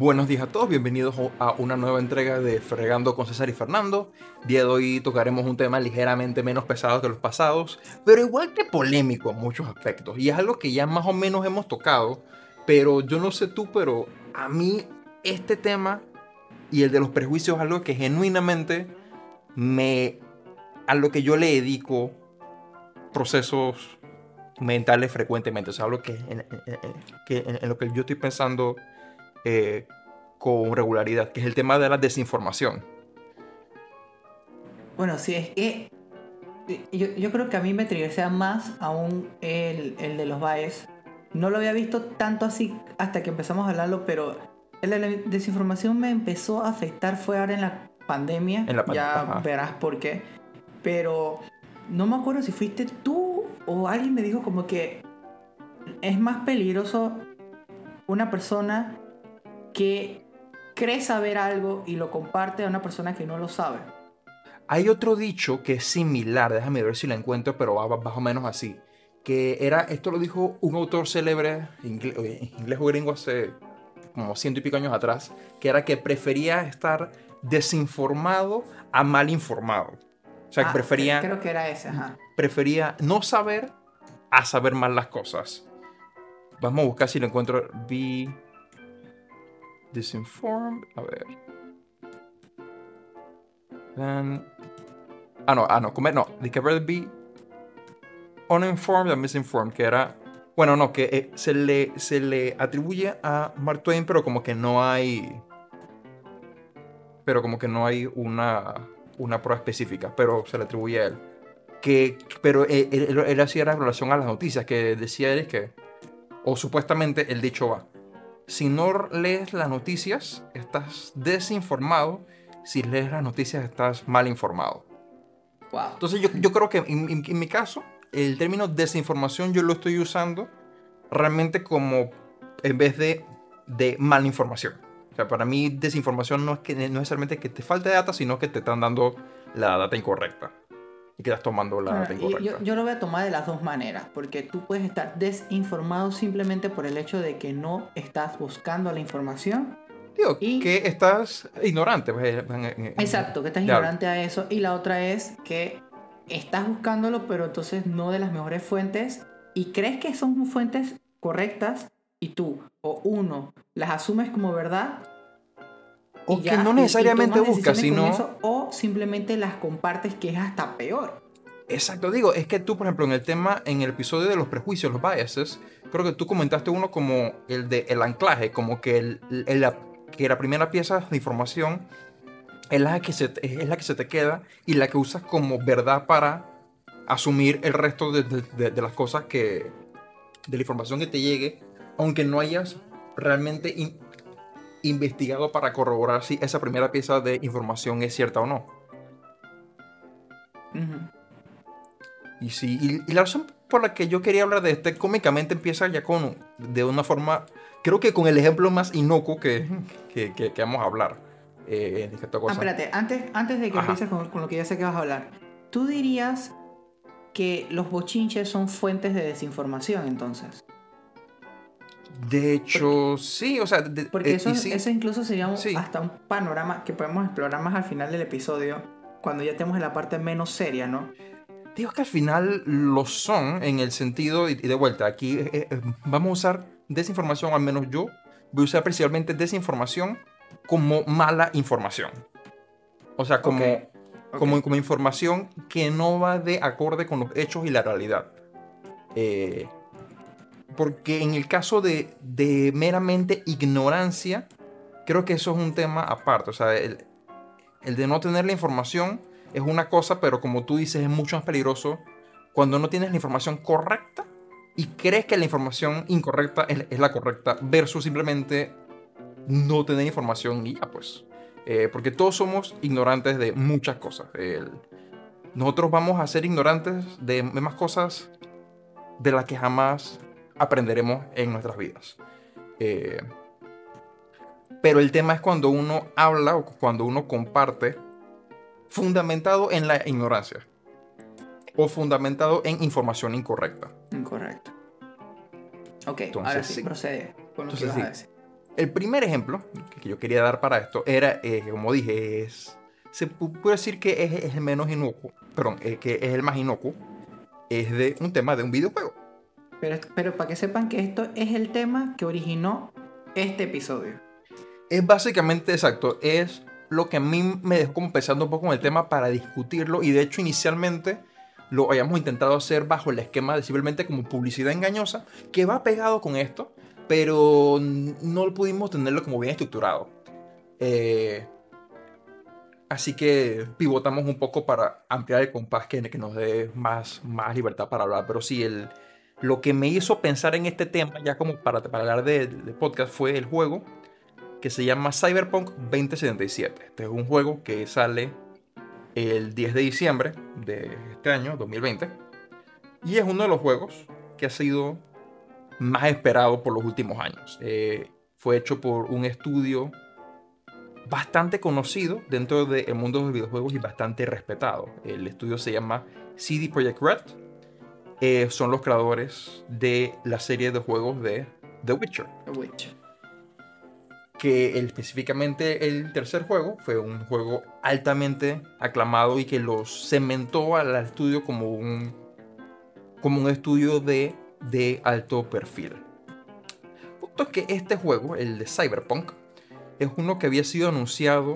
Buenos días a todos, bienvenidos a una nueva entrega de Fregando con César y Fernando. Día de hoy tocaremos un tema ligeramente menos pesado que los pasados, pero igual que polémico en muchos aspectos. Y es algo que ya más o menos hemos tocado, pero yo no sé tú, pero a mí este tema y el de los prejuicios es algo que genuinamente me... a lo que yo le dedico procesos mentales frecuentemente. O sea, algo que en lo que yo estoy pensando eh, con regularidad, que es el tema de la desinformación. Bueno, sí, es que yo, creo que a mí me triggersea más aún el, el de los baes. No lo había visto tanto así hasta que empezamos a hablarlo, pero el de la desinformación me empezó a afectar fue ahora en la pandemia. En la ya verás por qué. Pero no me acuerdo si fuiste tú o alguien me dijo como que es más peligroso una persona que cree saber algo y lo comparte a una persona que no lo sabe. Hay otro dicho que es similar, déjame ver si lo encuentro, pero va más o menos así. Que era, esto lo dijo un autor célebre, inglés, inglés o gringo hace como ciento y pico años atrás, que era que prefería estar desinformado a mal informado. O sea, que ah, prefería... Creo que era ese, ajá. Prefería no saber a saber mal las cosas. Vamos a buscar si lo encuentro. Be Disinformed. A ver. Then. Ah, no, ah, no, comer, no. The cover be uninformed and misinformed, que era. Bueno, no, que eh, se, le, se le atribuye a Mark Twain, pero como que no hay. Pero como que no hay una, una prueba específica, pero se le atribuye a él. Que, pero él, él, hacía la relación a las noticias, que decía él que. O supuestamente el dicho va si no lees las noticias, estás desinformado. Si lees las noticias, estás mal informado. Wow. Entonces yo, creo que en, mi caso, el término desinformación yo lo estoy usando realmente como en vez de, de mala información. O sea, para mí desinformación no es que no necesariamente que te falte data, sino que te están dando la data incorrecta y quedas tomando la Yo, lo voy a tomar de las dos maneras, porque tú puedes estar desinformado simplemente por el hecho de que no estás buscando la información. Digo, y... que estás ignorante. Pues, Exacto, que estás ignorante a eso. Y la otra es que estás buscándolo, pero entonces no de las mejores fuentes y crees que son fuentes correctas y tú o uno las asumes como verdad o que no necesariamente buscas, sino... o simplemente las compartes, que es hasta peor. Exacto, digo, es que tú, por ejemplo, en el tema, en el episodio de los prejuicios, los biases, creo que tú comentaste uno como el de el anclaje, como que, el, que la primera pieza de información es la, que se, es la que se te queda y la que usas como verdad para asumir el resto de, de, de las cosas que, de la información que te llegue, aunque no hayas realmente investigado para corroborar si esa primera pieza de información es cierta o no. Y sí, y, la razón por la que yo quería hablar de este cómicamente empieza ya con, de una forma, creo que con el ejemplo más inocuo que, que, que, vamos a hablar. Eh, ah, espérate, antes, antes de que empieces con, con, lo que ya sé que vas a hablar, ¿tú dirías que los bochinches son fuentes de desinformación entonces? De hecho, sí, o sea... porque eh, eso, incluso sería hasta un panorama que podemos explorar más al final del episodio, cuando ya estemos en la parte menos seria, ¿no? Digo que al final lo son en el sentido, y de vuelta, aquí eh, eh, vamos a usar desinformación, al menos yo, voy a usar principalmente desinformación como mala información. O sea, como, Como, como información que no va de acorde con los hechos y la realidad. Eh, porque en el caso de, meramente ignorancia, creo que eso es un tema aparte. O sea, el, de no tener la información es una cosa, pero como tú dices, es mucho más peligroso cuando no tienes la información correcta y crees que la información incorrecta es, la correcta, versus simplemente no tener información y ya, pues. Eh, porque todos somos ignorantes de muchas cosas. nosotros vamos a ser ignorantes de más cosas de las que jamás aprenderemos en nuestras vidas. Eh, pero el tema es cuando uno habla o cuando uno comparte fundamentado en la ignorancia o fundamentado en información incorrecta. Incorrecto. Ok, Entonces, ahora sí, procede con lo que vas a decir. el primer ejemplo que yo quería dar para esto era, eh, como dije, es, se puede decir que es, el menos inocuo, perdón, eh, que es el más inocuo, es de un tema de un videojuego. Pero, pero para que sepan que esto es el tema que originó este episodio. Es básicamente exacto, es lo que a mí me dejó como pensando un poco en el tema para discutirlo y de hecho inicialmente lo habíamos intentado hacer bajo el esquema de simplemente como publicidad engañosa que va pegado con esto, pero no pudimos tenerlo como bien estructurado. Eh, así que pivotamos un poco para ampliar el compás que, que nos dé más, más libertad para hablar, pero sí, el, lo que me hizo pensar en este tema, ya como para, para hablar de, podcast, fue el juego que se llama Cyberpunk 2077. Este es un juego que sale el 10 de diciembre de este año, 2020. Y es uno de los juegos que ha sido más esperado por los últimos años. Eh, fue hecho por un estudio bastante conocido dentro del mundo de los videojuegos y bastante respetado. El estudio se llama CD Projekt Red. Eh, son los creadores de la serie de juegos de The Witcher. The Witcher que específicamente el tercer juego fue un juego altamente aclamado y que los cementó al estudio como un, como un estudio de, de alto perfil. Punto es que este juego, el de Cyberpunk, es uno que había sido anunciado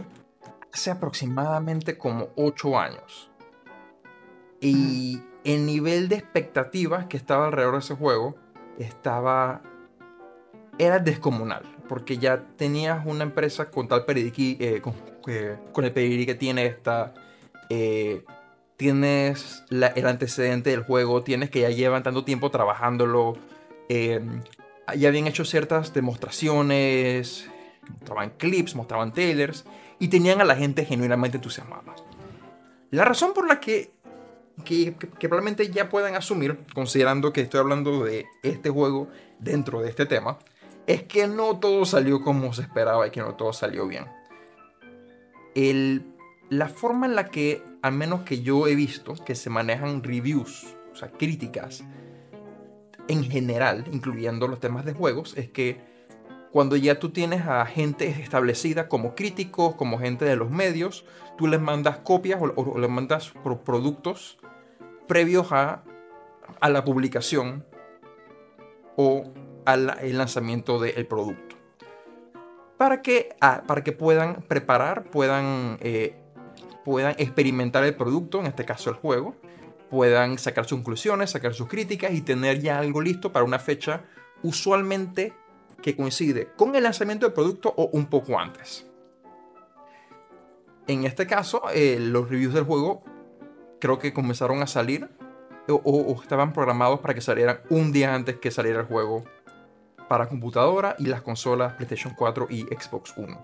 hace aproximadamente como 8 años. Y el nivel de expectativas que estaba alrededor de ese juego estaba... era descomunal porque ya tenías una empresa con tal peridiquí, eh, con, el pedigrí que tiene esta, eh, tienes el antecedente del juego, tienes que ya llevan tanto tiempo trabajándolo, eh, ya habían hecho ciertas demostraciones, mostraban clips, mostraban trailers, y tenían a la gente genuinamente entusiasmada. La razón por la que, que, que probablemente ya puedan asumir, considerando que estoy hablando de este juego dentro de este tema, es que no todo salió como se esperaba y que no todo salió bien. la forma en la que, al menos que yo he visto, que se manejan reviews, o sea, críticas, en general, incluyendo los temas de juegos, es que cuando ya tú tienes a gente establecida como críticos, como gente de los medios, tú les mandas copias o, les mandas productos previos a, la publicación o al lanzamiento del producto. Para que, ah, para que puedan preparar, puedan, eh, puedan experimentar el producto, en este caso el juego, puedan sacar sus conclusiones, sacar sus críticas y tener ya algo listo para una fecha usualmente que coincide con el lanzamiento del producto o un poco antes. En este caso, eh, los reviews del juego creo que comenzaron a salir o, o, estaban programados para que salieran un día antes que saliera el juego para computadora y las consolas PlayStation 4 y Xbox One.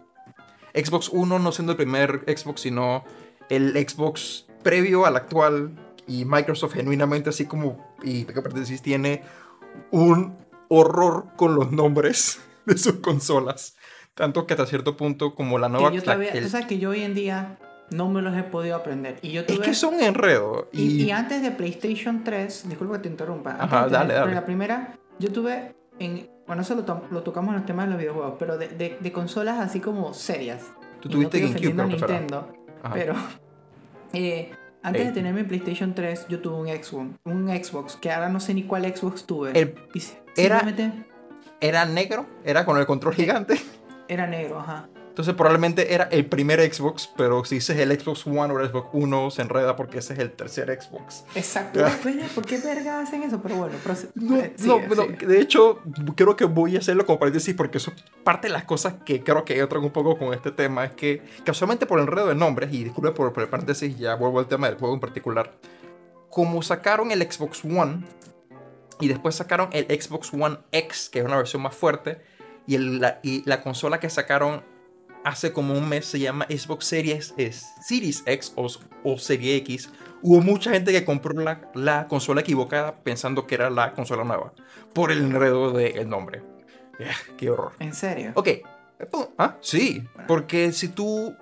Xbox One no siendo el primer Xbox, sino el Xbox previo al actual y Microsoft genuinamente así como, y que tiene un horror con los nombres de sus consolas. Tanto que hasta cierto punto como la nueva... Yo Tú sabes que yo hoy en día no me los he podido aprender. Y yo tuve, es que son enredo. Y... Y, antes de PlayStation 3, disculpa que te interrumpa. Ajá, dale, dale. la primera, yo tuve en bueno, eso lo, tocamos en los temas de los videojuegos, pero de, consolas así como serias. Tú tuviste no GameCube, Nintendo, pero eh, antes de tener mi PlayStation 3, yo tuve un Xbox, un Xbox, que ahora no sé ni cuál Xbox tuve. era, ¿Era negro? ¿Era con el control gigante? Era negro, ajá. Entonces probablemente era el primer Xbox, pero si dices el Xbox One o el Xbox 1 se enreda porque ese es el tercer Xbox. Exacto. ¿Por qué verga hacen eso? Pero bueno, no, eh, no, de hecho creo que voy a hacerlo como paréntesis porque eso parte de las cosas que creo que yo traigo un poco con este tema es que casualmente por el enredo de nombres y disculpe por, por el paréntesis ya vuelvo al tema del juego en particular como sacaron el Xbox One y después sacaron el Xbox One X que es una versión más fuerte y, la, y la consola que sacaron hace como un mes se llama Xbox Series, Series X o, o Serie X. Hubo mucha gente que compró la, consola equivocada pensando que era la consola nueva por el enredo del nombre. Eh, qué horror. ¿En serio? Ok. ¿Ah? Sí, porque si tú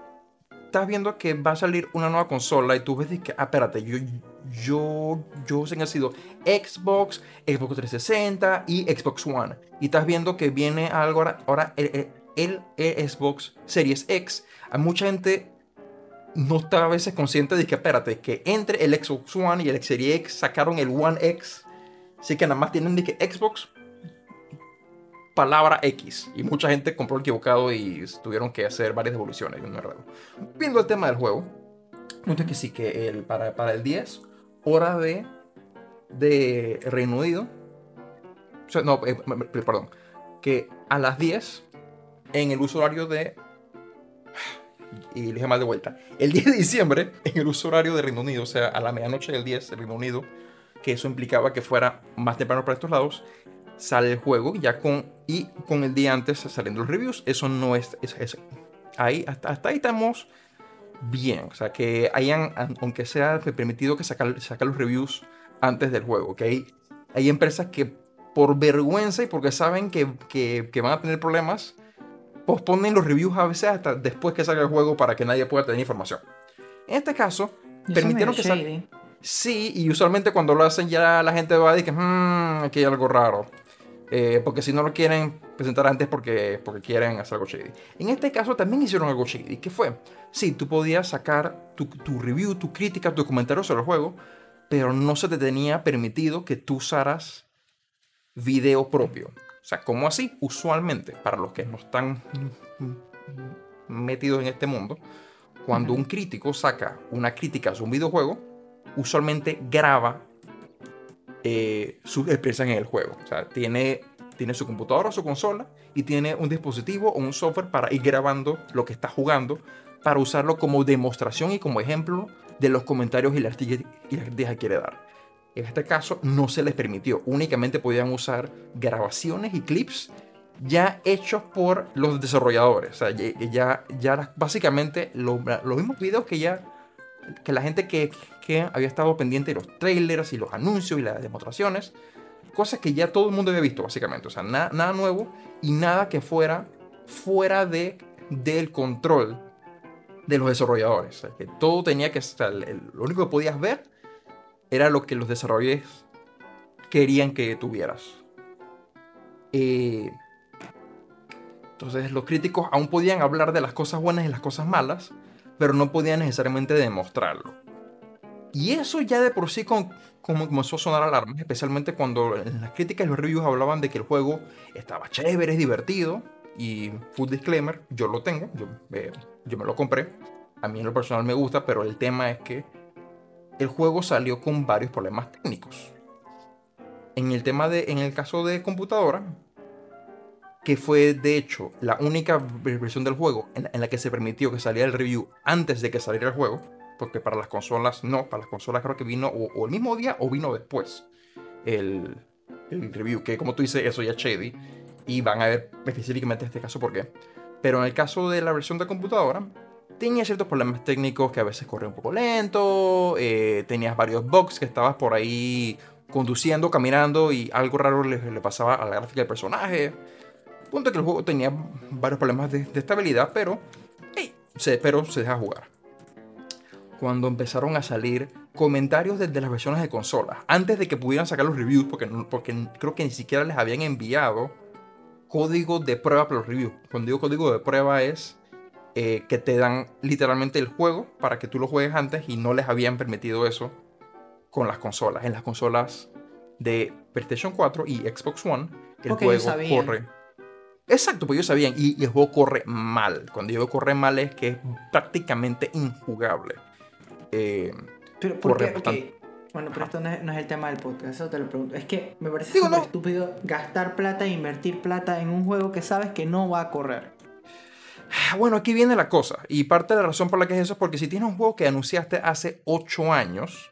estás viendo que va a salir una nueva consola y tú ves que, ah, espérate, yo, yo, yo sé que ha sido Xbox, Xbox 360 y Xbox One. Y estás viendo que viene algo ahora, ahora el Xbox Series X, a mucha gente no está a veces consciente de que, espérate, que entre el Xbox One y el Series X sacaron el One X. Así que nada más tienen de que Xbox palabra X. Y mucha gente compró el equivocado y tuvieron que hacer varias devoluciones. Viendo el tema del juego, noté que sí, que el, para, para el 10, hora de, de Reino Unido. O sea, no, eh, perdón. Que a las 10, en el uso horario de y le dije mal de vuelta. El 10 de diciembre, en el uso horario de Reino Unido, o sea, a la medianoche del 10 de Reino Unido, que eso implicaba que fuera más temprano para estos lados, sale el juego ya con y con el día antes saliendo los reviews. Eso no es, es, ahí hasta, hasta, ahí estamos bien, o sea que hayan aunque sea permitido que sacar los reviews antes del juego, que hay, hay empresas que por vergüenza y porque saben que, que, que van a tener problemas posponen los reviews a veces hasta después que salga el juego para que nadie pueda tener información. En este caso, permitieron que salga. Sí, y usualmente cuando lo hacen ya la gente va a decir que mmm, aquí hay algo raro. Eh, porque si no lo quieren presentar antes porque, porque quieren hacer algo shady. En este caso también hicieron algo shady. ¿Qué fue? Sí, tú podías sacar tu, tu review, tu crítica, tu comentario sobre el juego, pero no se te tenía permitido que tú usaras video propio. O sea, ¿cómo así? Usualmente, para los que no están metidos en este mundo, cuando un crítico saca una crítica a un videojuego, usualmente graba eh, sus experiencias en el juego. O sea, tiene, tiene su computadora o su consola y tiene un dispositivo o un software para ir grabando lo que está jugando para usarlo como demostración y como ejemplo de los comentarios y las críticas que quiere dar. En este caso no se les permitió, únicamente podían usar grabaciones y clips ya hechos por los desarrolladores. O sea, ya, ya básicamente los mismos videos que ya que la gente que, que, había estado pendiente de los trailers y los anuncios y las demostraciones, cosas que ya todo el mundo había visto básicamente. O sea, nada nuevo y nada que fuera fuera de, del control de los desarrolladores. O sea, que todo tenía que estar, lo único que podías ver era lo que los desarrolladores querían que tuvieras. Eh, entonces los críticos aún podían hablar de las cosas buenas y las cosas malas, pero no podían necesariamente demostrarlo. Y eso ya de por sí como comenzó a sonar alarmas, especialmente cuando en las críticas y los reviews hablaban de que el juego estaba chévere, es divertido. Y full disclaimer, yo lo tengo, yo, eh, yo me lo compré. A mí en lo personal me gusta, pero el tema es que el juego salió con varios problemas técnicos. En el tema de, en el caso de computadora, que fue de hecho la única versión del juego en, la que se permitió que saliera el review antes de que saliera el juego, porque para las consolas no, para las consolas creo que vino o, el mismo día o vino después el, review, que como tú dices, eso ya es shady, y van a ver específicamente este caso por qué. Pero en el caso de la versión de computadora, tenía ciertos problemas técnicos que a veces corría un poco lento, eh, tenías varios bugs que estabas por ahí conduciendo, caminando y algo raro le, pasaba a la gráfica del personaje. Punto que el juego tenía varios problemas de, estabilidad, pero, se, pero se deja jugar. Cuando empezaron a salir comentarios desde las versiones de consola, antes de que pudieran sacar los reviews, porque, porque creo que ni siquiera les habían enviado código de prueba para los reviews. Cuando digo código de prueba es eh, que te dan literalmente el juego para que tú lo juegues antes y no les habían permitido eso con las consolas. En las consolas de PlayStation 4 y Xbox One, el juego corre. Exacto, pues ellos sabían. Y, el juego corre mal. Cuando digo corre mal es que es prácticamente injugable. Eh, pero ¿por qué? Bueno, pero esto no es, el tema del podcast, eso te lo pregunto. Es que me parece estúpido gastar plata e invertir plata en un juego que sabes que no va a correr. Bueno, aquí viene la cosa. Y parte de la razón por la que es eso es porque si tienes un juego que anunciaste hace 8 años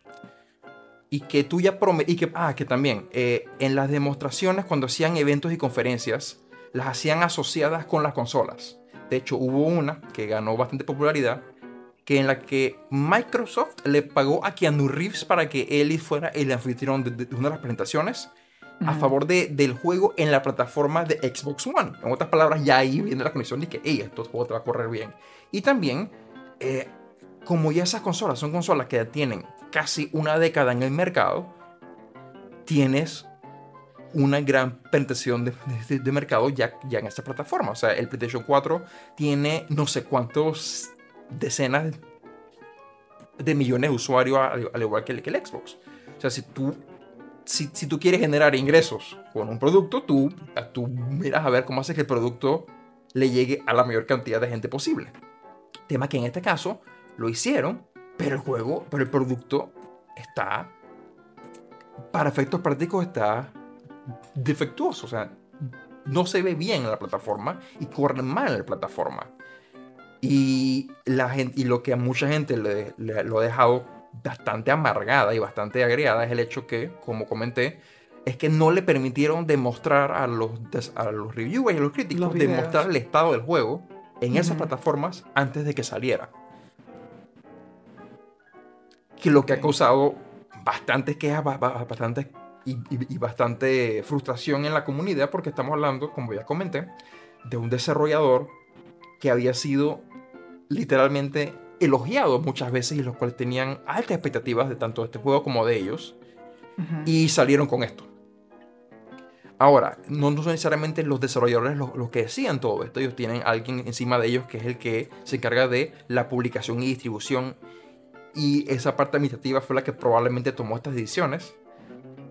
y que tú ya. Y que, ah, que también eh, en las demostraciones, cuando hacían eventos y conferencias, las hacían asociadas con las consolas. De hecho, hubo una que ganó bastante popularidad, que en la que Microsoft le pagó a Keanu Reeves para que él fuera el anfitrión de una de las presentaciones a favor de, del juego en la plataforma de Xbox One. En otras palabras, ya ahí viene la conexión de que, hey, esto juego te va a correr bien. Y también, eh, como ya esas consolas son consolas que ya tienen casi una década en el mercado, tienes una gran penetración de, de- de mercado ya, ya en esta plataforma. O sea, el PlayStation 4 tiene no sé cuántos decenas de millones de usuarios al, al igual que el, que el Xbox. O sea, si tú, si, si tú quieres generar ingresos con un producto, tú, tú miras a ver cómo haces que el producto le llegue a la mayor cantidad de gente posible. Tema que en este caso lo hicieron, pero el juego, pero el producto está, para efectos prácticos, está defectuoso. O sea, no se ve bien en la plataforma y corre mal en la plataforma. Y, la gente, y lo que a mucha gente le, le- lo ha dejado bastante amargada y bastante agregada es el hecho que, como comenté, es que no le permitieron demostrar a los, a los reviewers y a los críticos Los demostrar el estado del juego en esas plataformas antes de que saliera. Que lo que ha causado bastantes quejas, y bastante frustración en la comunidad porque estamos hablando, como ya comenté, de un desarrollador que había sido literalmente elogiado muchas veces y los cuales tenían altas expectativas de tanto de este juego como de ellos y salieron con esto. Ahora, no, no son necesariamente los desarrolladores los, los que decían todo esto, ellos tienen alguien encima de ellos que es el que se encarga de la publicación y distribución y esa parte administrativa fue la que probablemente tomó estas decisiones.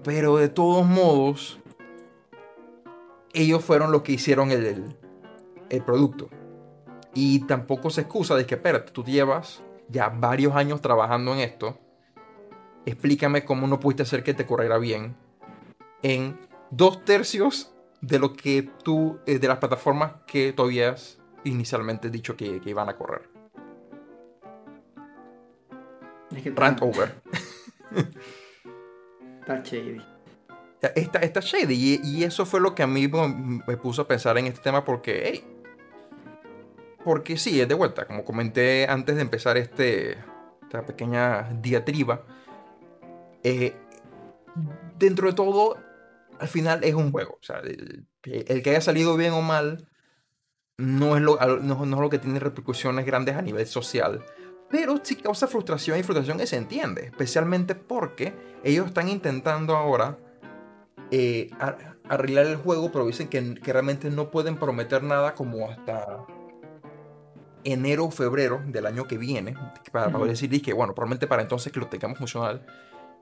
Pero de todos modos, ellos fueron los que hicieron el, el- el producto. Y tampoco se excusa de que, espérate, tú llevas ya varios años trabajando en esto. Explícame cómo no pudiste hacer que te corriera bien en dos tercios de lo que tú, eh, de las plataformas que tú habías inicialmente dicho que, que iban a correr. Es que Rant está- over. Está shady. Está, está shady. Y, y eso fue lo que a mí me me puso a pensar en este tema porque, hey, porque sí, es de vuelta. Como comenté antes de empezar este, esta pequeña diatriba, eh, dentro de todo, al final es un juego. O sea, el, que haya salido bien o mal no es, lo, no, no es lo que tiene repercusiones grandes a nivel social. Pero sí causa frustración y frustración que se entiende. Especialmente porque ellos están intentando ahora eh, ar- arreglar el juego, pero dicen que, que realmente no pueden prometer nada como hasta enero o febrero del año que viene. Para poder decir que, bueno, probablemente para entonces que lo tengamos funcional.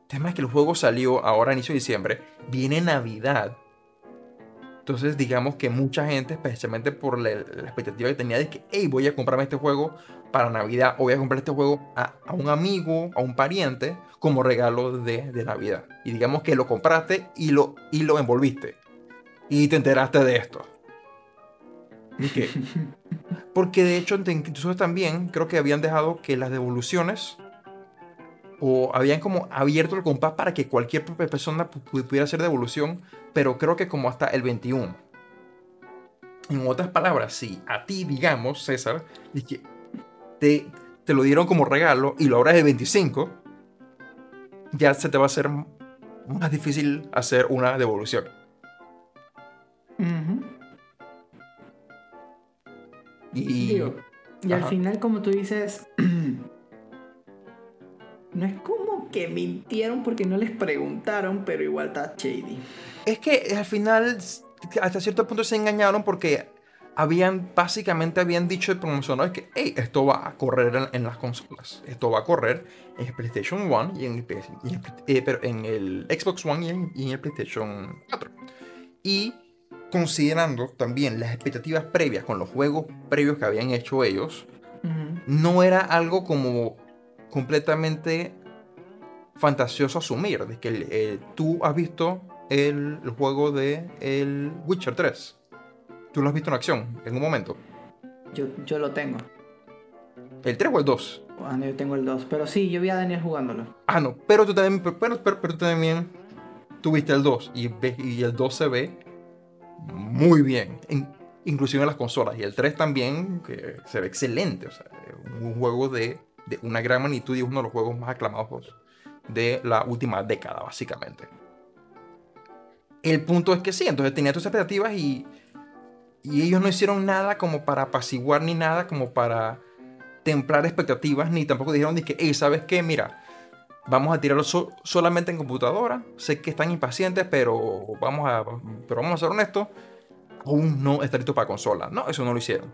El tema es que el juego salió ahora a inicio de diciembre. Viene Navidad. Entonces, digamos que mucha gente, especialmente por la, la expectativa que tenía de que, hey, voy a comprarme este juego para Navidad o voy a comprar este juego a, a un amigo, a un pariente, como regalo de, de Navidad. Y digamos que lo compraste y lo, y lo envolviste. Y te enteraste de esto. Porque de hecho, incluso también creo que habían dejado que las devoluciones o habían como abierto el compás para que cualquier pe- persona pu- pu- pudiera hacer devolución, pero creo que como hasta el 21. En otras palabras, si a ti, digamos, César, te, te lo dieron como regalo y lo abras el 25, ya se te va a hacer más difícil hacer una devolución. Ujú. Y Digo, y al final, como tú dices, no es como que mintieron porque no les preguntaron, pero igual está shady. Es que al final, hasta cierto punto se engañaron porque habían, básicamente habían dicho de promocionales que, hey, esto va a correr en, en las consolas. Esto va a correr en el PlayStation 1 y en el, PS y en eh, pero en el Xbox One y en, y en el PlayStation 4. Y considerando también las expectativas previas con los juegos previos que habían hecho ellos, no era algo como completamente fantasioso asumir de que eh, tú has visto el, el juego de el Witcher 3. Tú lo has visto en acción en un momento. Yo, yo lo tengo. ¿El 3 o el 2? Cuando yo tengo el 2. Pero sí, yo vi a Daniel jugándolo. Ah, no, pero tú también, pero, pero, tú también tuviste el 2 y, y el 2 se ve muy bien, in- inclusive en las consolas. Y el 3 también, que se ve excelente. O sea, un juego de, de una gran magnitud y uno de los juegos más aclamados de la última década, básicamente. El punto es que sí, entonces tenía tus expectativas y, y ellos no hicieron nada como para apaciguar ni nada como para templar expectativas, ni tampoco dijeron de que, hey, ¿sabes qué? Mira, vamos a tirarlo so- solamente en computadora. Sé que están impacientes, pero vamos a, pero vamos a ser honestos. Aún no está listo para consola. No, eso no lo hicieron.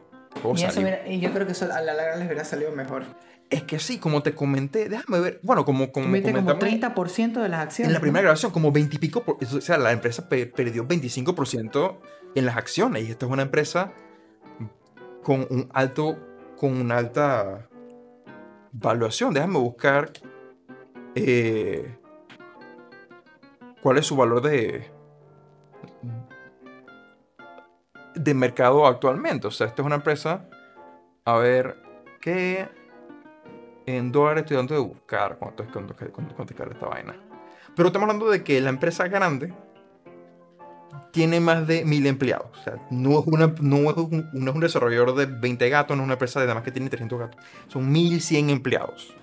Y, eso hubiera- y yo creo que eso a la larga les hubiera salido mejor. Es que sí, como te comenté, déjame ver. Bueno, como, como como comentamos 30% de las acciones. en la primera grabación, como 20 y pico. por- o sea, la empresa pe- perdió 25% en las acciones. Y esta es una empresa con un alto, con una alta valuación. Déjame buscar eh, cuál es su valor de de mercado actualmente. O sea, esta es una empresa, a ver, que en dólares estoy dando de buscar cuánto es cuánto, cuánto, cuánto es esta vaina. Pero estamos hablando de que la empresa grande tiene más de mil empleados. O sea, no es, una, no es, un, es un desarrollador de 20 gatos, no es una empresa de nada más que tiene 300 gatos. Son 1100 empleados.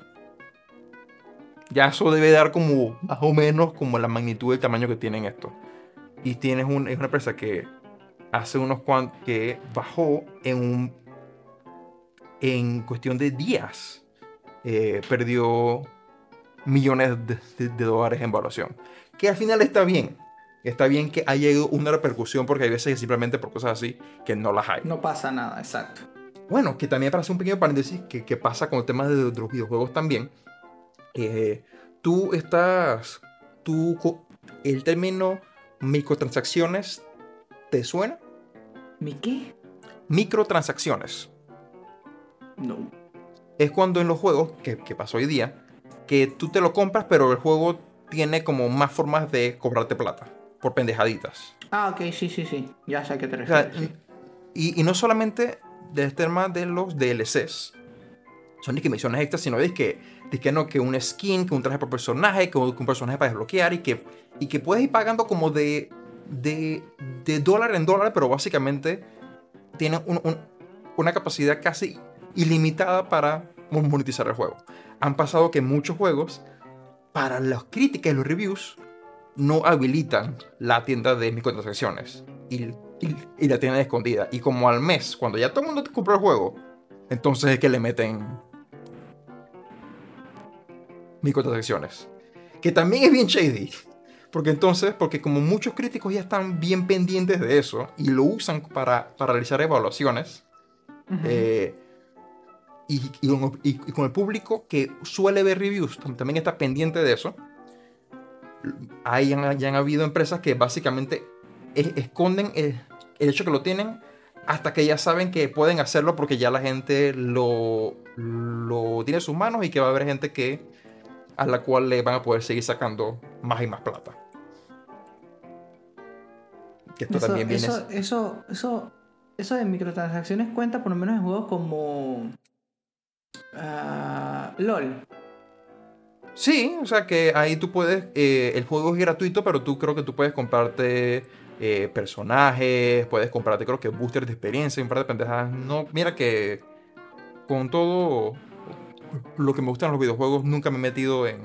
Ya eso debe dar como más o menos como la magnitud del tamaño que tienen esto. Y tienes un, es una empresa que hace unos cuantos que bajó en un en cuestión de días eh, perdió millones de, de- de dólares en valuación que al final está bien está bien que haya ido una repercusión porque hay veces que simplemente por cosas así que no las hay No pasa nada, exacto. bueno, que también para hacer un pequeño paréntesis, que, que pasa con el tema de, de los videojuegos también. Eh, tú estás. Tú, el término microtransacciones, ¿te suena? ¿Mi qué? Microtransacciones. No. Es cuando en los juegos, que, que pasa hoy día, que tú te lo compras, pero el juego tiene como más formas de cobrarte plata. Por pendejaditas. Ah, ok, sí, sí, sí. Ya sé a qué te O sea, refieres. sí. y, y no solamente del tema de los DLCs. Son ni que misiones extras, sino de que, de que no, que un skin, que un traje por personaje, que un, personaje para desbloquear y que, y que puedes ir pagando como de, de, de dólar en dólar, pero básicamente tienen un- un- una capacidad casi ilimitada para mon- monetizar el juego. Han pasado que muchos juegos, para las críticas y los reviews, no habilitan la tienda de microtransacciones y, y, la tienen escondida. Y como al mes, cuando ya todo el mundo te compró el juego, entonces es que le meten microtransacciones. Que también es bien shady. Porque entonces, porque como muchos críticos ya están bien pendientes de eso y lo usan para, para realizar evaluaciones, Ujú. eh, y, y con, y- y con el público que suele ver reviews, tam- también está pendiente de eso. Hay, han, ya han habido empresas que básicamente es- esconden el, el hecho que lo tienen hasta que ya saben que pueden hacerlo porque ya la gente lo, lo tiene en sus manos y que va a haber gente que a la cual le van a poder seguir sacando más y más plata. Que esto Eso, también viene... eso, eso, eso, eso de microtransacciones cuenta por lo menos en juegos como ah, LOL. Sí, o sea que ahí tú puedes, eh, el juego es gratuito, pero tú creo que tú puedes comprarte eh, personajes, puedes comprarte creo que boosters de experiencia, un par de pendejadas. No, mira que con todo lo que me gustan los videojuegos, nunca me he metido en,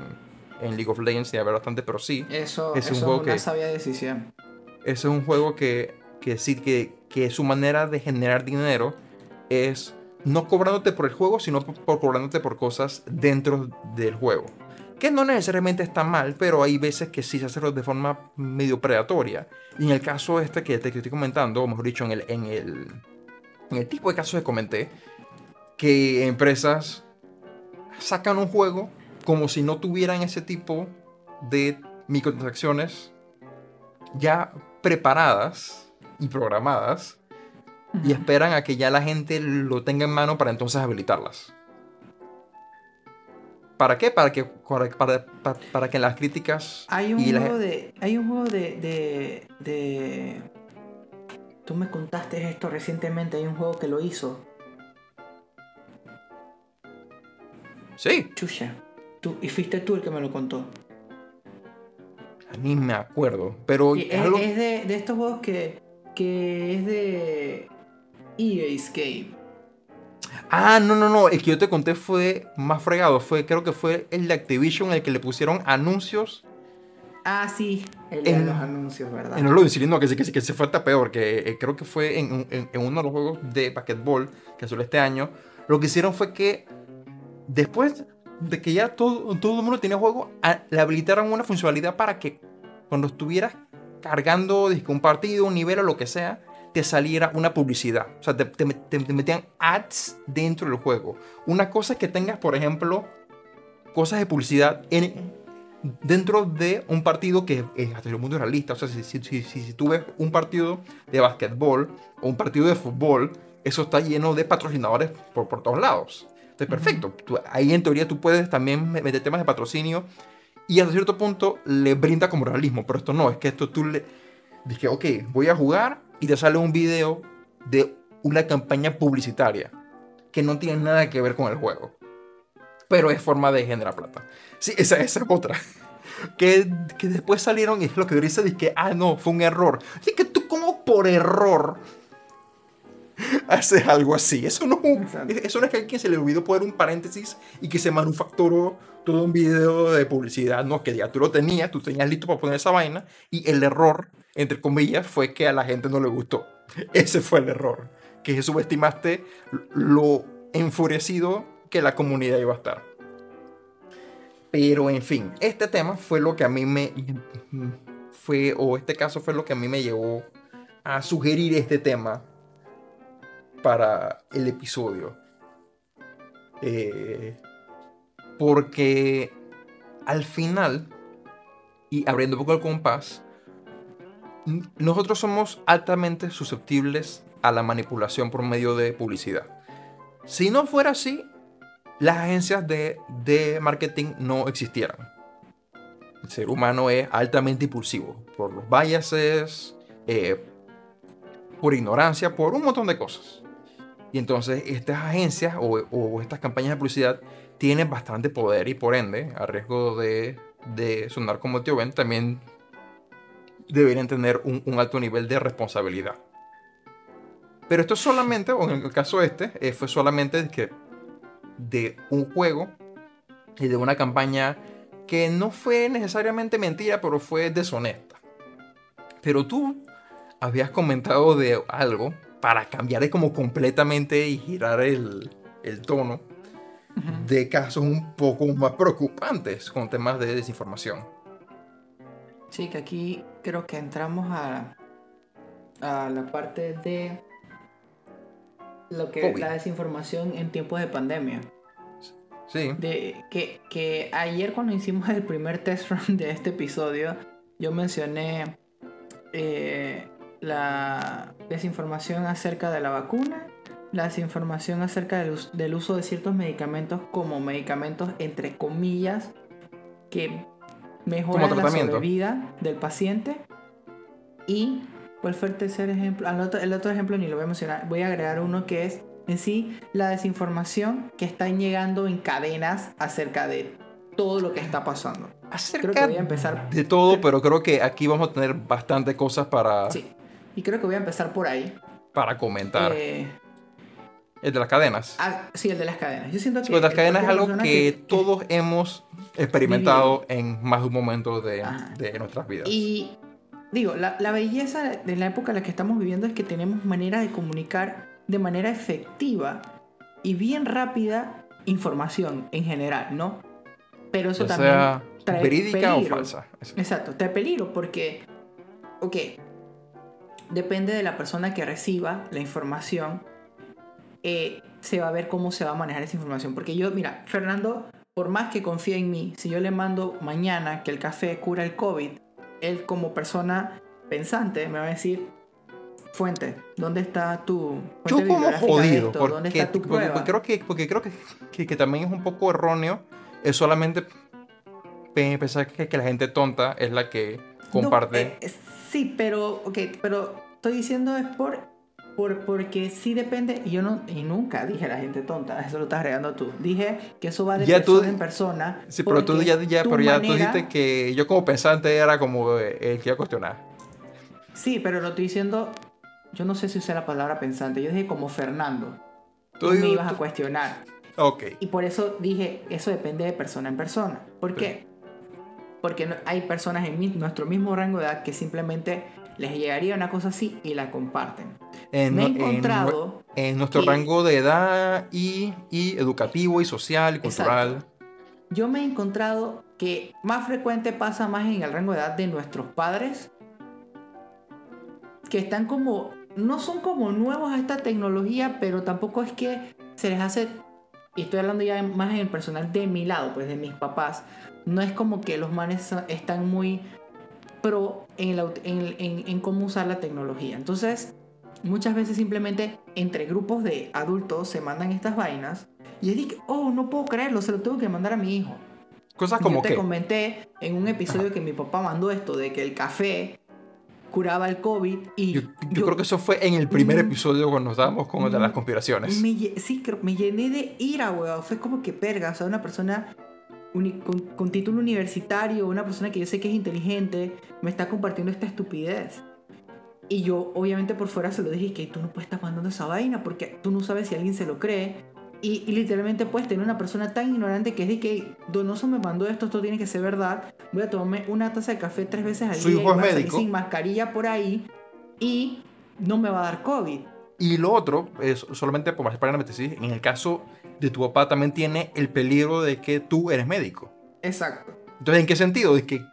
en League of Legends y a ver bastante, pero sí, Eso, Es un eso es juego una que- sabia decisión. ese es un juego que, que sí, que, que su manera de generar dinero es no cobrándote por el juego, sino por, por cobrándote por cosas dentro del juego. Que no necesariamente está mal, pero hay veces que sí se hace de forma medio predatoria. Y en el caso este que te que estoy comentando, o mejor dicho, en el, en el, en el tipo de casos que comenté, que empresas sacan un juego como si no tuvieran ese tipo de microtransacciones ya preparadas y programadas y esperan a que ya la gente lo tenga en mano para entonces habilitarlas. ¿Para qué? Para que, para, para, para- que las críticas Hay un y la- juego de. Hay un juego de, de. de- Tú me contaste esto recientemente. Hay un juego que lo hizo. Sí, Chucha. Tú, y fuiste tú el que me lo contó. ni me acuerdo. Pero es algo- es de, de estos juegos que. que es de. EA Escape. Ah, no, no, no. El que yo te conté fue más fregado. Fue, creo que fue el de Activision, el que le pusieron anuncios Ah, sí. El de En- los anuncios, ¿verdad? En lo de no, que, se- que, se- que se fue hasta peor, que eh, creo que fue en, en- en uno de los juegos de basquetbol que salió este año. Lo que hicieron fue que después de que ya todo, todo el mundo tenía juego, le habilitaron una funcionalidad para que cuando estuvieras cargando un partido, un nivel o lo que sea, te saliera una publicidad. O sea, te, metían ads dentro del juego. Una cosa es que tengas, por ejemplo, cosas de publicidad en, dentro de un partido que hasta el mundo realista. O sea, si, si, tú ves un partido de básquetbol o un partido de fútbol, eso está lleno de patrocinadores por, por todos lados. Entonces, perfecto. ahí en teoría tú puedes también meter temas de patrocinio y hasta cierto punto le brinda como realismo. Pero esto no, es que esto tú le... Dije, ok, voy a jugar y te sale un video de una campaña publicitaria que no tiene nada que ver con el juego. Pero es forma de generar plata. Sí, esa, esa es otra. Que, que, después salieron y es lo que dice, que, ah, no, fue un error. Así que tú como por error haces algo así. Eso no, eso no es que a alguien se le olvidó poner un paréntesis y que se manufacturó todo un video de publicidad. No, que ya tú lo tenías, tú tenías listo para poner esa vaina y el error entre comillas, fue que a la gente no le gustó. Ese fue el error. Que subestimaste lo enfurecido que la comunidad iba a estar. Pero en fin, este tema fue lo que a mí me fue, o este caso fue lo que a mí me llevó a sugerir este tema para el episodio. Eh, porque al final, y abriendo un poco el compás, nosotros somos altamente susceptibles a la manipulación por medio de publicidad. Si no fuera así, las agencias de, marketing no existieran. El ser humano es altamente impulsivo por los biases, eh, por ignorancia, por un montón de cosas. Y entonces estas agencias o, estas campañas de publicidad tienen bastante poder y por ende, a riesgo de, de sonar como tío Ben, también deberían tener un, alto nivel de responsabilidad. Pero esto solamente, o en el caso este, eh, fue solamente que de un juego y de una campaña que no fue necesariamente mentira, pero fue deshonesta. Pero tú habías comentado de algo para cambiar como completamente y girar el, el tono de casos un poco más preocupantes con temas de desinformación. Sí, que aquí creo que entramos a, a la parte de lo que es la desinformación en tiempos de pandemia. Sí. De, que, que ayer cuando hicimos el primer test run de este episodio, yo mencioné eh, la desinformación acerca de la vacuna, la desinformación acerca del, del uso de ciertos medicamentos como medicamentos entre comillas que mejora la sobrevida del paciente. Y, ¿cuál fue el tercer ejemplo? El otro, el otro ejemplo ni lo voy a mencionar. Voy a agregar uno que es en sí la desinformación que está llegando en cadenas acerca de todo lo que está pasando. Acerca creo que voy a empezar de todo, pero creo que aquí vamos a tener bastante cosas para... Sí, y creo que voy a empezar por ahí. Para comentar. Eh, el de las cadenas. Ah, sí, el de las cadenas. Yo siento que. Pues las cadenas es algo que, todos hemos experimentado en más de un momento de, de, nuestras vidas. Y digo, la, la, belleza de la época en la que estamos viviendo es que tenemos manera de comunicar de manera efectiva y bien rápida información en general, ¿no? Pero eso también. Sea trae verídica o falsa. Exacto, trae peligro porque. Ok. Depende de la persona que reciba la información eh, se va a ver cómo se va a manejar esa información. Porque yo, mira, Fernando, por más que confíe en mí, si yo le mando mañana que el café cura el COVID, él como persona pensante me va a decir, fuente, ¿dónde está tu Yo como jodido, porque, ¿dónde está tu prueba? Porque, creo, que, porque creo que, que, también es un poco erróneo, es solamente pensar que, que la gente tonta es la que comparte. Eh, sí, pero, ok, pero estoy diciendo es por por, porque sí depende, y yo no, y nunca dije a la gente tonta, eso lo estás agregando tú. Dije que eso va de persona en persona. Sí, pero tú ya, ya, pero ya tú dijiste que yo como pensante era como el que iba a cuestionar. Sí, pero lo estoy diciendo, yo no sé si usé la palabra pensante, yo dije como Fernando. Tú, me ibas a cuestionar. Ok. Y por eso dije, eso depende de persona en persona. ¿Por qué? Porque hay personas en nuestro mismo rango de edad que simplemente les llegaría una cosa así y la comparten. En, Me he encontrado. En, nuestro rango de edad y, y, educativo y social y cultural. yo me he encontrado que más frecuente pasa más en el rango de edad de nuestros padres, que están como, no son como nuevos a esta tecnología, pero tampoco es que se les hace, y estoy hablando ya más en el personal de mi lado, pues de mis papás, no es como que los manes están muy pro en, en, en cómo usar la tecnología. Entonces, muchas veces simplemente entre grupos de adultos se mandan estas vainas y yo dije, oh, no puedo creerlo, se lo tengo que mandar a mi hijo. Cosas como yo te comenté en un episodio que mi papá mandó esto de que el café curaba el COVID y... Yo, creo que eso fue en el primer episodio cuando nos dábamos con de las conspiraciones. sí, me llené de ira, weón. Fue como que perga, o sea, una persona con, con, título universitario, una persona que yo sé que es inteligente, me está compartiendo esta estupidez. Y yo, obviamente, por fuera se lo dije que tú no puedes estar mandando esa vaina porque tú no sabes si alguien se lo cree. Y, literalmente puedes tener una persona tan ignorante que es de que Donoso me mandó esto, esto tiene que ser verdad. Voy a tomarme una taza de café tres veces al día. Hijo sin mascarilla por ahí y no me va a dar COVID. Y lo otro, es solamente por más paréntesis, en el caso de tu papá también tiene el peligro de que tú eres médico. Exacto. Entonces, ¿en qué sentido? De que,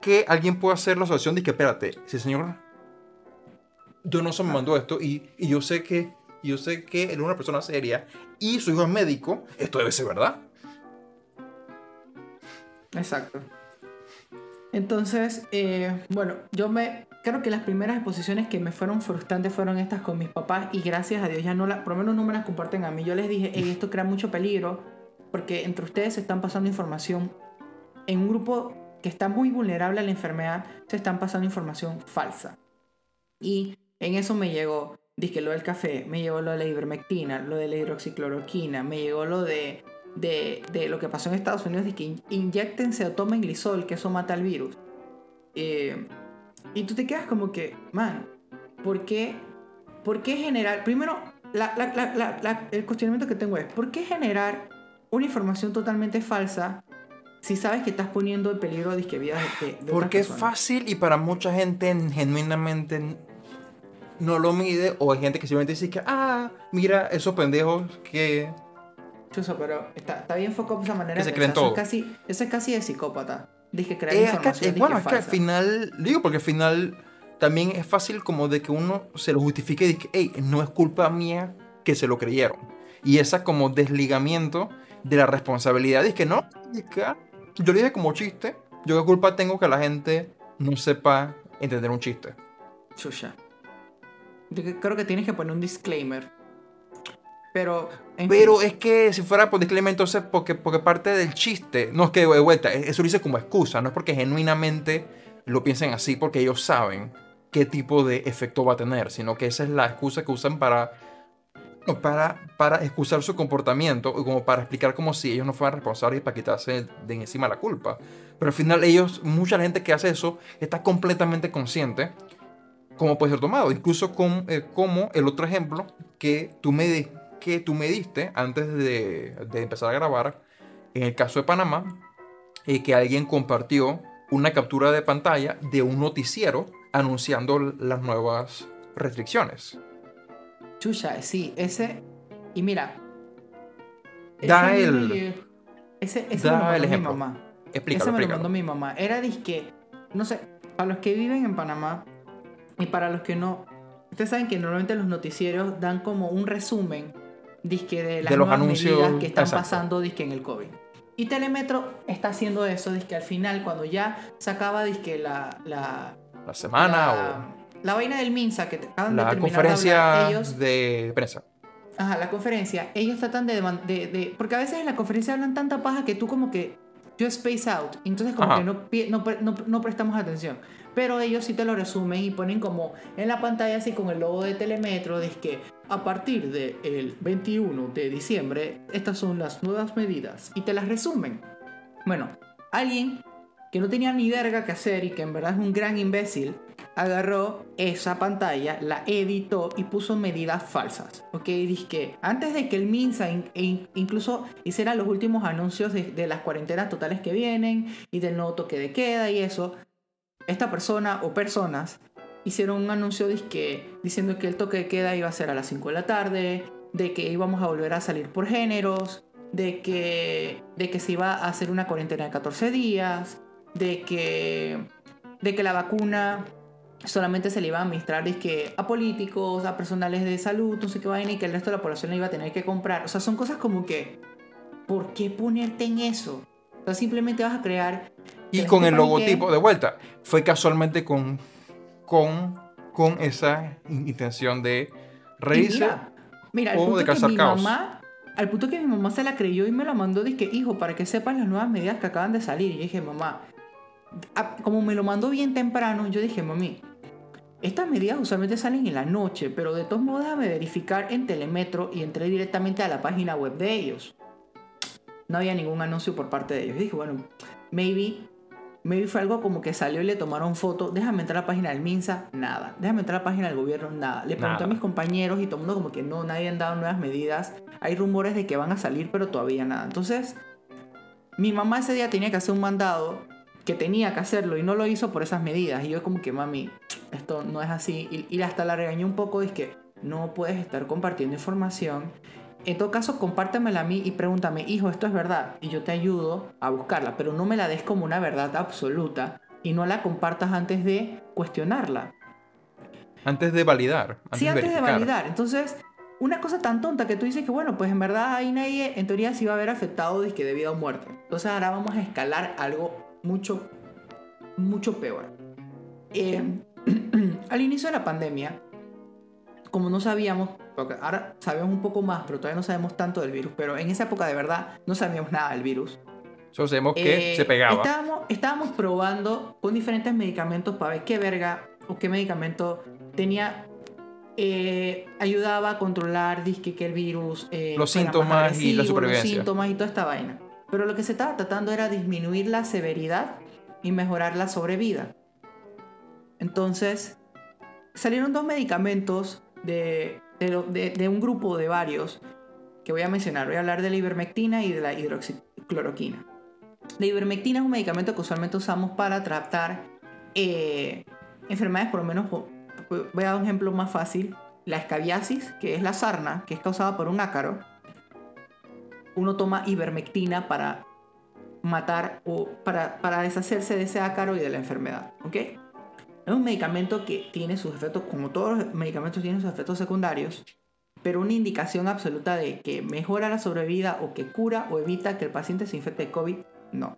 que alguien puede hacer la asociación de que, espérate, si el señor Donoso me ah. mandó esto y, y yo sé que yo sé que él es una persona seria y su hijo es médico, esto debe ser verdad. Exacto. Entonces, eh, bueno, yo me creo que las primeras exposiciones que me fueron frustrantes fueron estas con mis papás y gracias a Dios ya no las, por lo menos no me las comparten a mí. Yo les dije, esto crea mucho peligro porque entre ustedes se están pasando información en un grupo que está muy vulnerable a la enfermedad, se están pasando información falsa. Y en eso me llegó Dije lo del café, me llegó lo de la ivermectina, lo de la hidroxicloroquina, me llegó lo de, de, de lo que pasó en Estados Unidos, de que inyectense o tomen glisol, que eso mata al virus. Eh, y tú te quedas como que, man, ¿por qué, por qué generar? Primero, la, la, la, el cuestionamiento que tengo es, ¿por qué generar una información totalmente falsa si sabes que estás poniendo en peligro de vidas de, de Porque es fácil y para mucha gente genuinamente no lo mide o hay gente que simplemente dice que, ah, mira esos pendejos que... Chuso, pero está, está bien enfocado de esa manera. Que se creen todo. Eso es, casi, eso es casi de psicópata. Dije crear es información. Que, bueno, es que al final, digo, porque al final también es fácil como de que uno se lo justifique y dice, hey, no es culpa mía que se lo creyeron. Y esa como desligamiento de la responsabilidad. Es que no, yo le dije como chiste, yo qué culpa tengo que la gente no sepa entender un chiste. Chucha creo que tienes que poner un disclaimer. Pero. Pero es que si fuera por disclaimer, entonces, porque, porque parte del chiste. No es que de vuelta, eso lo hice como excusa, no es porque genuinamente lo piensen así, porque ellos saben qué tipo de efecto va a tener, sino que esa es la excusa que usan para. Para, para excusar su comportamiento como para explicar como si ellos no fueran responsables y para quitarse de encima la culpa. Pero al final ellos, mucha gente que hace eso, está completamente consciente cómo puede ser tomado. Incluso con, eh, como el otro ejemplo que tú me, que tú me diste antes de, de empezar a grabar, en el caso de Panamá, eh, que alguien compartió una captura de pantalla de un noticiero anunciando las nuevas restricciones. Chucha, sí, ese... Y mira... Da el... Ese, ese da el ejemplo. Mi mamá. Explícalo, ese me lo mandó mi mamá. Era disque... No sé, para los que viven en Panamá, y para los que no, ustedes saben que normalmente los noticieros dan como un resumen disque de las de los anuncios medidas que están pasando disque en el COVID. Y Telemetro está haciendo eso, disque al final, cuando ya se acaba disque la, la, la semana la, o... La vaina del MINSA que acaban la de terminar conferencia de, hablar, ellos, de prensa. Ajá, la conferencia. Ellos tratan de, de, de, Porque a veces en la conferencia hablan tanta paja que tú como que... Yo space out. Entonces como que no, no, no, no prestamos atención. Pero ellos sí te lo resumen y ponen como en la pantalla así con el logo de Telemetro, de que a partir del 21 de diciembre estas son las nuevas medidas y te las resumen. Bueno, alguien que no tenía ni verga que hacer y que en verdad es un gran imbécil, agarró esa pantalla, la editó y puso medidas falsas. Ok, dice que antes de que el MINSA incluso hiciera los últimos anuncios de, de, las cuarentenas totales que vienen y del nuevo toque de queda y eso, esta persona o personas hicieron un anuncio diciendo que el toque de queda iba a ser a las 5 de la tarde, de que íbamos a volver a salir por géneros, de que, de que se iba a hacer una cuarentena de 14 días, de que, de que la vacuna solamente se le iba a administrar que a políticos, a personales de salud, no sé qué vaina, y que el resto de la población la iba a tener que comprar. O sea, son cosas como que, ¿por qué ponerte en eso? O sea, simplemente vas a crear... Y con el logotipo de vuelta. Fue casualmente con, con, con esa intención de reírse mira, o de causar caos. Mamá, al punto que mi mamá se la creyó y me la mandó, dije, hijo, para que sepan las nuevas medidas que acaban de salir. Y yo dije, mamá, como me lo mandó bien temprano, yo dije, mami, estas medidas usualmente salen en la noche, pero de todos modos déjame verificar en Telemetro y entré directamente a la página web de ellos. No había ningún anuncio por parte de ellos. dije, bueno, maybe, maybe fue algo como que salió y le tomaron foto. Déjame entrar a la página del MINSA, nada. Déjame entrar a la página del gobierno, nada. Le pregunté a mis compañeros y todo el mundo como que no, nadie han dado nuevas medidas. Hay rumores de que van a salir, pero todavía nada. Entonces, mi mamá ese día tenía que hacer un mandado que tenía que hacerlo y no lo hizo por esas medidas. Y yo como que, mami, esto no es así. Y, hasta la regañé un poco, es que no puedes estar compartiendo información. En todo caso, compártemela a mí y pregúntame, hijo, esto es verdad. Y yo te ayudo a buscarla, pero no me la des como una verdad absoluta y no la compartas antes de cuestionarla. Antes de validar. sí, antes de validar. Entonces, una cosa tan tonta que tú dices que, bueno, pues en verdad ahí nadie, en teoría, sí va a haber afectado de que debido a muerte. Entonces ahora vamos a escalar algo mucho, mucho peor. Eh, al inicio de la pandemia, como no sabíamos, porque ahora sabemos un poco más, pero todavía no sabemos tanto del virus, pero en esa época de verdad no sabíamos nada del virus. Solo sabemos que eh, se pegaba. Estábamos, estábamos probando con diferentes medicamentos para ver qué verga o qué medicamento tenía eh, ayudaba a controlar disque que el virus los síntomas y la supervivencia los síntomas y toda esta vaina pero lo que se estaba tratando era disminuir la severidad y mejorar la sobrevida. Entonces, salieron dos medicamentos de, de, un grupo de varios que voy a mencionar. Voy a hablar de la ivermectina y de la hidroxicloroquina. La ivermectina es un medicamento que usualmente usamos para tratar eh, enfermedades, por lo menos, voy a dar un ejemplo más fácil. La escabiasis, que es la sarna, que es causada por un ácaro uno toma ivermectina para matar o para, para deshacerse de ese ácaro y de la enfermedad. ¿Ok? Es un medicamento que tiene sus efectos, como todos los medicamentos tienen sus efectos secundarios, pero una indicación absoluta de que mejora la sobrevida o que cura o evita que el paciente se infecte de COVID, no.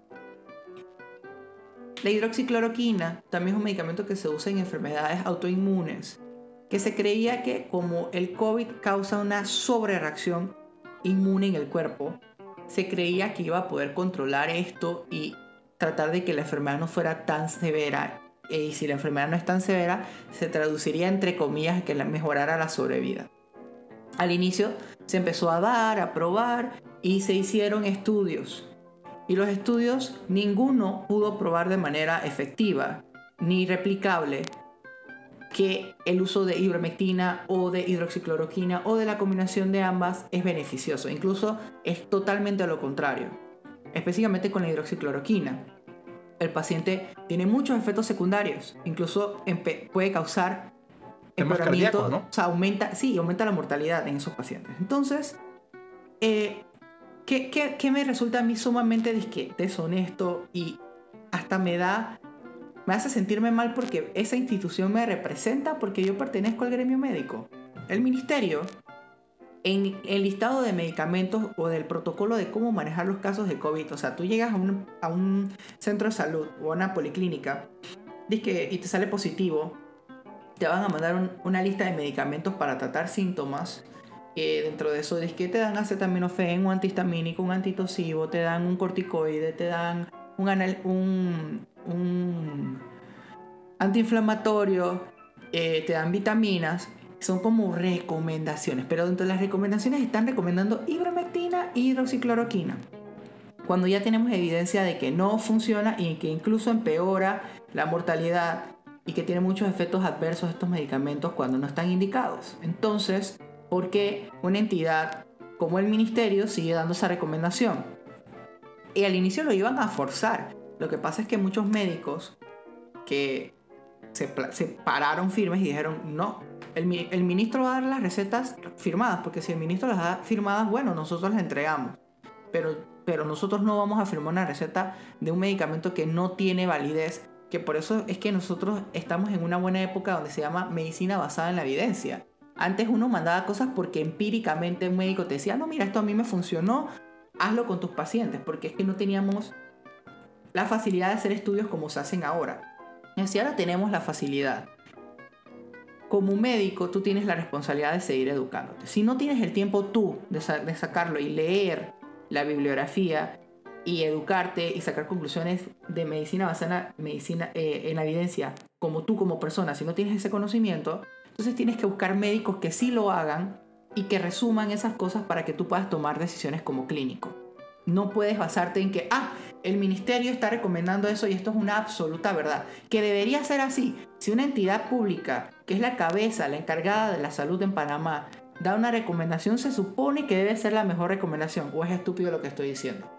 La hidroxicloroquina también es un medicamento que se usa en enfermedades autoinmunes, que se creía que como el COVID causa una sobrereacción inmune en el cuerpo, se creía que iba a poder controlar esto y tratar de que la enfermedad no fuera tan severa. Y si la enfermedad no es tan severa, se traduciría entre comillas que mejorara la sobrevida. Al inicio se empezó a dar, a probar y se hicieron estudios. Y los estudios ninguno pudo probar de manera efectiva ni replicable que el uso de ivermectina o de hidroxicloroquina o de la combinación de ambas es beneficioso. Incluso es totalmente lo contrario. Específicamente con la hidroxicloroquina. El paciente tiene muchos efectos secundarios. Incluso puede causar empeoramiento. ¿no? O sea, aumenta, sí, aumenta la mortalidad en esos pacientes. Entonces, eh, ¿qué, qué, me resulta a mí sumamente deshonesto y hasta me da me hace sentirme mal porque esa institución me representa porque yo pertenezco al gremio médico. El ministerio, en el listado de medicamentos o del protocolo de cómo manejar los casos de COVID, o sea, tú llegas a un, a un centro de salud o a una policlínica y te sale positivo, te van a mandar una lista de medicamentos para tratar síntomas. Eh, dentro de eso, que te dan acetaminofén, un antihistamínico, un antitosivo, te dan un corticoide, te dan un, un antiinflamatorio, eh, te dan vitaminas, son como recomendaciones, pero dentro de las recomendaciones están recomendando ivermectina y hidroxicloroquina. Cuando ya tenemos evidencia de que no funciona y que incluso empeora la mortalidad y que tiene muchos efectos adversos estos medicamentos cuando no están indicados. Entonces, ¿por qué una entidad como el ministerio sigue dando esa recomendación? Y al inicio lo iban a forzar, lo que pasa es que muchos médicos que se, pararon firmes y dijeron, no, el, ministro va a dar las recetas firmadas, porque si el ministro las da firmadas, bueno, nosotros las entregamos. pero, pero nosotros no vamos a firmar una receta de un medicamento que no tiene validez, que por eso es que nosotros estamos en una buena época donde se llama medicina basada en la evidencia. Antes uno mandaba cosas porque empíricamente un médico te decía, no, mira, esto a mí me funcionó, hazlo con tus pacientes, porque es que no teníamos la facilidad de hacer estudios como se hacen ahora. Y así ahora tenemos la facilidad. Como médico, tú tienes la responsabilidad de seguir educándote. Si no tienes el tiempo tú de, sacarlo y leer la bibliografía y educarte y sacar conclusiones de medicina basada medicina, eh, en evidencia, como tú como persona, si no tienes ese conocimiento, entonces tienes que buscar médicos que sí lo hagan y que resuman esas cosas para que tú puedas tomar decisiones como clínico. No puedes basarte en que, ah, el ministerio está recomendando eso y esto es una absoluta verdad. Que debería ser así. Si una entidad pública, que es la cabeza, la encargada de la salud en Panamá, da una recomendación, se supone que debe ser la mejor recomendación. ¿O es estúpido lo que estoy diciendo?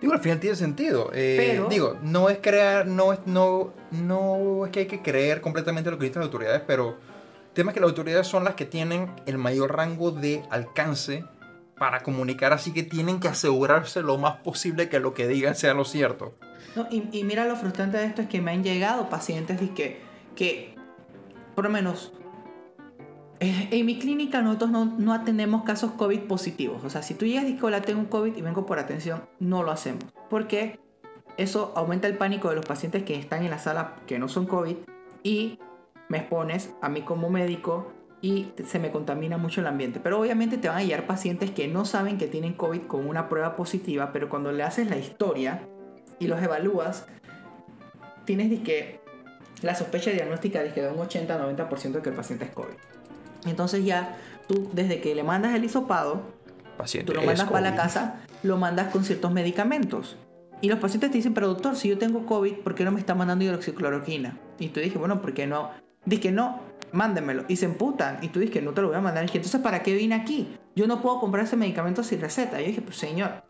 Digo, al final tiene sentido. Eh, digo, no es crear, no es, no, no es que hay que creer completamente lo que dicen las autoridades, pero el tema es que las autoridades son las que tienen el mayor rango de alcance para comunicar, así que tienen que asegurarse lo más posible que lo que digan sea lo cierto. y, mira lo frustrante de esto es que me han llegado pacientes que, que por lo menos, eh, en mi clínica nosotros no, atendemos casos COVID positivos. O sea, si tú llegas y dices, hola, tengo un COVID y vengo por atención, no lo hacemos. Porque eso aumenta el pánico de los pacientes que están en la sala que no son COVID y me expones a mí como médico y se me contamina mucho el ambiente. Pero obviamente te van a llegar pacientes que no saben que tienen COVID con una prueba positiva, pero cuando le haces la historia y los evalúas, tienes que la sospecha diagnóstica de que da un 80-90% de que el paciente es COVID. Entonces ya tú, desde que le mandas el hisopado, paciente tú lo mandas para la casa, lo mandas con ciertos medicamentos. Y los pacientes te dicen, pero doctor, si yo tengo COVID, ¿por qué no me está mandando hidroxicloroquina? Y tú dije, bueno, ¿por qué no? Dije, no, mándemelo. Y se emputan. Y tú dices que no te lo voy a mandar. Y dije, entonces, ¿para qué vine aquí? Yo no puedo comprar ese medicamento sin receta. Y yo dije, pues señor,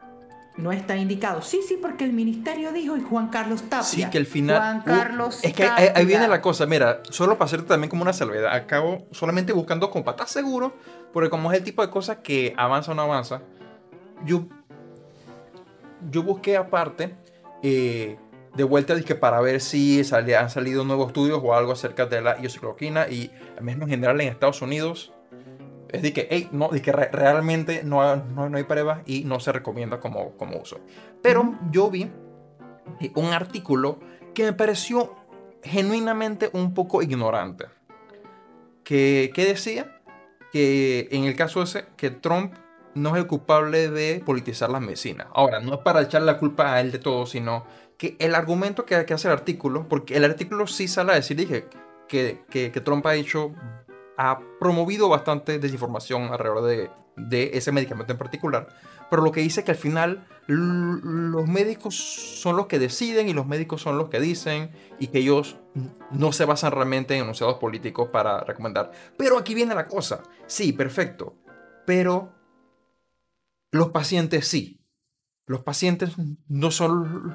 no está indicado. Sí, sí, porque el ministerio dijo y Juan Carlos Tapia. Sí, que el final. Juan Carlos Es que ahí, viene la cosa. Mira, solo para hacerte también como una salvedad. Acabo solamente buscando con patas seguro. Porque como es el tipo de cosas que avanza o no avanza. Yo. Yo busqué aparte. Eh, de vuelta que para ver si han salido nuevos estudios o algo acerca de la iocicloquina y al menos en general en Estados Unidos es de que, hey, no, de que realmente no, no, hay pruebas y no se recomienda como, como uso. Pero yo vi un artículo que me pareció genuinamente un poco ignorante. Que, que decía que en el caso ese, que Trump no es el culpable de politizar la medicina. Ahora, no es para echar la culpa a él de todo, sino que el argumento que, que hace el artículo, porque el artículo sí sale a decir, dije, que, que, Trump ha hecho, ha promovido bastante desinformación alrededor de, ese medicamento en particular, pero lo que dice es que al final los médicos son los que deciden y los médicos son los que dicen y que ellos no se basan realmente en enunciados políticos para recomendar. Pero aquí viene la cosa, sí, perfecto, pero los pacientes sí. Los pacientes no son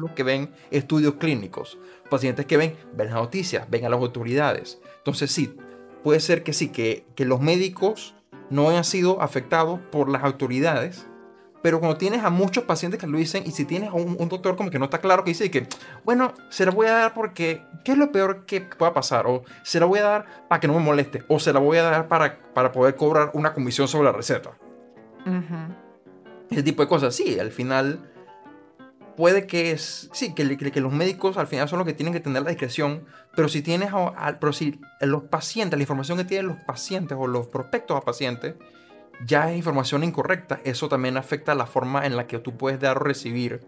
los que ven estudios clínicos. Los pacientes que ven, ven las noticias, ven a las autoridades. Entonces sí, puede ser que sí, que, que los médicos no hayan sido afectados por las autoridades, pero cuando tienes a muchos pacientes que lo dicen y si tienes a un, doctor como que no está claro que dice que, bueno, se la voy a dar porque, ¿qué es lo peor que pueda pasar? O se la voy a dar para que no me moleste, o se la voy a dar para, para poder cobrar una comisión sobre la receta. Ese tipo de cosas, sí, al final puede que es, sí, que, que, los médicos al final son los que tienen que tener la discreción, pero si tienes, pero si los pacientes, la información que tienen los pacientes o los prospectos a pacientes, ya es información incorrecta, eso también afecta la forma en la que tú puedes dar o recibir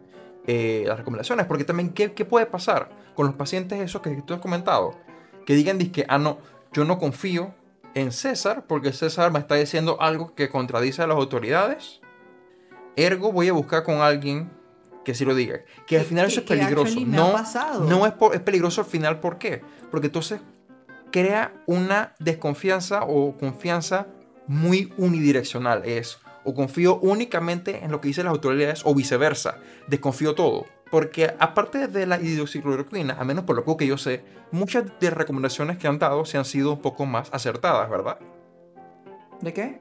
eh, las recomendaciones, porque también, ¿qué, ¿qué, puede pasar con los pacientes esos que tú has comentado? Que digan, que, ah, no, yo no confío en César, porque César me está diciendo algo que contradice a las autoridades, Ergo voy a buscar con alguien que sí lo diga. Que al final eso es peligroso. No, no es, es peligroso al final, ¿por qué? Porque entonces crea una desconfianza o confianza muy unidireccional. Es o confío únicamente en lo que dicen las autoridades o viceversa. Desconfío todo. Porque aparte de la hidroxicloroquina, a menos por lo que yo sé, muchas de las recomendaciones que han dado se han sido un poco más acertadas, ¿verdad? ¿De qué?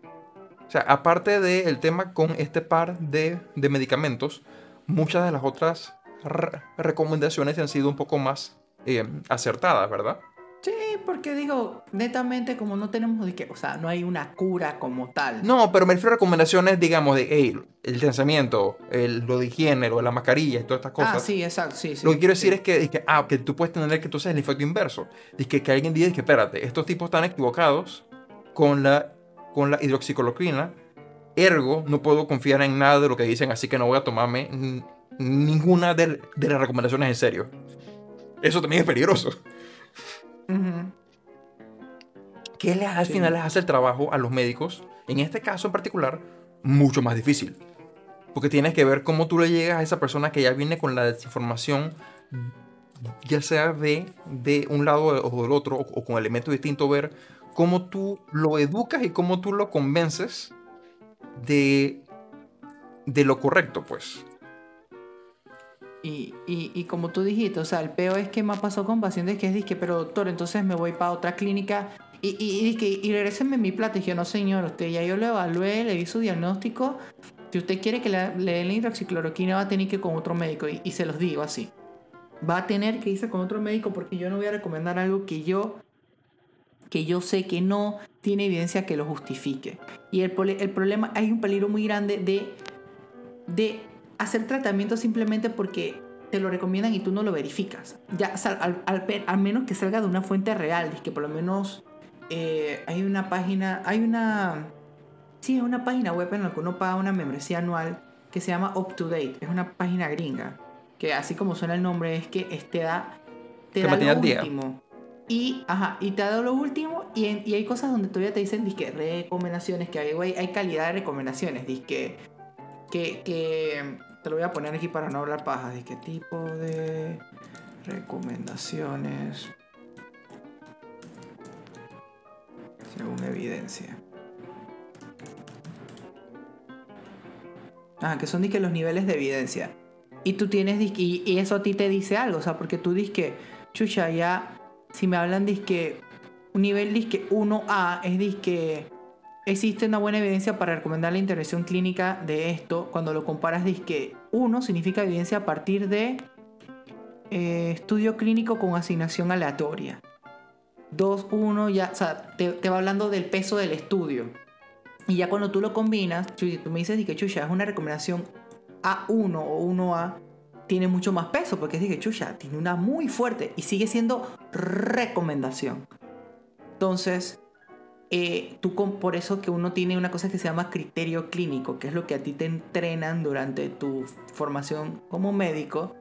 O sea, aparte del tema con este par de, de medicamentos, muchas de las otras re- recomendaciones han sido un poco más eh, acertadas, ¿verdad? Sí, porque digo, netamente como no tenemos de que, o sea, no hay una cura como tal. No, pero me refiero a recomendaciones, digamos, de hey, el distanciamiento, el, lo de higiene, lo de la mascarilla y todas estas cosas. ah, sí, exacto, sí, sí. Lo que quiero decir sí. es que, es que, ah, que tú puedes tener que entonces el efecto inverso. Es que, que alguien diga que, espérate, estos tipos están equivocados con la, con la hidroxicloroquina, ergo, no puedo confiar en nada de lo que dicen, así que no voy a tomarme ninguna de, de las recomendaciones en serio. Eso también es peligroso. Ujú. ¿Qué le, al Sí. final les hace el trabajo a los médicos, en este caso en particular, mucho más difícil? Porque tienes que ver cómo tú le llegas a esa persona que ya viene con la desinformación, ya sea de, de un lado o del otro, o, o con elementos distintos, ver cómo tú lo educas y cómo tú lo convences de, de lo correcto, pues. Y, y, como tú dijiste, o sea, el peo es que me pasado con pacientes que es disque, pero doctor, entonces me voy para otra clínica y, y, y, y regrésenme mi plata. Y yo, no señor, usted ya yo lo evalué, le di su diagnóstico. Si usted quiere que le, le den la hidroxicloroquina, va a tener que ir con otro médico. Y, y se los digo así. Va a tener que irse con otro médico porque yo no voy a recomendar algo que yo que yo sé que no tiene evidencia que lo justifique. Y el, el problema, hay un peligro muy grande de, de hacer tratamiento simplemente porque te lo recomiendan y tú no lo verificas. Ya, al, al al menos que salga de una fuente real, que por lo menos eh, hay una página, hay una, sí, una página web en la que uno paga una membresía anual que se llama Up to Date. Es una página gringa que así como suena el nombre es que es- te da, te Te da lo al día. Y, ajá, y te ha dado lo último y, y hay cosas donde todavía te dicen disque recomendaciones, que hay, güey, hay calidad de recomendaciones, disque que, que te lo voy a poner aquí para no hablar paja, disque tipo de recomendaciones según evidencia. Ah, que son disque los niveles de evidencia. Y tú tienes disque, y, y eso a ti te dice algo, o sea, porque tú disque, chucha, ya, si me hablan disque, un nivel disque 1A es disque, existe una buena evidencia para recomendar la intervención clínica de esto, cuando lo comparas disque 1 significa evidencia a partir de eh, estudio clínico con asignación aleatoria. 2, 1, ya, o sea, te, te va hablando del peso del estudio. Y ya cuando tú lo combinas, tú me dices que chucha, es una recomendación A1 o 1A, tiene mucho más peso, porque es que chucha, tiene una muy fuerte y sigue siendo recomendación. Entonces, eh, tú con- por eso que uno tiene una cosa que se llama criterio clínico, que es lo que a ti te entrenan durante tu formación como médico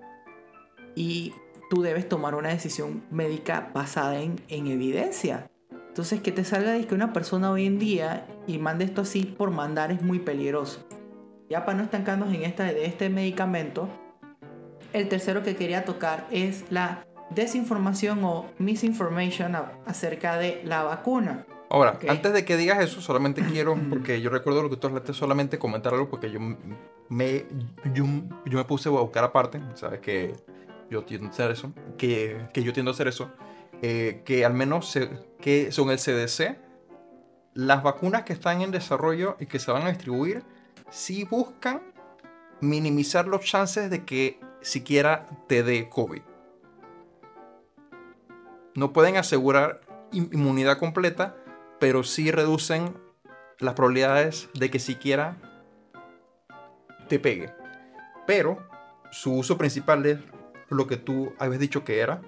y tú debes tomar una decisión médica basada en, en evidencia. Entonces, que te salga de que una persona hoy en día y mande esto así por mandar es muy peligroso. Ya para no estancarnos en esta de este medicamento, el tercero que quería tocar es la desinformación o misinformation acerca de la vacuna. Ahora, Ok. antes de que digas eso, solamente quiero, porque yo recuerdo lo que tú hablaste, solamente comentar algo, porque yo me, yo, yo me puse a buscar aparte, sabes que yo tiendo a hacer eso, que, que yo tiendo a hacer eso, eh, que al menos se- que son el CDC, las vacunas que están en desarrollo y que se van a distribuir, sí buscan minimizar los chances de que siquiera te dé COVID. No pueden asegurar in- inmunidad completa, pero sí reducen las probabilidades de que siquiera te pegue. Pero su uso principal es lo que tú habías dicho que era.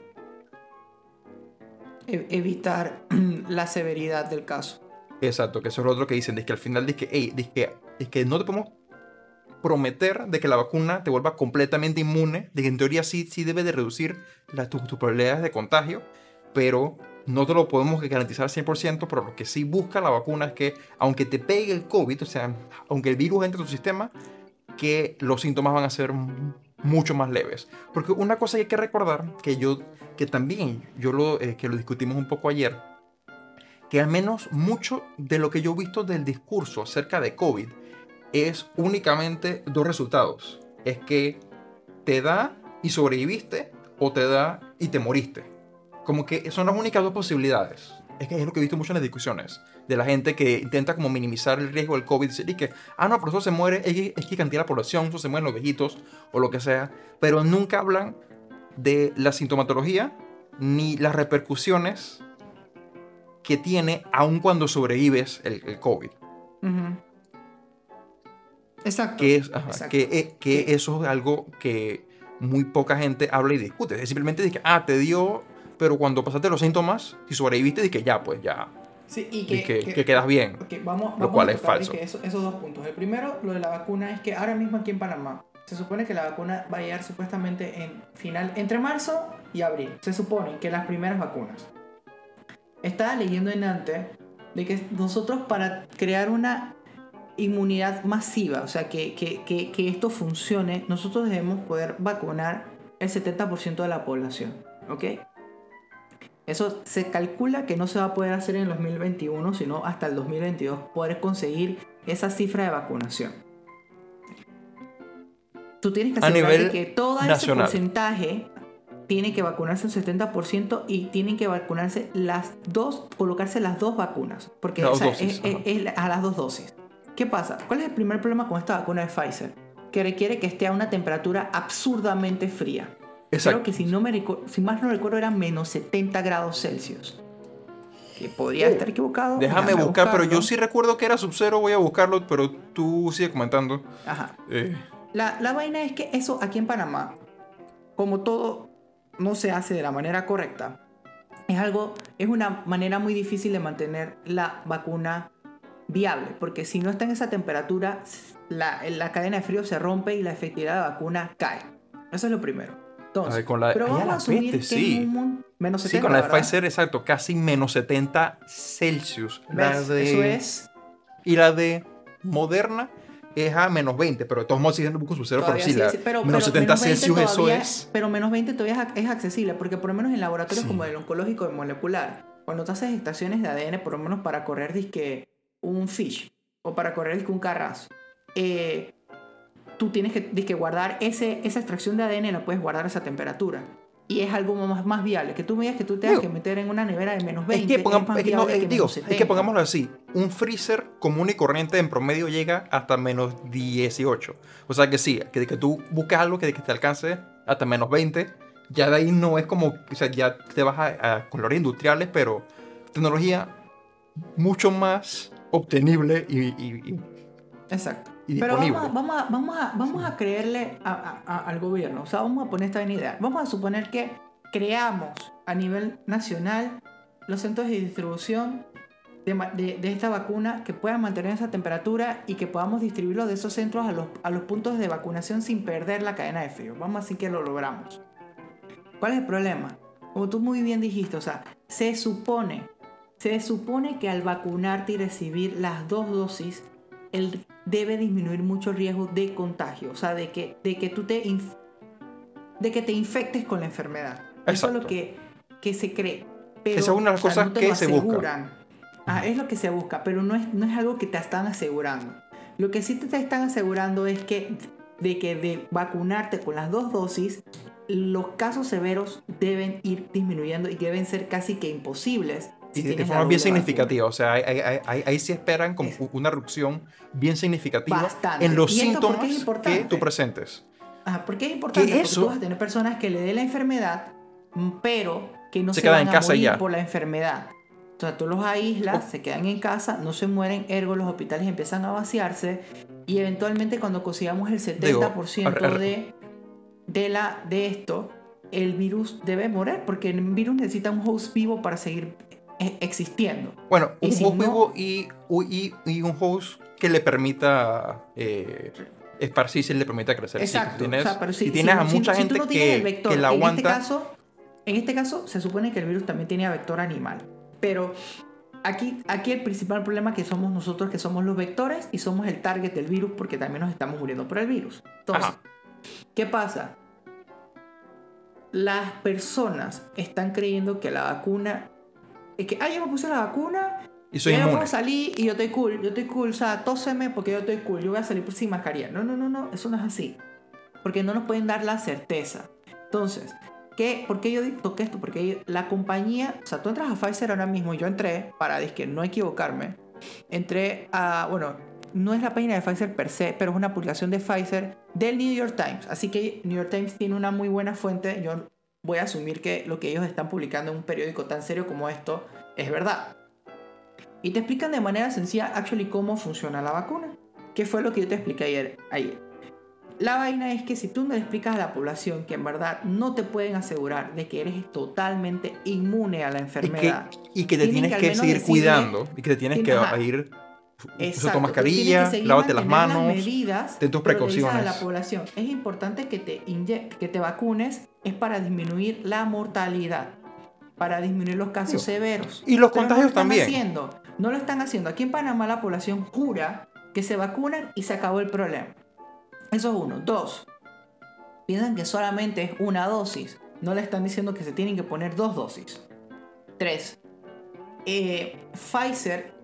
E- evitar la severidad del caso. Exacto, que eso es lo otro que dicen. Es que al final dice que, hey, dice que, es que no te podemos prometer de que la vacuna te vuelva completamente inmune, de que en teoría sí, sí debe de reducir las, tus, tus probabilidades de contagio, pero no te lo podemos garantizar 100%, pero lo que sí busca la vacuna es que aunque te pegue el COVID, o sea, aunque el virus entre en tu sistema, que los síntomas van a ser mucho más leves. Porque una cosa hay que recordar, que yo, que también yo lo, eh, que lo discutimos un poco ayer, que al menos mucho de lo que yo he visto del discurso acerca de COVID es únicamente dos resultados. Es que te da y sobreviviste o te da y te moriste. Como que son las únicas dos posibilidades. es que es lo que he visto mucho en las discusiones, de la gente que intenta como minimizar el riesgo del COVID, y que, ah, no, pero eso se muere, es que, es que cantidad de la población, eso se mueren los viejitos o lo que sea, pero nunca hablan de la sintomatología ni las repercusiones que tiene aun cuando sobrevives el, COVID. Ujú. Exacto. Que, es, ajá, exacto. que, eh, que Sí. eso es algo que muy poca gente habla y discute. Es simplemente de que, ah, te dio, pero cuando pasaste los síntomas, si sobreviviste, de que ya, pues ya, Sí, y que, que, que- que quedas bien. ok, vamos, lo cual a es falso. eso- esos dos puntos. El primero, lo de la vacuna, es que ahora mismo aquí en Panamá se supone que la vacuna va a llegar supuestamente en final, entre marzo y abril. Se supone que las primeras vacunas. Estaba leyendo en antes de que nosotros para crear una inmunidad masiva, o sea, que, que, que, que esto funcione, nosotros debemos poder vacunar el 70% de la población, ¿ok? Eso se calcula que no se va a poder hacer en el 2021, sino hasta el 2022 poder conseguir esa cifra de vacunación. Tú tienes que A asegurarte nivel que todo ese nacional. porcentaje tiene que vacunarse el 70% y tienen que vacunarse las dos, colocarse las dos vacunas. Porque Las o sea, dos dosis, es, es- ajá. es a las dos dosis. ¿Qué pasa? ¿Cuál es el primer problema con esta vacuna de Pfizer? Que requiere que esté a una temperatura absurdamente fría. Exacto. Creo que si, no me si más no recuerdo eran menos 70 grados Celsius. Que podría Oh, estar equivocado. Déjame buscar, pero yo sí recuerdo que era Sub-Zero, voy a buscarlo, pero tú sigue comentando. Ajá. Eh, La, la vaina es que eso aquí en Panamá, como todo no se hace de la manera correcta, es algo, es una manera muy difícil de mantener la vacuna viable, porque si no está en esa temperatura, la, la cadena de frío se rompe y la efectividad de la vacuna cae. Eso es lo primero. Entonces, ver, con la- pero vamos la a asumir peste, que sí. un menos 70, sí, con la de. Pfizer, exacto, casi menos 70 Celsius. La ¿Ves? de, Eso es Y la de Moderna es a menos 20, pero de todos modos siguen buscando Sub-Zero, pero Todavía sí, sí, la sí, pero- menos pero 70 menos 20 Celsius, eso es... Pero menos 20 todavía es ac- es accesible, porque por lo menos en laboratorios Sí. como el oncológico y molecular, cuando tú haces estaciones de ADN, por lo menos para correr disque un fish o para correr un carrazo, eh, tú tienes que disque guardar ese, esa extracción de ADN, la puedes guardar a esa temperatura. Y es algo más, más viable. Que tú me digas que tú tengas Digo, que meter en una nevera de menos 20. Es que, pongamos, más es que no, viable que digo, menos es que 70. pongámoslo así, un freezer común y corriente en promedio llega hasta menos 18. O sea que sí, que, que tú buscas algo que, que te alcance hasta menos 20, ya de ahí no es como, o sea, ya te vas a, a colores industriales, pero tecnología mucho más obtenible y, y- y- Exacto. y Pero vamos, a- vamos, a, vamos, a, vamos a creerle a- al gobierno. O sea, vamos a poner esta idea. Vamos a suponer que creamos a nivel nacional los centros de distribución de, ma- de- de esta vacuna que puedan mantener esa temperatura y que podamos distribuirlo de esos centros a los, a los puntos de vacunación sin perder la cadena de frío. Vamos a decir que lo logramos. ¿Cuál es el problema? Como tú muy bien dijiste, o sea, se supone, se supone que al vacunarte y recibir las dos dosis, el, debe disminuir mucho el riesgo de contagio, o sea, de que, de que tú te, de que te infectes con la enfermedad. Eso es lo que, que se cree. Pero, Esa es una de las o sea, cosas no que se busca. aseguran. Ah, es lo que se busca, pero no es, no es algo que te están asegurando. Lo que sí te están asegurando es que de que de vacunarte con las dos dosis, los casos severos deben ir disminuyendo y deben ser casi que imposibles. Y de, forma bien significativa. O sea, ahí, ahí- ahí- ahí sí esperan como Es- una reducción bien significativa Bastante. en los ¿Y esto por qué es síntomas que tú presentes. Ajá, ¿Por qué es importante? Que Porque tú vas a tener personas que le dé la enfermedad, mm, pero que no Se se, quedan van en a casa morir ya. por la enfermedad. O sea, tú los aíslas, Oh. se quedan en casa, no se mueren, ergo los hospitales empiezan a vaciarse y eventualmente cuando consigamos el 70% ar- ar- de, de, la, de esto, el virus debe morir porque el virus necesita un host vivo para seguir existiendo. Bueno, un si no- vivo y, y, y un host que le permita eh, esparcirse y le permita crecer. Exacto. tienes, o sea, pero si, tienes si- a si- mucha si gente no tienes que, vector, que la En este, aguanta. caso, en este caso, se supone que el virus también tenía vector animal. Pero aquí, aquí el principal problema es que somos nosotros que somos los vectores y somos el target del virus porque también nos estamos muriendo por el virus. Entonces, Ajá. ¿qué pasa? Las personas están creyendo que la vacuna... Es que, ah, yo me puse la vacuna y soy yo inmune. puedo salir y yo estoy cool, yo estoy cool, o sea, tóseme porque yo estoy cool, yo voy a salir sin mascarilla. No, no, no, no, eso no es así. Porque no nos pueden dar la certeza. Entonces, ¿Qué, ¿Por qué yo toqué esto? Porque la compañía, o sea, tú entras a Pfizer ahora mismo, yo entré, para que no equivocarme, entré a, bueno, no es la página de Pfizer per se, pero es una publicación de Pfizer del New York Times. Así que New York Times tiene una muy buena fuente. Yo voy a asumir que lo que ellos están publicando en un periódico tan serio como esto es verdad. Y te explican de manera sencilla, actually, cómo funciona la vacuna. ¿Qué fue lo que yo te expliqué ayer? ayer. La vaina es que si tú no le explicas a la población que en verdad no te pueden asegurar de que eres totalmente inmune a la enfermedad. Y que, te tienes que, seguir cuidando y que te tienes que ir Usa tu mascarilla, lávate las manos, medidas, ten tus precauciones. A la población. Es importante que te, que te vacunes, es para disminuir la mortalidad, para disminuir los casos severos. Y los contagios no también. Haciendo, no lo están haciendo. Aquí en Panamá la población jura que se vacunan y se acabó el problema. Eso es uno. Dos, piensan que solamente es una dosis. No le están diciendo que se tienen que poner dos dosis. Tres, eh, Pfizer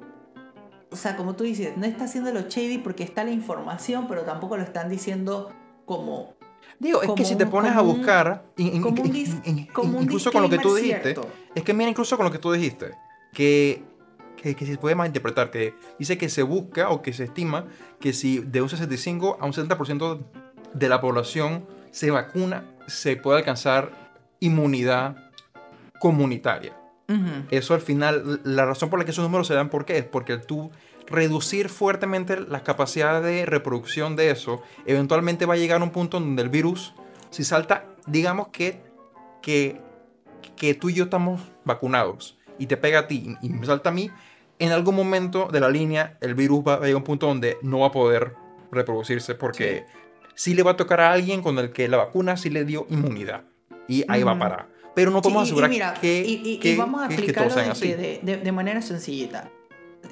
o sea, como tú dices, no está haciendo lo shady porque está la información, pero tampoco lo están diciendo como... Digo, es que si te pones a buscar, incluso con lo que tú dijiste, es que mira, incluso con lo que tú dijiste, que, que, que, se puede malinterpretar, que dice que se busca o que se estima que si de un 65 a un 70% de la población se vacuna, se puede alcanzar inmunidad comunitaria. Eso al final, la razón por la que esos números se dan, ¿por qué? Es porque tú reducir fuertemente la capacidad de reproducción de eso, eventualmente va a llegar a un punto donde el virus, si salta, digamos que, que, que tú y yo estamos vacunados y te pega a ti y me salta a mí, en algún momento de la línea el virus va a llegar a un punto donde no va a poder reproducirse porque sí, le va a tocar a alguien con el que la vacuna sí le dio inmunidad y ahí va a parar pero no podemos asegurar que, y, vamos a explicarlo de, de, manera sencillita.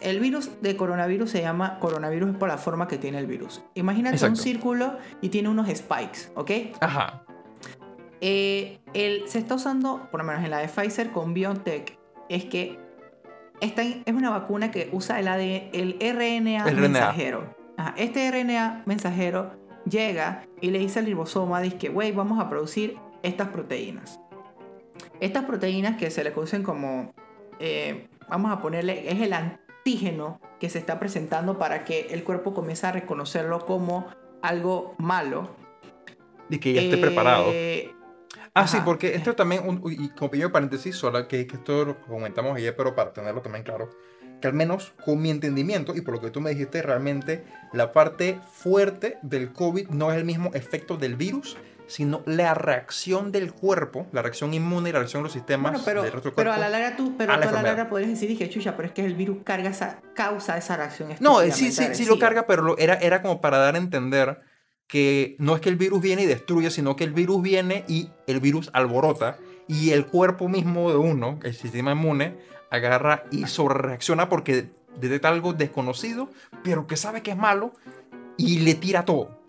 El virus de coronavirus se llama coronavirus por la forma que tiene el virus. Imagínate un círculo y tiene unos spikes, ¿ok? Ajá. Eh, se está usando, por lo menos en la de Pfizer con BioNTech, es que esta es una vacuna que usa el, ADN, el RNA mensajero. Este RNA mensajero llega y le dice al ribosoma, dice que, güey, vamos a producir estas proteínas. Estas proteínas que se le conocen como, eh, vamos a ponerle, es el antígeno que se está presentando para que el cuerpo comience a reconocerlo como algo malo. Y que ya esté preparado. Eh, ah, sí, porque esto también, un, y como pequeño paréntesis, solo que, que esto lo comentamos ayer, pero para tenerlo también claro, que al menos con mi entendimiento y por lo que tú me dijiste, realmente la parte fuerte del COVID no es el mismo efecto del virus, sino la reacción del cuerpo, la reacción inmune y la reacción de los sistemas pero, del resto del cuerpo. Pero a la larga tú, pero a la, larga podrías decir, dije, chucha, pero es que el virus carga esa, causa esa reacción. No, sí, sí, sí lo carga, pero era, era como para dar a entender que no es que el virus viene y destruye, sino que el virus viene y el virus alborota y el cuerpo mismo de uno, el sistema inmune, agarra y sobrereacciona porque detecta algo desconocido, pero que sabe que es malo y le tira todo.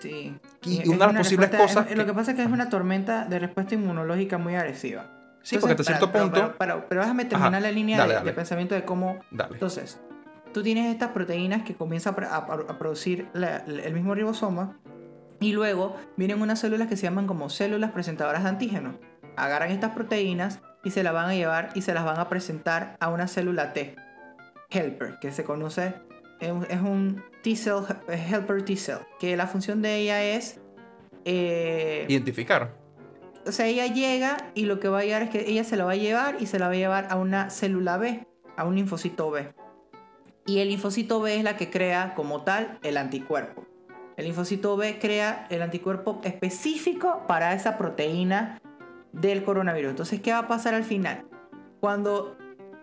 Sí. Y una de las posibles cosas. Lo que pasa es que es una tormenta de respuesta inmunológica muy agresiva. Sí, porque hasta cierto punto. Pero, pero, déjame terminar la línea de, pensamiento de cómo. Dale. Entonces, tú tienes estas proteínas que comienzan a, producir el mismo ribosoma. Y luego vienen unas células que se llaman como células presentadoras de antígeno. Agarran estas proteínas y se las van a llevar y se las van a presentar a una célula T, helper, que se conoce es un T-cell, helper T-cell, que la función de ella es... Eh, Identificar. O sea, ella llega y lo que va a llegar es que ella se la va a llevar y se la va a llevar a una célula B, a un linfocito B. Y el linfocito B es la que crea como tal el anticuerpo. El linfocito B crea el anticuerpo específico para esa proteína del coronavirus. Entonces, ¿qué va a pasar al final? Cuando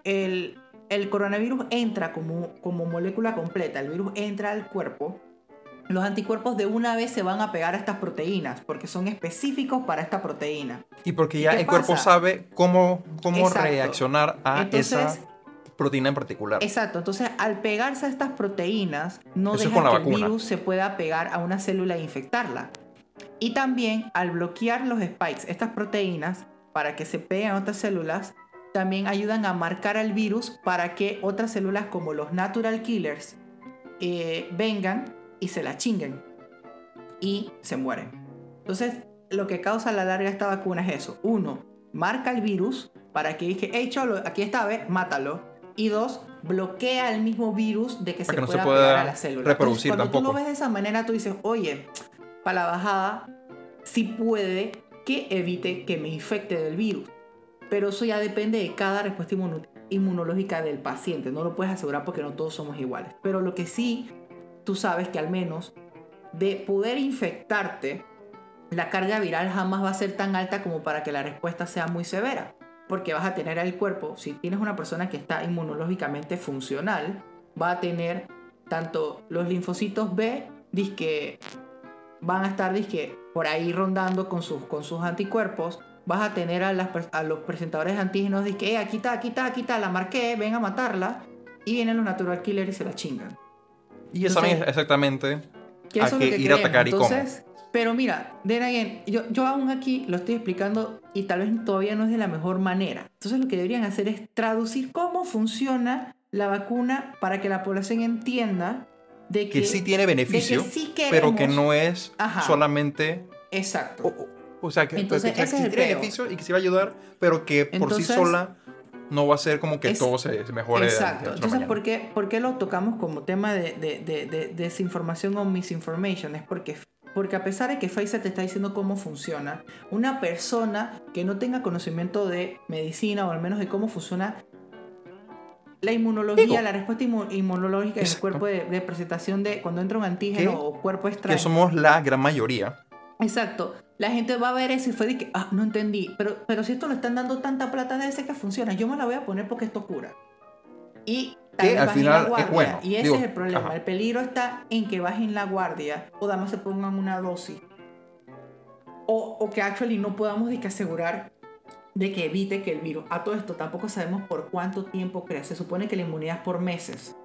el, el coronavirus entra como, como molécula completa, el virus entra al cuerpo, los anticuerpos de una vez se van a pegar a estas proteínas porque son específicos para esta proteína. Y porque ya el cuerpo sabe cómo, cómo reaccionar a esa proteína en particular. Exacto, entonces al pegarse a estas proteínas no deja que el virus se pueda pegar a una célula e infectarla. Y también al bloquear los spikes, estas proteínas, para que se peguen a otras células, también ayudan a marcar al virus para que otras células como los natural killers eh, vengan y se la chinguen y se mueren. Entonces, lo que causa a la larga esta vacuna es eso. Uno, marca el virus para que dije, hey cholo, aquí está, ve, mátalo. Y dos, bloquea el mismo virus de que se que no se pueda pueda pegar a la célula. reproducir Entonces, cuando tú tampoco. lo ves de esa manera, tú dices, oye, para la bajada, sí puede que evite que me infecte del virus. Pero eso ya depende de cada respuesta inmuno- inmunológica del paciente. No lo puedes asegurar porque no todos somos iguales. Pero lo que sí, tú sabes que al menos de poder infectarte, la carga viral jamás va a ser tan alta como para que la respuesta sea muy severa. Porque vas a tener el cuerpo, si tienes una persona que está inmunológicamente funcional, va a tener tanto los linfocitos B, disque van a estar disque por ahí rondando con sus, con sus anticuerpos. Vas a tener a, las a los presentadores de antígenos disque, eh, aquí está, aquí está, aquí está, la marqué, ven a matarla. Y vienen los natural killers y se la chingan. Y saben Entonces- exactamente Que a eso es qué que ir a atacar y cómo. Entonces, Pero mira, then again, yo, yo aún aquí lo estoy explicando y tal vez todavía no es de la mejor manera. Entonces lo que deberían hacer es traducir cómo funciona la vacuna para que la población entienda de que, que sí tiene beneficio, sí pero que queremos- no es Ajá. solamente... Exacto. O, o- sea, que, Entonces, que- que ese es el beneficio y que sí va a ayudar, pero que por sí sola no va a ser como que es- todo se, mejore. Exacto. Entonces. ¿por qué, por qué lo tocamos como tema de, de- de- de desinformación o misinformation? Es porque, porque a pesar de que Pfizer te está diciendo cómo funciona, una persona que no tenga conocimiento de medicina o al menos de cómo funciona la inmunología, Digo, la respuesta inmu- inmunológica en el Exacto. cuerpo de, de presentación de cuando entra un antígeno Que- o cuerpo extraño. Que somos la gran mayoría. Exacto. La gente va a ver eso y fue de que, ah, no entendí. Pero, pero si esto le están dando tanta plata, debe ser que funciona. Yo me la voy a poner porque esto cura. Y Que al final la es guardia. bueno. Y ese Digo, es el problema. ajá. El peligro está en que bajen la guardia o además se pongan una dosis. O, o que actually no podamos de que asegurar de que evite que el virus. A todo esto tampoco sabemos por cuánto tiempo crea. Se supone que la inmunidad es por meses.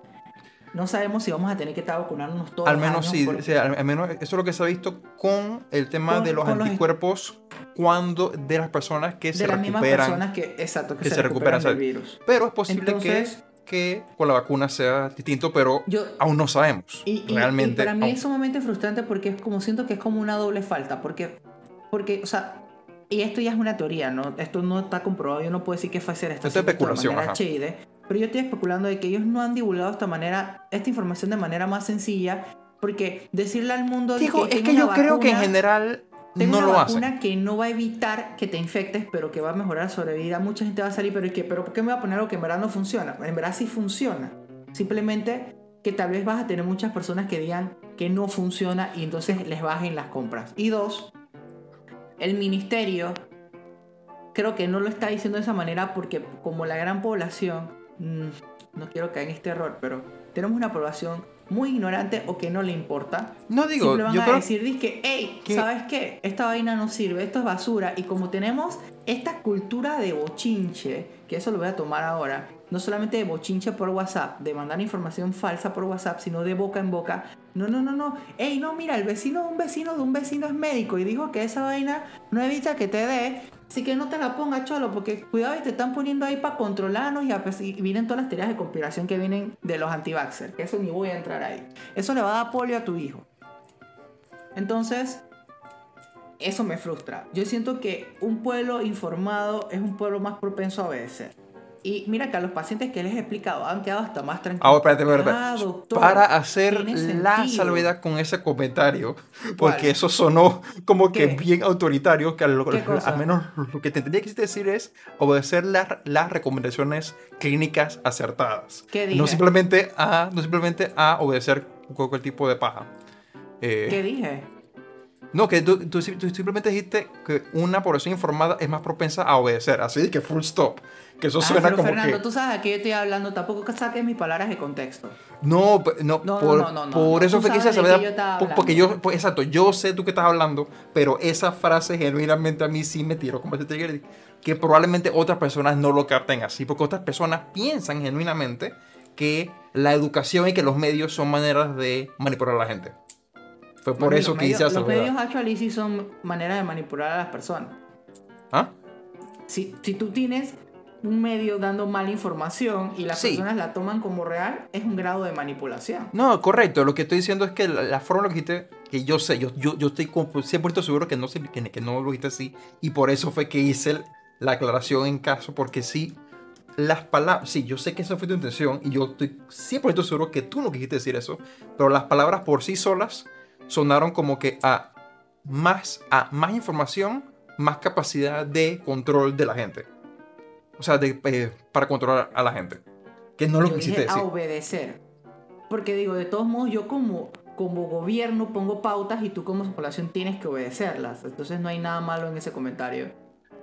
No sabemos si vamos a tener que estar vacunándonos todos Al menos sí, por- o sea, al menos eso es lo que se ha visto con el tema Con- de los anticuerpos cuando de las personas que de se las mismas recuperan. personas que, exacto, que, que se, se recuperan, recuperan, del virus. Pero es posible Entonces- que, que con la vacuna sea distinto, pero Yo, aún no sabemos. Y, y- realmente. y para mí aún- es sumamente frustrante porque es como siento que es como una doble falta. Porque, porque, o sea, y esto ya es una teoría, ¿no? Esto no está comprobado. Yo no puedo decir que Pfizer está Esto es esto de especulación, manera ajá. shady, pero yo estoy especulando de que ellos no han divulgado esta manera, esta información de manera más sencilla. Porque decirle al mundo. Digo, es tengo que yo creo que en general tengo no una lo hacen. vacuna que no va a evitar que te infectes, pero que va a mejorar la sobrevida. Mucha gente va a salir, pero ¿y qué? ¿Pero por qué me voy a poner algo que en verdad no funciona? En verdad sí funciona. Simplemente que tal vez vas a tener muchas personas que digan que no funciona y entonces les bajen las compras. Y dos, el ministerio creo que no lo está diciendo de esa manera porque como la gran población, mm, no quiero caer en este error, pero tenemos una población muy ignorante o que no le importa. No digo, Siempre van yo a creo decir, que, hey, ¿sabes qué? Esta vaina no sirve, esto es basura. Y como tenemos esta cultura de bochinche, que eso lo voy a tomar ahora, no solamente de bochinche por WhatsApp, de mandar información falsa por WhatsApp, sino de boca en boca. No, no, no, no. Hey, no, mira, el vecino de un vecino de un vecino es médico y dijo que esa vaina no evita que te dé. Así que no te la pongas, cholo, porque cuidado y te están poniendo ahí para controlarnos y, vienen todas las teorías de conspiración que vienen de los anti que eso ni voy a entrar ahí. Eso le va a dar polio a tu hijo. Entonces, eso me frustra. Yo siento que un pueblo informado es un pueblo más propenso a obedecer. Y mira que a los pacientes que les he explicado han quedado hasta más tranquilos. Ahora, espérate, espérate, Ah, doctor, Para hacer la sentido. salvedad con ese comentario, ¿Cuál? porque eso sonó como que ¿Qué? bien autoritario, que a lo- ¿Qué cosa? al menos lo que te tendría que decir es obedecer las, las recomendaciones clínicas acertadas. ¿Qué dije? No simplemente a, no simplemente a obedecer cualquier tipo de paja. Eh, ¿Qué dije? No, que tú, tú tú simplemente dijiste que una población informada es más propensa a obedecer, así que full stop. Que eso Ah, suena pero como Fernando, que... tú sabes a qué yo estoy hablando. Tampoco que saques mis palabras de contexto. No, pe- no, No, por, no, no, no, por no. eso fue que estaba po- porque yo, pues, exacto, yo sé tú que estás hablando, pero esa frase genuinamente a mí sí me tiró como ese trigger, que probablemente otras personas no lo capten así, porque otras personas piensan genuinamente que la educación y que los medios son maneras de manipular a la gente. Fue por Mami, eso que hice medios- esa Los medios actually sí son maneras de manipular a las personas. ¿Ah? Si, si tú tienes un medio dando mala información y las Sí. personas la toman como real, es un grado de manipulación. No, correcto. Lo que estoy diciendo es que la, la forma en la que dijiste que yo sé, yo, yo, yo estoy como 100% seguro que no, que, que no lo dijiste así. Y por eso fue que hice el- la aclaración en caso, porque sí, las palabras, sí, yo sé que esa fue tu intención y yo estoy 100% seguro que tú no quisiste decir eso, pero las palabras por sí solas sonaron como que a más, a más información, más capacidad de control de la gente. O sea, de, eh, para controlar a la gente. Que no lo yo quisiste dije a decir. obedecer. Porque digo, de todos modos, yo como, como gobierno pongo pautas y tú como población tienes que obedecerlas. Entonces no hay nada malo en ese comentario.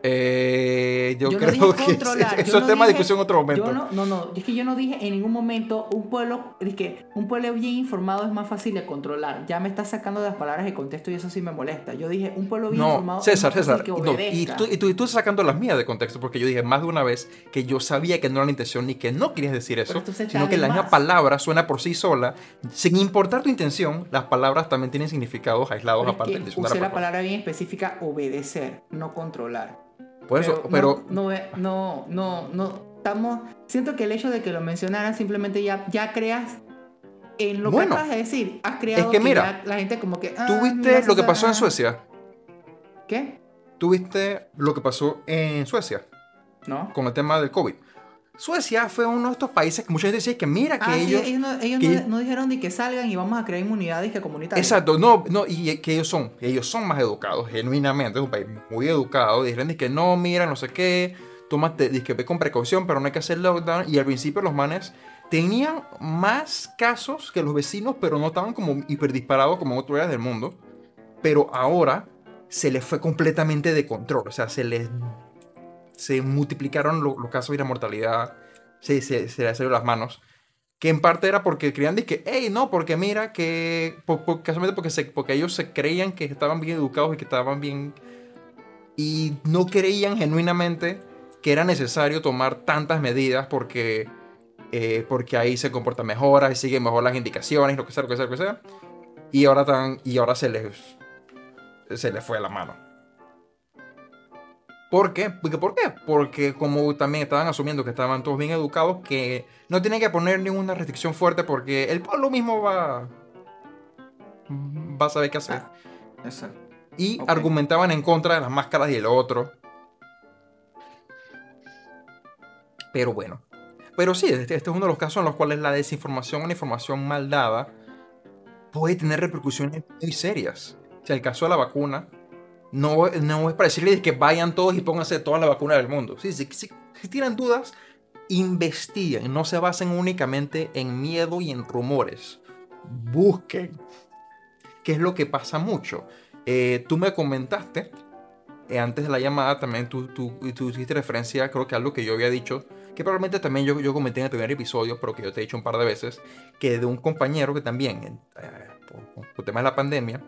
Eh, yo, Yo no creo dije que controlar, eso es no tema de discusión en otro momento. Yo no, no, no, es que yo no dije en ningún momento un pueblo, es que un pueblo bien informado es más fácil de controlar. Ya me estás sacando de las palabras de contexto y eso sí me molesta. Yo dije un pueblo bien No, informado César, es más César. fácil que no, y, tú, y, tú, y tú sacando las mías de contexto, porque yo dije más de una vez que yo sabía que no era la intención ni que no querías decir eso, sino que la misma palabra suena por sí sola. Sin importar tu intención, las palabras también tienen significados aislados Pero es aparte que de la usé la palabra bien específica obedecer, no controlar. Por eso, pero, no, no, no, no, no, estamos. Siento que el hecho de que lo mencionaran simplemente ya, ya creas en lo que acabas de decir. Has creado que mira, la gente como que. ah, ¿tú no viste vas a lo que pasó en. Suecia? ¿Qué? ¿Tú viste lo que pasó en Suecia ¿No? con el tema del COVID? Suecia fue uno de estos países que mucha gente decía que mira que Ah, sí, ellos... ellos, no, ellos que- no, no dijeron ni que salgan y vamos a crear inmunidad y que comunitaria. Exacto, no, no, y que ellos son, ellos son más educados, genuinamente, es un país muy educado, dijeron que no, mira, no sé qué, tómate, que ve con precaución, pero no hay que hacer lockdown, y al principio los manes tenían más casos que los vecinos, pero no estaban como hiperdisparados como en otros lugares del mundo, pero ahora se les fue completamente de control, o sea, se les, se multiplicaron lo- los casos y la mortalidad, se, se, se les salieron las manos que en parte era porque creían que, hey, no, porque mira que, por, por- casualmente porque, porque ellos se creían que estaban bien educados y que estaban bien, y no creían genuinamente que era necesario tomar tantas medidas porque, eh, porque ahí se comporta mejor, ahí siguen mejor las indicaciones, lo que sea, lo que sea, lo que sea, y ahora, tan, y ahora se les, se les fue la mano. ¿Por qué? Porque, ¿Por qué? Porque como también estaban asumiendo que estaban todos bien educados, que no tienen que poner ninguna restricción fuerte porque el pueblo mismo va, va a saber qué hacer. Exacto. Y argumentaban en contra de las máscaras y el otro. Pero bueno. Pero sí, este, este es uno de los casos en los cuales la desinformación o la información mal dada puede tener repercusiones muy serias. O sea, el caso de la vacuna no, no es para decirles que vayan todos y pónganse toda la vacuna del mundo. Sí, sí, sí, si tienen dudas, investiguen. No se basen únicamente en miedo y en rumores. Busquen. ¿Qué es lo que pasa mucho? Eh, tú me comentaste, eh, antes de la llamada también tú, tú, tú hiciste referencia, creo que algo que yo había dicho, que probablemente también yo, yo comenté en el primer episodio, pero que yo te he dicho un par de veces, que de un compañero que también, eh, por, por tema de la pandemia,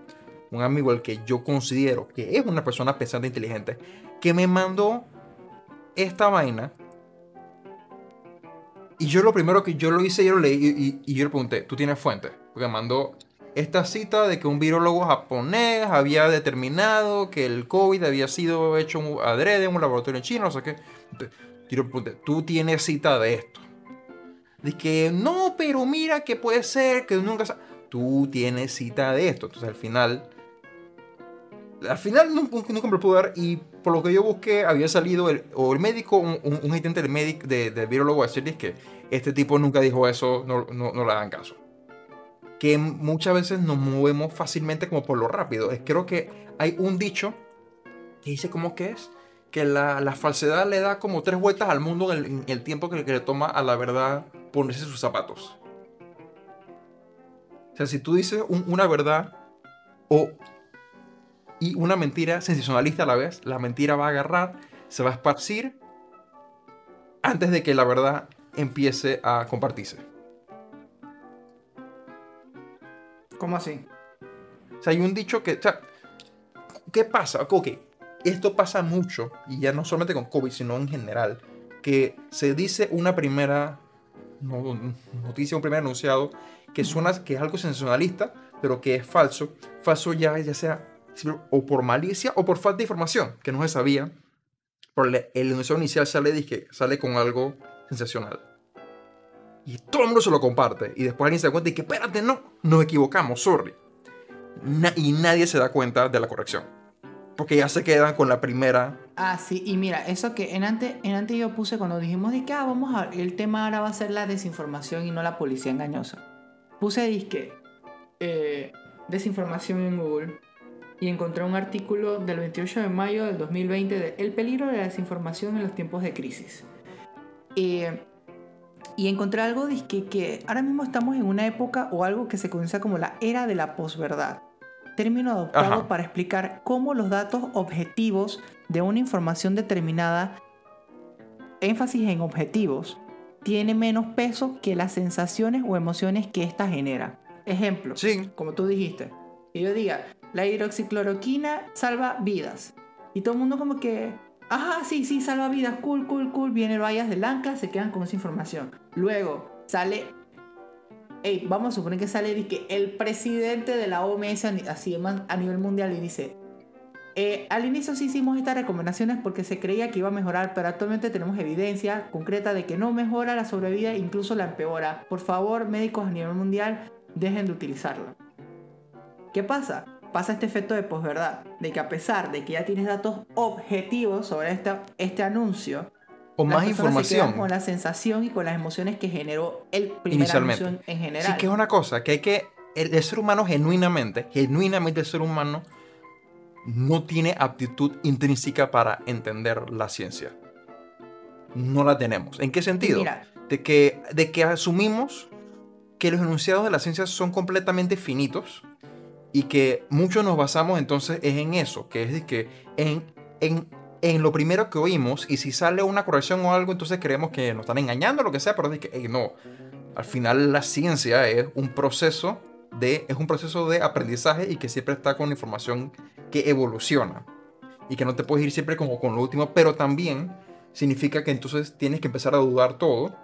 un amigo al que yo considero que es una persona pensante e inteligente, que me mandó esta vaina. Y yo lo primero que yo lo hice, yo lo leí y, yo le pregunté, ¿tú tienes fuente? Porque me mandó esta cita de que un virólogo japonés había determinado que el COVID había sido hecho un- adrede en un laboratorio en China, no sé qué. ¿tú tienes cita de esto? Dice que no, pero mira que puede ser, que nunca sa-". Tú tienes cita de esto. Entonces al final al final nunca, nunca me lo pude dar y por lo que yo busqué había salido el, o el médico, un, un, agente del, médico, de, del virólogo a decirles que este tipo nunca dijo eso, no, no, no le hagan caso. Que muchas veces nos movemos fácilmente como por lo rápido. Creo que hay un dicho que dice cómo que es, que la, la falsedad le da como tres vueltas al mundo en el, en el tiempo que, que le toma a la verdad ponerse sus zapatos. O sea, si tú dices un- una verdad o y una mentira sensacionalista a la vez, la mentira va a agarrar, se va a esparcir antes de que la verdad empiece a compartirse. ¿Cómo así? O sea, hay un dicho que, o sea, ¿qué pasa? Ok, esto pasa mucho, y ya no solamente con COVID, sino en general, que se dice una primera no- noticia, un primer anunciado, que suena que es algo sensacionalista, pero que es falso. Falso ya, ya sea o por malicia o por falta de información, que no se sabía. Pero el, enunciado inicial sale, dizque, sale con algo sensacional. Y todo el mundo se lo comparte. Y después alguien se da cuenta y que, espérate, no, nos equivocamos, sorry. na- y nadie se da cuenta de la corrección. Porque ya se quedan con la primera. Ah, sí, y mira, eso que en antes, en antes yo puse cuando dijimos de que ah, vamos a, el tema ahora va a ser la desinformación y no la policía engañosa. Puse disque eh, desinformación en Google y encontré un artículo del 28 de mayo del 2020 de El peligro de la desinformación en los tiempos de crisis. Eh, y encontré algo disque que ahora mismo estamos en una época o algo que se conoce como la era de la posverdad. Término adoptado Ajá. para explicar cómo los datos objetivos de una información determinada, énfasis en objetivos, tiene menos peso que las sensaciones o emociones que ésta genera. Ejemplo, Sí. como tú dijiste, que yo diga, la hidroxicloroquina salva vidas. Y todo el mundo como que, ajá, sí, sí, salva vidas, cool, cool, cool. Viene Vallas del Anca, se quedan con esa información. Luego sale, hey, vamos a suponer que sale de que el presidente de la OMS, a nivel mundial, y dice, eh, al inicio sí hicimos estas recomendaciones porque se creía que iba a mejorar, pero actualmente tenemos evidencia concreta de que no mejora la sobrevida, incluso la empeora. Por favor, médicos a nivel mundial, dejen de utilizarla. ¿Qué pasa? Pasa este efecto de posverdad, de que a pesar de que ya tienes datos objetivos sobre esta, este anuncio, O las más información. con la sensación y con las emociones que generó el primer Inicialmente. anuncio en general. Sí, que es una cosa, que hay que. El, el ser humano genuinamente, genuinamente el ser humano no tiene aptitud intrínseca para entender la ciencia. No la tenemos. ¿En qué sentido? Mira, de que, de que asumimos que los enunciados de la ciencia son completamente finitos y que muchos nos basamos entonces es en eso, que es de que en, en, en lo primero que oímos y si sale una corrección o algo, entonces creemos que nos están engañando lo que sea, pero es de que no, al final la ciencia es un proceso de, es un proceso de aprendizaje y que siempre está con información que evoluciona y que no te puedes ir siempre como con lo último, pero también significa que entonces tienes que empezar a dudar todo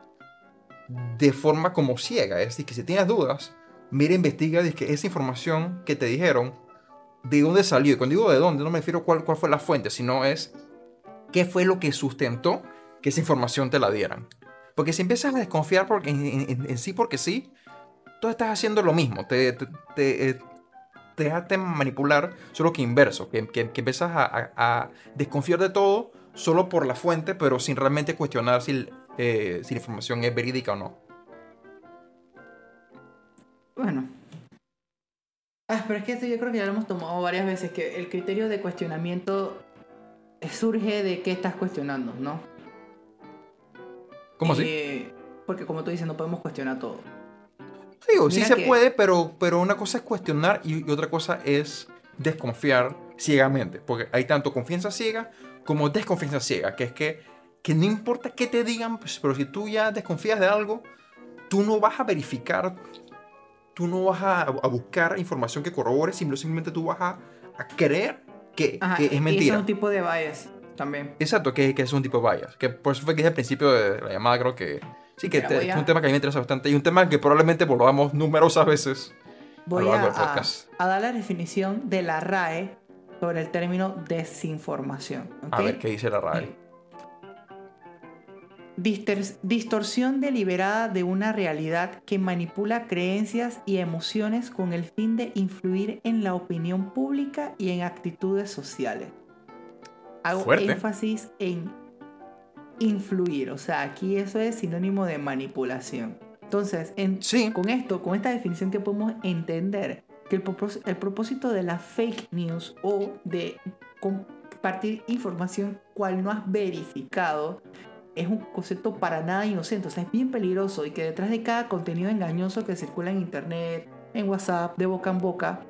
de forma como ciega. Es decir, que si tienes dudas, mira, investiga de que esa información que te dijeron, de dónde salió. Y cuando digo de dónde, no me refiero cuál, cuál fue la fuente, sino es qué fue lo que sustentó que esa información te la dieran. Porque si empiezas a desconfiar porque, en, sí porque sí, tú estás haciendo lo mismo. Te, te, te, eh, te dejaste manipular, solo que inverso. Que, que, que empiezas a, a- a desconfiar de todo solo por la fuente, pero sin realmente cuestionar si, eh, si la información es verídica o no. Bueno. Ah, pero es que esto yo creo que ya lo hemos tomado varias veces, que el criterio de cuestionamiento surge de qué estás cuestionando, ¿no? ¿Cómo así? Eh, porque como tú dices, no podemos cuestionar todo. Digo, sí se puede, pero, pero una cosa es cuestionar y, y otra cosa es desconfiar ciegamente. Porque hay tanto confianza ciega como desconfianza ciega, que es que, que no importa qué te digan, pues, pero si tú ya desconfías de algo, tú no vas a verificar, tú no vas a, a buscar información que corrobore, simplemente tú vas a, a creer que, Ajá, que es mentira. es un tipo de bias también. Exacto, que, que es un tipo de bias. Que por eso fue que dije al principio de la llamada, creo que sí, que te- es un tema que a mí me interesa bastante y un tema que probablemente volvamos numerosas veces Voy lo a, largo del a- podcast. a dar la definición de la RAE sobre el término desinformación. A ver qué dice la RAE. Distorsión deliberada de una realidad que manipula creencias y emociones con el fin de influir en la opinión pública y en actitudes sociales. Hago Fuerte. énfasis en influir, o sea, aquí eso es sinónimo de manipulación. Entonces, en- Sí. con esto, con esta definición que podemos entender que el, el propósito de la fake news o de compartir información cual no has verificado es un concepto para nada inocente, o sea, es bien peligroso y que detrás de cada contenido engañoso que circula en internet, en WhatsApp, de boca en boca,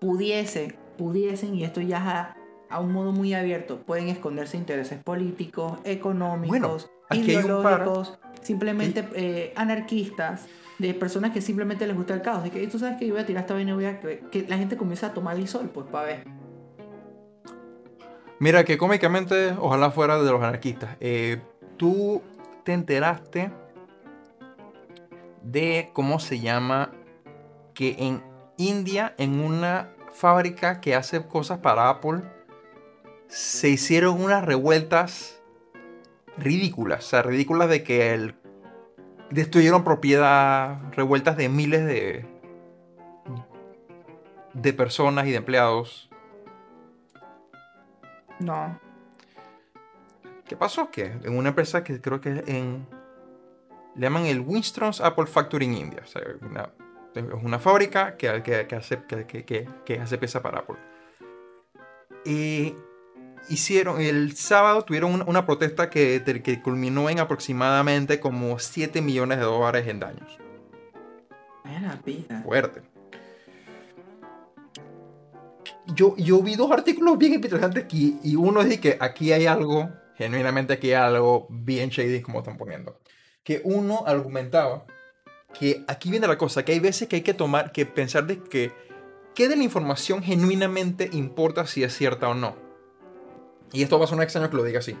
pudiese, pudiesen, y esto ya a, a un modo muy abierto, pueden esconderse intereses políticos, económicos, par- ideológicos, simplemente eh, anarquistas, de personas que simplemente les gusta el caos, de que tú sabes que yo voy a tirar esta vaina que, que la gente comienza a tomar el sol, pues para ver. Mira, que cómicamente, ojalá fuera de los anarquistas. Eh, Tú te enteraste de cómo se llama que en India, en una fábrica que hace cosas para Apple, se hicieron unas revueltas ridículas. O sea, ridículas de que destruyeron propiedad, revueltas de miles de, de personas y de empleados. No. ¿Qué pasó? Que en una empresa que creo que es en... Le llaman el Winston's Apple Factory en India. O sea, una- es una fábrica que, que, que hace, que, hace pieza para Apple. Y hicieron, el sábado tuvieron una, una protesta que, que culminó en aproximadamente como 7 millones de dólares en daños. La vida. Fuerte. Yo, yo vi dos artículos bien interesantes aquí y uno es de que aquí hay algo, genuinamente aquí algo bien shady como están poniendo. Que uno argumentaba que aquí viene la cosa, que hay veces que hay que tomar, que pensar de que qué de la información genuinamente importa si es cierta o no. Y esto va a sonar extraño que lo diga así.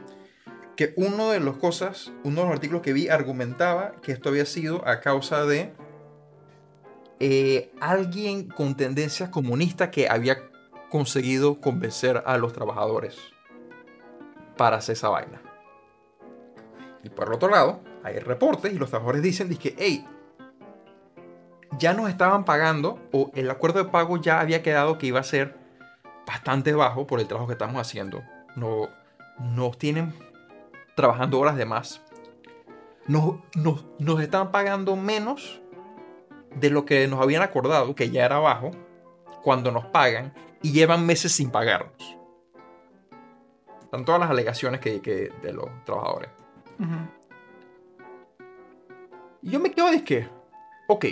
Que uno de las cosas, uno de los artículos que vi argumentaba que esto había sido a causa de eh, alguien con tendencia comunista que había conseguido convencer a los trabajadores para hacer esa vaina. Y por el otro lado, hay reportes y los trabajadores dicen que, hey, ya nos estaban pagando o el acuerdo de pago ya había quedado que iba a ser bastante bajo por el trabajo que estamos haciendo. No, nos tienen trabajando horas de más. Nos, nos, nos están pagando menos de lo que nos habían acordado, que ya era bajo, cuando nos pagan y llevan meses sin pagarnos. Están todas las alegaciones que, que de los trabajadores. Y yo me quedo de que, ok,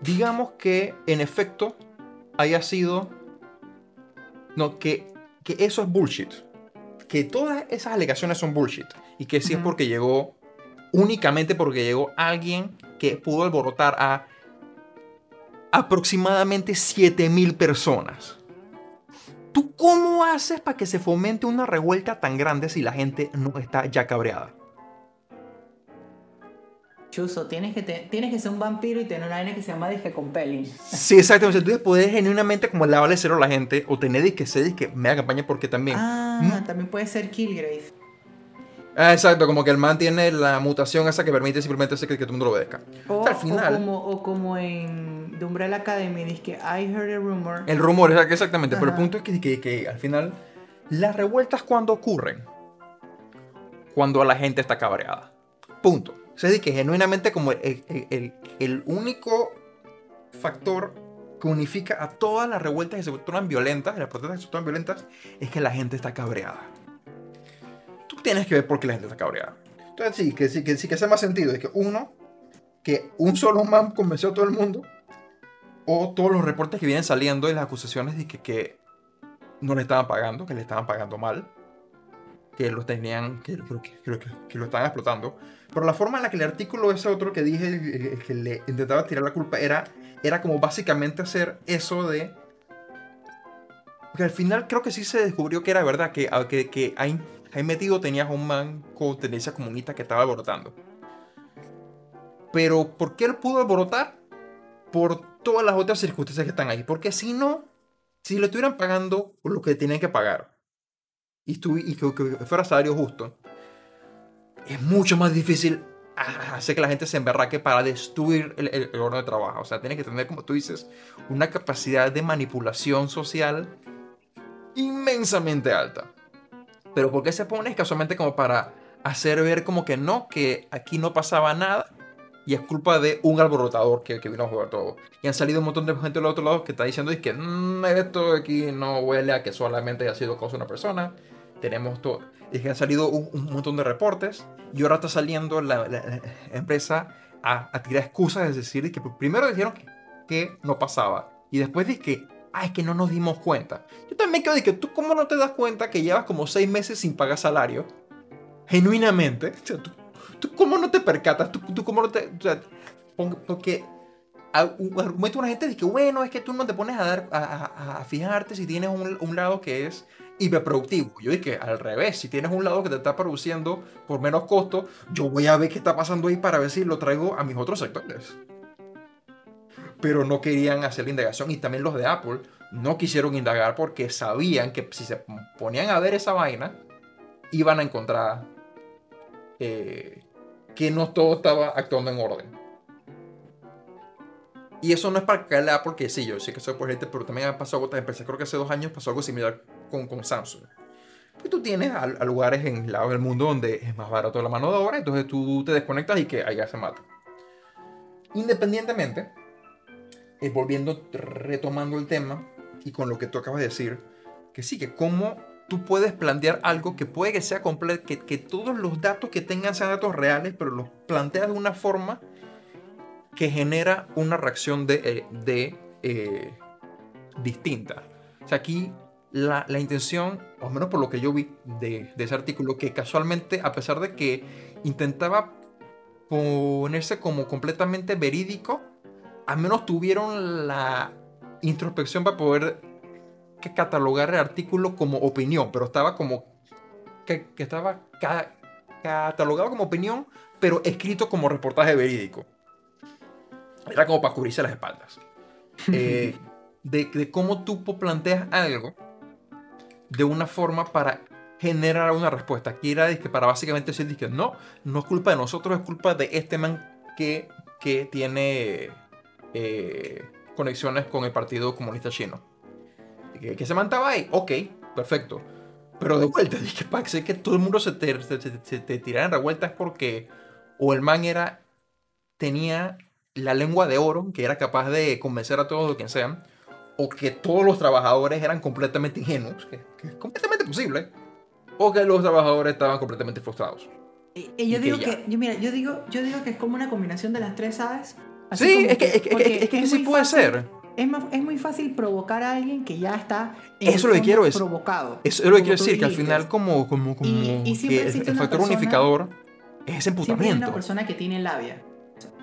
digamos que en efecto haya sido, no, que, que eso es bullshit. Que todas esas alegaciones son bullshit. Y que sí es porque llegó, únicamente porque llegó alguien que pudo alborotar a aproximadamente 7000 personas. ¿Tú cómo haces para que se fomente una revuelta tan grande si la gente no está ya cabreada? Chuso, tienes que, te- tienes que ser un vampiro y tener una vaina que se llama disque compelling. Sí, exactamente. Entonces puedes genuinamente como lavarle cero a la gente o tener disque se que me da campaña porque también. Ah, Mm. también puede ser Killgrave. Ah, exacto, como que el man tiene la mutación esa que permite simplemente hacer que, que todo el mundo lo obedezca. O, Al final- o como, o como en The Umbrella Academy, dice que I heard a rumor. El rumor, exact- exactamente. Pero el punto es que, que- que al final las revueltas cuando ocurren, cuando la gente está cabreada. Punto. O sea, es que genuinamente como el, el- el- el único factor que unifica a todas las revueltas que se tornan violentas, las protestas que se tornan violentas, es que la gente está cabreada. Tú tienes que ver por qué la gente está cabreada. Entonces sí, que sí, que sí que hace más sentido. Es que uno, que un solo man convenció a todo el mundo, o todos los reportes que vienen saliendo y las acusaciones de que, que no le estaban pagando, que le estaban pagando mal, que lo tenían, que, que, lo estaban explotando. Pero la forma en la que el artículo ese otro que dije, que le intentaba tirar la culpa, era, era como básicamente hacer eso de... Porque al final creo que sí se descubrió que era verdad, que, que, que ahí, ahí metido tenías un man con tendencia comunista que estaba alborotando. Pero ¿por qué él pudo alborotar? Por todas las otras circunstancias que están ahí. Porque si no, si le estuvieran pagando lo que tenían que pagar y, y que, que fuera salario justo, es mucho más difícil hacer que la gente se emberraque para destruir el, el, el orden de trabajo. O sea, tiene que tener, como tú dices, una capacidad de manipulación social inmensamente alta. Pero ¿por qué se pone? Es casualmente como para hacer ver como que no, que aquí no pasaba nada. Y es culpa de un alborotador que, que vino a jugar todo. Y han salido un montón de gente del otro lado que está diciendo es que "Mm, esto aquí no huele a que solamente haya sido cosa de una persona. Tenemos todo. Y que han salido un, montón de reportes. Y ahora está saliendo la, empresa a, tirar excusas. Es decir, que primero dijeron que, que no pasaba. Y después dice que, ah, es que no nos dimos cuenta. Yo también creo de que tú, ¿cómo no te das cuenta que llevas como seis meses sin pagar salario? Genuinamente. O sea, tú, ¿Tú cómo no te percatas? ¿Tú, tú cómo no te...? O sea, porque argumento una gente de que, bueno, es que tú no te pones a, dar, a, a- a fijarte si tienes un, un lado que es hiperproductivo. Yo dije, al revés, si tienes un lado que te está produciendo por menos costo, yo voy a ver qué está pasando ahí para ver si lo traigo a mis otros sectores. Pero no querían hacer la indagación y también los de Apple no quisieron indagar porque sabían que si se ponían a ver esa vaina, iban a encontrar eh, que no todo estaba actuando en orden. Y eso no es para caerle a porque sí, yo sé que soy por gente, pero también ha pasado otras empresas. Creo que hace dos años pasó algo similar con, con Samsung. Pues tú tienes a, lugares en el lado del mundo donde es más barato la mano de obra, entonces tú te desconectas y que allá se mata. Independientemente, eh, volviendo, retomando el tema y con lo que tú acabas de decir, que sí, que cómo tú puedes plantear algo que puede que sea completo, que, que todos los datos que tengan sean datos reales, pero los planteas de una forma que genera una reacción de, eh, de eh, distinta. O sea, aquí la, la, intención, al menos por lo que yo vi de, de, ese artículo, que casualmente, a pesar de que intentaba ponerse como completamente verídico, al menos tuvieron la introspección para poder catalogar el artículo como opinión, pero estaba como que, que estaba ca, catalogado como opinión, pero escrito como reportaje verídico. Era como para cubrirse las espaldas. Eh, de, de, cómo tú planteas algo de una forma para generar una respuesta. Aquí era que para básicamente decir que no, no es culpa de nosotros, es culpa de este man que, que tiene eh, conexiones con el Partido Comunista Chino. Que, que se mantaba ahí, ok, perfecto. Pero de vuelta, dije, para que, todo el mundo se te, se, se, se te tirara en revueltas porque o el man era, tenía la lengua de oro, que era capaz de convencer a todos o quien sean, o que todos los trabajadores eran completamente ingenuos, que, que es completamente posible, o que los trabajadores estaban completamente frustrados. Y, y yo y digo que, que, yo, mira, yo digo, yo digo que es como una combinación de las tres, ¿sabes? Así sí, es que, es que, es que, es sí puede fácil, ser. Es, más, es muy fácil provocar a alguien que ya está eso es lo que quiero es provocado. Eso es lo que quiero decir, que al final como, como, como y, y que el, factor persona, unificador es ese emputamiento. Siempre hay una persona que tiene labia.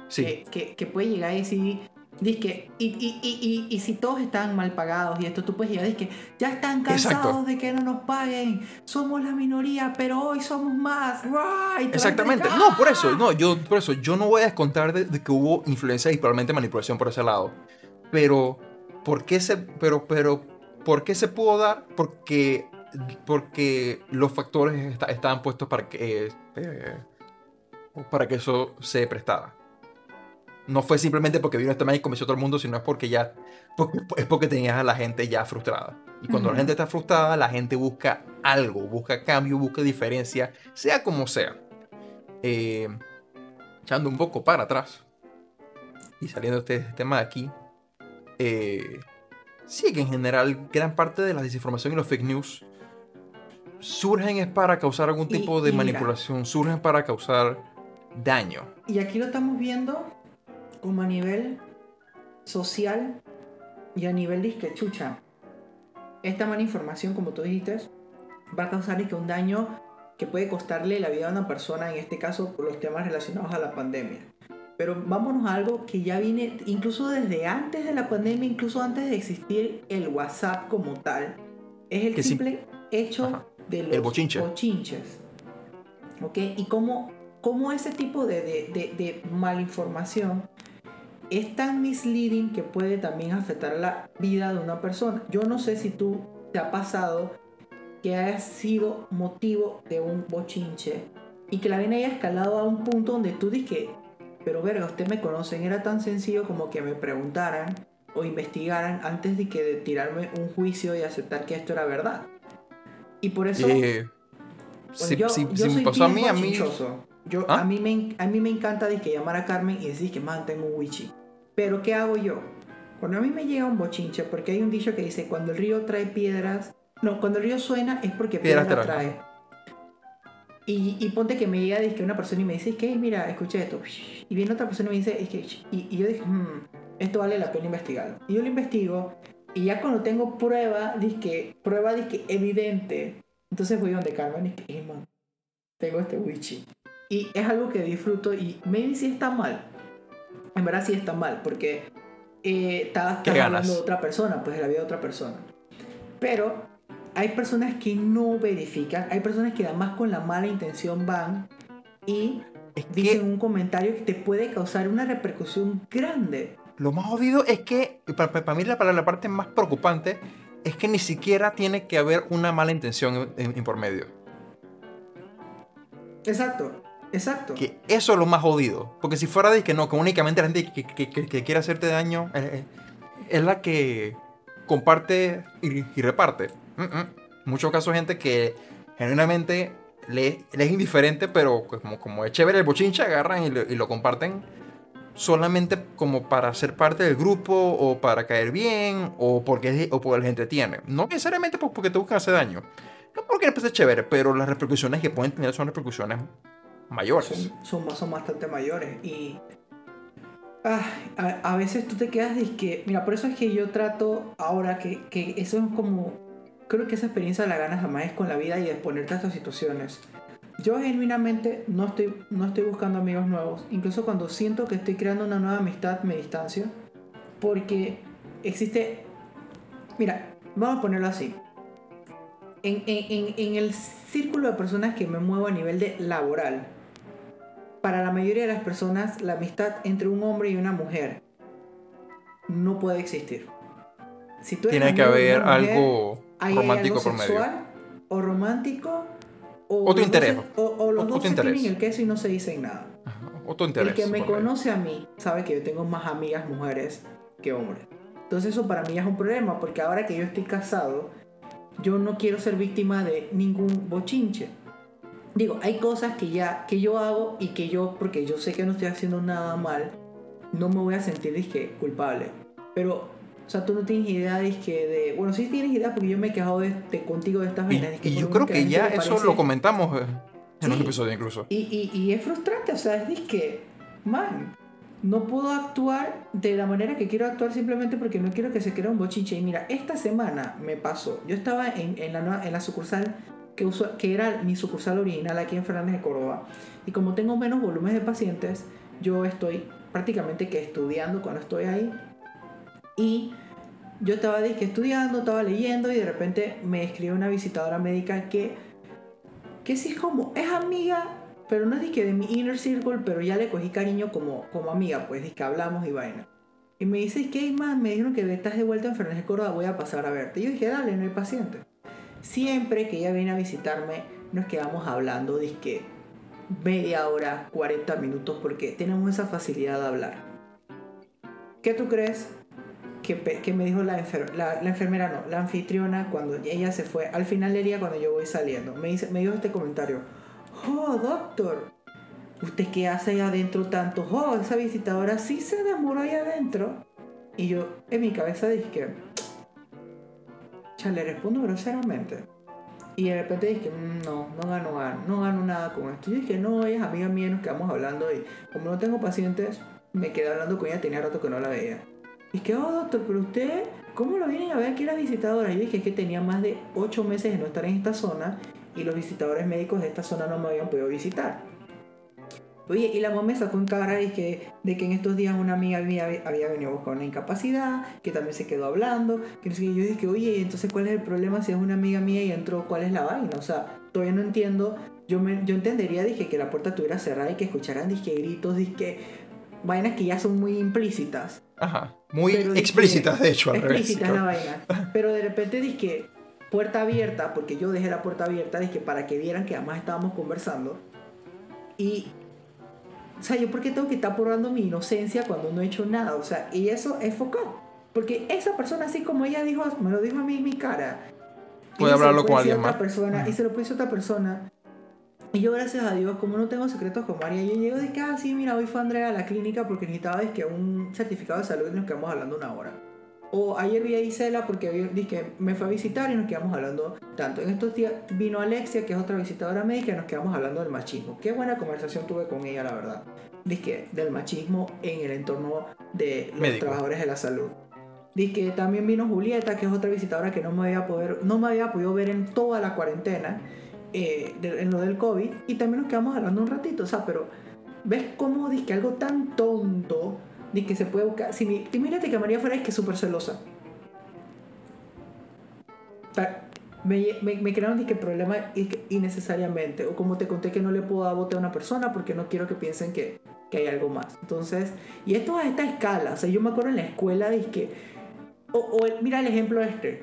Sí. Que, que, que, puede llegar y decir, que y, y, y, y, si todos están mal pagados y esto, tú puedes llegar que ya están cansados Exacto. de que no nos paguen, somos la minoría, pero hoy somos más. ¡Right! Exactamente, no, por eso, no, yo, por eso, yo no voy a descontar de, de, que hubo influencia y probablemente manipulación por ese lado, pero, ¿por qué se, pero, pero, ¿por qué se pudo dar? Porque, porque los factores está, estaban puestos para que, eh, para que eso se prestara no fue simplemente porque vino este man y convenció a todo el mundo, sino es porque ya porque, es porque tenías a la gente ya frustrada. Y cuando uh -huh. la gente está frustrada, la gente busca algo, busca cambio, busca diferencia, sea como sea. Eh, echando un poco para atrás y saliendo de este tema de aquí, eh, sí que en general gran parte de la desinformación y los fake news surgen es para causar algún tipo y, de manipulación, surgen para causar daño. Y aquí lo estamos viendo como a nivel social y a nivel de chucha. Esta mala información, como tú dijiste, va a causar que un daño que puede costarle la vida a una persona, en este caso por los temas relacionados a la pandemia. Pero vámonos a algo que ya viene incluso desde antes de la pandemia, incluso antes de existir el WhatsApp como tal. Es el que simple sí. hecho Ajá. de los el bochinche. bochinches. ¿Ok? Y cómo, cómo ese tipo de, de, de, de malinformación es tan misleading que puede también afectar la vida de una persona. Yo no sé si tú te ha pasado que haya sido motivo de un bochinche y que la vaina haya escalado a un punto donde tú dices pero verga, ustedes me conocen, era tan sencillo como que me preguntaran o investigaran antes de que de tirarme un juicio y aceptar que esto era verdad. Y por eso... Eh, bueno, si, yo, si, yo si soy me pasó a mí, a mí... Yo, ¿Ah? a, mí me, a mí me encanta que llamar a Carmen y decir que man, tengo un wichi. Pero ¿qué hago yo? Cuando a mí me llega un bochinche, porque hay un dicho que dice, cuando el río trae piedras, no, cuando el río suena es porque piedras, piedras trae. Y, y, ponte que me llega que una persona y me dice, es que mira, escuché esto. Y viene otra persona y me dice, es que, y, y yo dije, hmm, esto vale la pena investigarlo. Y yo lo investigo, y ya cuando tengo prueba, que prueba que evidente, entonces voy donde Carmen y que, hey, man, tengo este wichi. Y es algo que disfruto y maybe si está mal. En verdad sí está mal, porque eh, estás, estás hablando de otra persona, pues de la vida de otra persona. Pero hay personas que no verifican, hay personas que además con la mala intención van y es dicen que un comentario que te puede causar una repercusión grande. Lo más jodido es que, para, para mí la, para la parte más preocupante, es que ni siquiera tiene que haber una mala intención en, en, en por medio. Exacto. Exacto. Que eso es lo más jodido. Porque si fuera de que no, que únicamente la gente que, que- que- quiere hacerte daño eh, eh, es la que comparte y, reparte. Muchos casos gente que genuinamente le, es indiferente, pero como, como es chévere el bochinche, agarran y, lo- comparten solamente como para ser parte del grupo o para caer bien o porque, o porque les entretiene. No necesariamente por- porque te buscan hacer daño. No porque les chévere, pero las repercusiones que pueden tener son repercusiones mayores. son, son, son bastante mayores y ah, a, a veces tú te quedas de que mira por eso es que yo trato ahora que, que eso es como creo que esa experiencia la ganas jamás con la vida y de a estas situaciones. Yo genuinamente no estoy no estoy buscando amigos nuevos. Incluso cuando siento que estoy creando una nueva amistad me distancio porque existe mira vamos a ponerlo así. En- en- en el círculo de personas que me muevo a nivel de laboral, para la mayoría de las personas, la amistad entre un hombre y una mujer no puede existir. Si tú Tiene que haber mujer, algo romántico algo por medio. sexual, o romántico, o Otro interés. se- o, o los Otro dos se tienen el queso y no se dicen nada. Ajá, Otro interés. El que me medio. conoce a mí sabe que yo tengo más amigas mujeres que hombres. Entonces eso para mí ya es un problema porque ahora que yo estoy casado, yo no quiero ser víctima de ningún bochinche. Digo, hay cosas que ya que yo hago y que yo, porque yo sé que no estoy haciendo nada mal, no me voy a sentir dizque, culpable. Pero, o sea, tú no tienes idea dizque, de... Bueno, sí tienes idea porque yo me he quejado de, de contigo de estas Y, vainas. y por yo creo que ya eso parece- lo comentamos eh, en un Sí. episodio incluso. y, y, y es frustrante, o sea, es que, man, no puedo actuar de la manera que quiero actuar simplemente porque no quiero que se crea un bochinche. Y mira, esta semana me pasó, yo estaba en, en la, en la sucursal que, uso, que era mi sucursal original aquí en Fernández de Córdoba. Y como tengo menos volumen de pacientes, yo estoy prácticamente que estudiando cuando estoy ahí. Y yo estaba dizque, estudiando, estaba leyendo y de repente me escribe una visitadora médica que que sí es como, es amiga, pero no es de que de mi inner circle, pero ya le cogí cariño como, como amiga, pues, es que hablamos y vaina. Y me dice, ¿qué más? Me dijeron que estás de vuelta en Fernández de Córdoba, voy a pasar a verte. Y yo dije, dale, no hay paciente. Siempre que ella viene a visitarme, nos quedamos hablando, que media hora, 40 minutos, porque tenemos esa facilidad de hablar. ¿Qué tú crees que, me dijo la, enfer- la enfermera, no, la anfitriona, cuando ella se fue, al final del día cuando yo voy saliendo, me, dice, me dijo este comentario, oh, doctor, ¿usted qué hace ahí adentro tanto? Oh, esa visitadora sí se demoró ahí adentro. Y yo, en mi cabeza dije, ya le respondo groseramente. Y de repente dije, "Mm, no, no gano, gano, no gano nada con esto. Yo dije, no, ella es amiga mía, nos quedamos hablando y como no tengo pacientes, me quedé hablando con ella, tenía rato que no la veía. Y que, oh doctor, pero usted, ¿cómo lo vienen a ver aquí las visitadoras? Y yo dije que tenía más de 8 meses de no estar en esta zona y los visitadores médicos de esta zona no me habían podido visitar. Oye, y la mamá me sacó en cara de que, de que en estos días una amiga mía había, venido a buscar una incapacidad, que también se quedó hablando, que no sé yo dije, oye, entonces ¿cuál es el problema si es una amiga mía y entró? ¿Cuál es la vaina? O sea, todavía no entiendo. Yo, me, yo entendería, dije, que la puerta estuviera cerrada y que escucharan, dije, gritos, dije, vainas que ya son muy implícitas. Ajá. Muy Pero dije- explícitas, de hecho, al revés. explícita la vaina. Pero de repente dije, puerta abierta, porque yo dejé la puerta abierta, dije, para que vieran que además estábamos conversando. Y, o sea, yo porque tengo que estar probando mi inocencia cuando no he hecho nada. O sea, y eso es focal. Porque esa persona, así como ella dijo, me lo dijo a mí en mi cara. Puede hablarlo con alguien más. Persona. Y se lo decir a otra persona. Y yo, gracias a Dios, como no tengo secretos con María, yo llego de que, ah, sí, mira, hoy fue Andrea a la clínica porque necesitaba es que un certificado de salud y nos quedamos hablando una hora. O ayer vi a Isela porque dije, me fue a visitar y nos quedamos hablando tanto. En estos días vino Alexia, que es otra visitadora médica, y nos quedamos hablando del machismo. Qué buena conversación tuve con ella, la verdad. Dije, del machismo en el entorno de los Médico. trabajadores de la salud. Dice que también vino Julieta, que es otra visitadora que no me había, poder, no me había podido ver en toda la cuarentena, eh, de- en lo del COVID, y también nos quedamos hablando un ratito, o sea, pero ¿ves cómo que algo tan tonto, de que se puede buscar? Si mi, y mírate que María fuera es que súper celosa. Me, me, me crearon que problema innecesariamente, o como te conté que no le puedo dar bote a una persona porque no quiero que piensen que, que hay algo más. Entonces, y esto a esta escala, o sea, yo me acuerdo en la escuela de que, o, o mira el ejemplo este,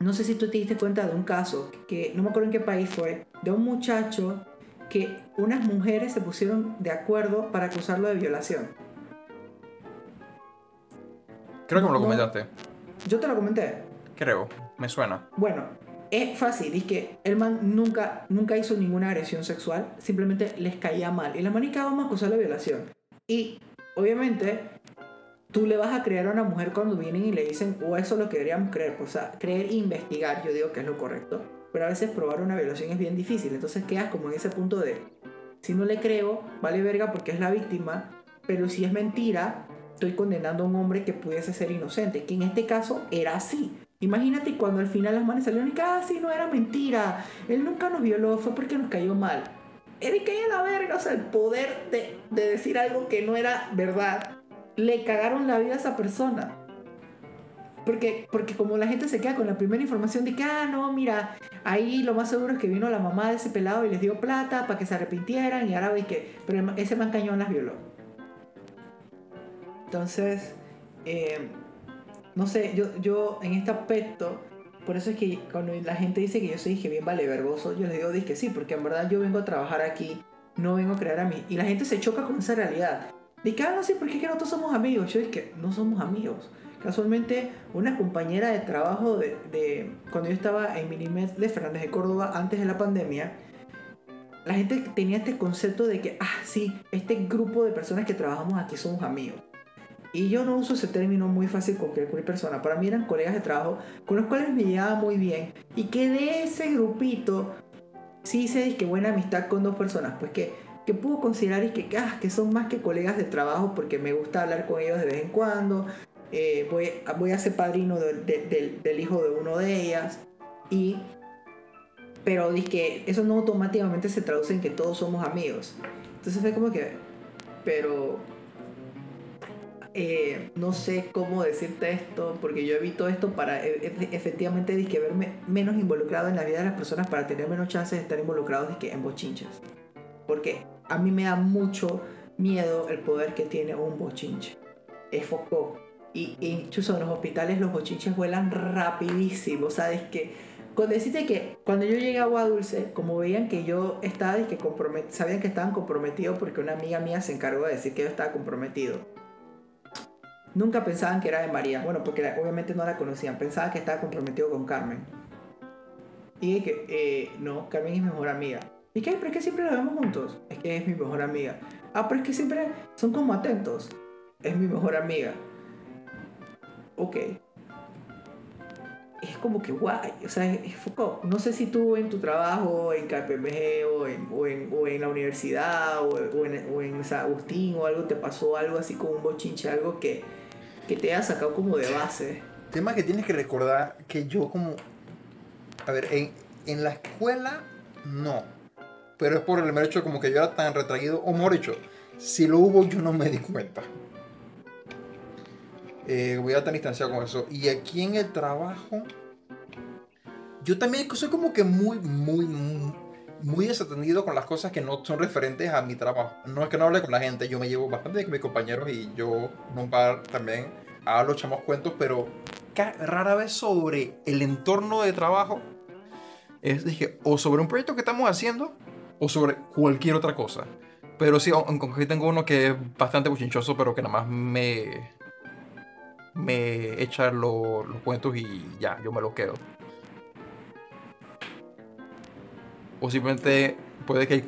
no sé si tú te diste cuenta de un caso que no me acuerdo en qué país fue, de un muchacho que unas mujeres se pusieron de acuerdo para acusarlo de violación. Creo que me lo comentaste. Yo te lo comenté. Creo. Me suena. Bueno, es fácil, es que el man nunca, nunca hizo ninguna agresión sexual, simplemente les caía mal. Y la manica vamos a acusar de violación. Y obviamente tú le vas a creer a una mujer cuando vienen y le dicen, o eso es lo que deberíamos creer, o sea, creer e investigar, yo digo que es lo correcto. Pero a veces probar una violación es bien difícil, entonces quedas como en ese punto de, si no le creo, vale verga porque es la víctima, pero si es mentira, estoy condenando a un hombre que pudiese ser inocente, que en este caso era así. Imagínate cuando al final las manos salieron y que, ah, sí, no era mentira, él nunca nos violó, fue porque nos cayó mal. Que caía la verga, o sea, el poder de, de decir algo que no era verdad. Le cagaron la vida a esa persona. Porque, porque como la gente se queda con la primera información de que, ah, no, mira, ahí lo más seguro es que vino la mamá de ese pelado y les dio plata para que se arrepintieran y ahora veis que, pero ese man cañón las violó. Entonces, eh, no sé, yo, yo en este aspecto, por eso es que cuando la gente dice que yo soy que bien vale vergoso, yo les digo, que sí, porque en verdad yo vengo a trabajar aquí, no vengo a crear a mí. Y la gente se choca con esa realidad. Que, ah, no sé, ¿por qué que nosotros somos amigos? Yo que no somos amigos. Casualmente, una compañera de trabajo de, de cuando yo estaba en Minimed de Fernández de Córdoba antes de la pandemia, la gente tenía este concepto de que, ah, sí, este grupo de personas que trabajamos aquí somos amigos. Y yo no uso ese término muy fácil con cualquier persona. Para mí eran colegas de trabajo con los cuales me llevaba muy bien. Y que de ese grupito sí hice que buena amistad con dos personas. Pues que, que puedo considerar y que, ah, que son más que colegas de trabajo porque me gusta hablar con ellos de vez en cuando. Eh, voy, voy a ser padrino del- del- del- del hijo de uno de ellas. Y pero que eso no automáticamente se traduce en que todos somos amigos. Entonces fue como que, pero eh, no sé cómo decirte esto, porque yo evito esto para e- e- efectivamente dizque, verme menos involucrado en la vida de las personas para tener menos chances de estar involucrados dizque, en bochinches. Porque a mí me da mucho miedo el poder que tiene un bochinche. Es foco. Y, incluso en los hospitales los bochinches vuelan rapidísimo, ¿sabes? Que cuando deciste que cuando yo llegué a Agua Dulce, como veían que yo estaba que sabían que estaban comprometidos porque una amiga mía se encargó de decir que yo estaba comprometido. Nunca pensaban que era de María, bueno, porque obviamente no la conocían, pensaban que estaba comprometido con Carmen. Y dije que, eh, no, Carmen es mi mejor amiga. ¿Y qué? ¿Pero es que siempre la vemos juntos? Es que es mi mejor amiga. Ah, pero es que siempre son como atentos. Es mi mejor amiga. Ok es como que guay, o sea, es, es. No sé si tú en tu trabajo, en KPMG o en, o en, o en la universidad o, o en, o en San Agustín o algo, te pasó algo así como un bochinche, algo que, que te haya sacado como de base. Tema que tienes que recordar que yo como... A ver, en, en la escuela no. Pero es por el mero hecho como que yo era tan retraído. O mejor dicho, si lo hubo yo no me di cuenta. Eh, voy a estar distanciado con eso. Y aquí en el trabajo... Yo también soy como que muy, muy, muy, muy desatendido con las cosas que no son referentes a mi trabajo. No es que no hable con la gente, yo me llevo bastante con mis compañeros y yo nunca también hablo, echamos cuentos, pero rara vez sobre el entorno de trabajo. Es, dije, o sobre un proyecto que estamos haciendo, o sobre cualquier otra cosa. Pero sí, aunque aquí tengo uno que es bastante buchinchoso, pero que nada más me. me echa lo- los cuentos y ya, yo me los quedo. O simplemente puede que.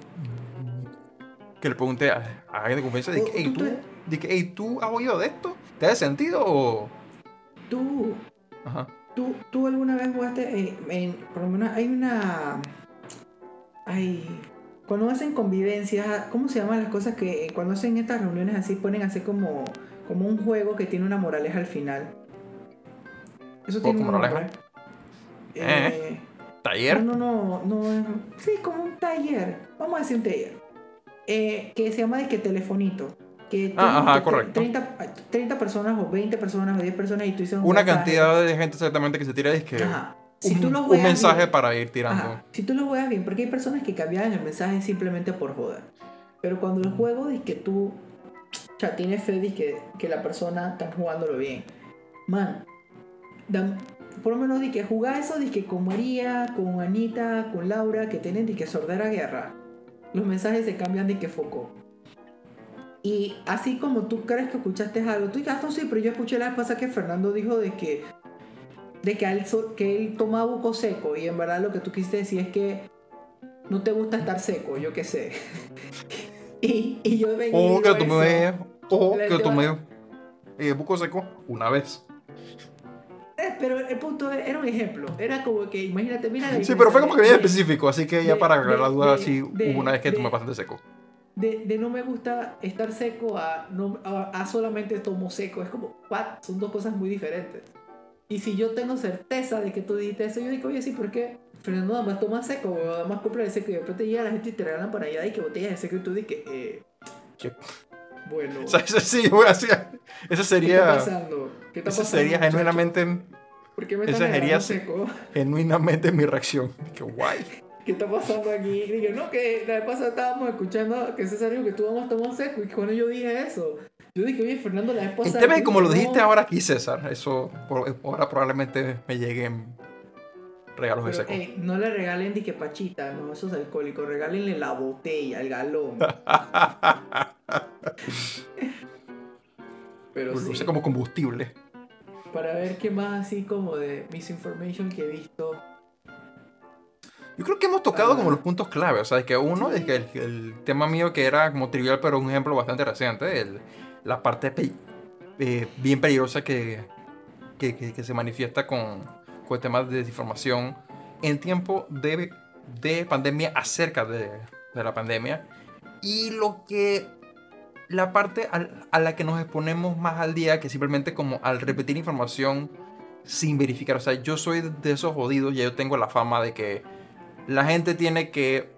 que le pregunte a, a alguien de confianza, de que, O- hey, tú ¿tú, te- de que, "Hey, ¿tú has oído de esto? ¿Te hace sentido o.? ¿Tú, Ajá. tú, tú alguna vez jugaste en, en- por lo menos hay una... Hay... Cuando hacen convivencias, ¿cómo se llaman las cosas que cuando hacen estas reuniones así ponen así como, como un juego que tiene una moraleja al final? Eso ¿Juego tiene con un moraleja? nombre. Eh. Eh, ¿Taller? No, no, no, no. Sí, como un taller. Vamos a decir un taller. Eh, que se llama de que telefonito. Que Ah, ajá, correcto. 30, 30 personas o 20 personas o 10 personas y tú dices un Una mensaje. cantidad de gente exactamente que se tira es que. Ajá. Si un, tú lo un mensaje bien- para ir tirando. Ajá. Si tú lo juegas bien, porque hay personas que cambian el mensaje simplemente por joder. Pero cuando el juego dice que tú ya tienes fe de que, que la persona está jugándolo bien, man, dan- por lo menos di que jugar eso, di que con María, con Anita, con Laura, que tienen di que sordera guerra. los mensajes se cambian de que foco. Y así como tú crees que escuchaste algo, tú dices, ah, no, sí, pero yo escuché la vez pasada que Fernando dijo de que, de que, él, que él toma buco seco y en verdad lo que tú quisiste decir es que no te gusta estar seco, yo qué sé. y, y, yo venía. O que tomé, o que tomé eh, buco seco una vez. Pero el punto era un ejemplo. Era como que, imagínate, mira. Sí, pero fue como que bien específico, así que ya para aclarar la duda, sí hubo una vez que tomé bastante seco de, de, no me gusta estar seco a, no, a, solamente tomo seco. Es como, what? Son dos cosas muy diferentes. Y si yo tengo certeza de que tú dijiste eso, yo digo, oye, sí, ¿por qué? Fernando nada más toma seco, o nada más compra de seco. Y de repente llega la gente y te regalan para allá y que botellas de seco y tú dices, eh. ¿Qué? Bueno. O sea, eso sí, voy a Eso sería. ¿Qué está pasando? ¿Qué está eso sería genuinamente. ¿Por qué me estás sería seco? Genuinamente mi reacción. Qué guay. ¿qué está pasando aquí? Y no, que la vez pasada estábamos escuchando que César dijo que tú vamos a tomar seco y cuando yo dije eso, yo dije, oye, Fernando, la vez pasada... El tema es como lo dijiste ahora aquí, César, eso ahora probablemente me lleguen regalos de seco. no le regalen dique pachita, no, eso es alcohólico, regálenle la botella, el galón. Pero sí. Use como combustible. Para ver qué más así como de misinformation que he visto. Yo creo que hemos tocado como los puntos clave, o sea, es que uno es que el, tema mío que era como trivial, pero un ejemplo bastante reciente, el, la parte eh, bien peligrosa que, que, que, se manifiesta con, con el tema de desinformación en tiempo de, de pandemia, acerca de, de, la pandemia, y lo que la parte a la que nos exponemos más al día, que simplemente como al repetir información sin verificar, o sea, yo soy de esos jodidos, ya yo tengo la fama de que la gente tiene que,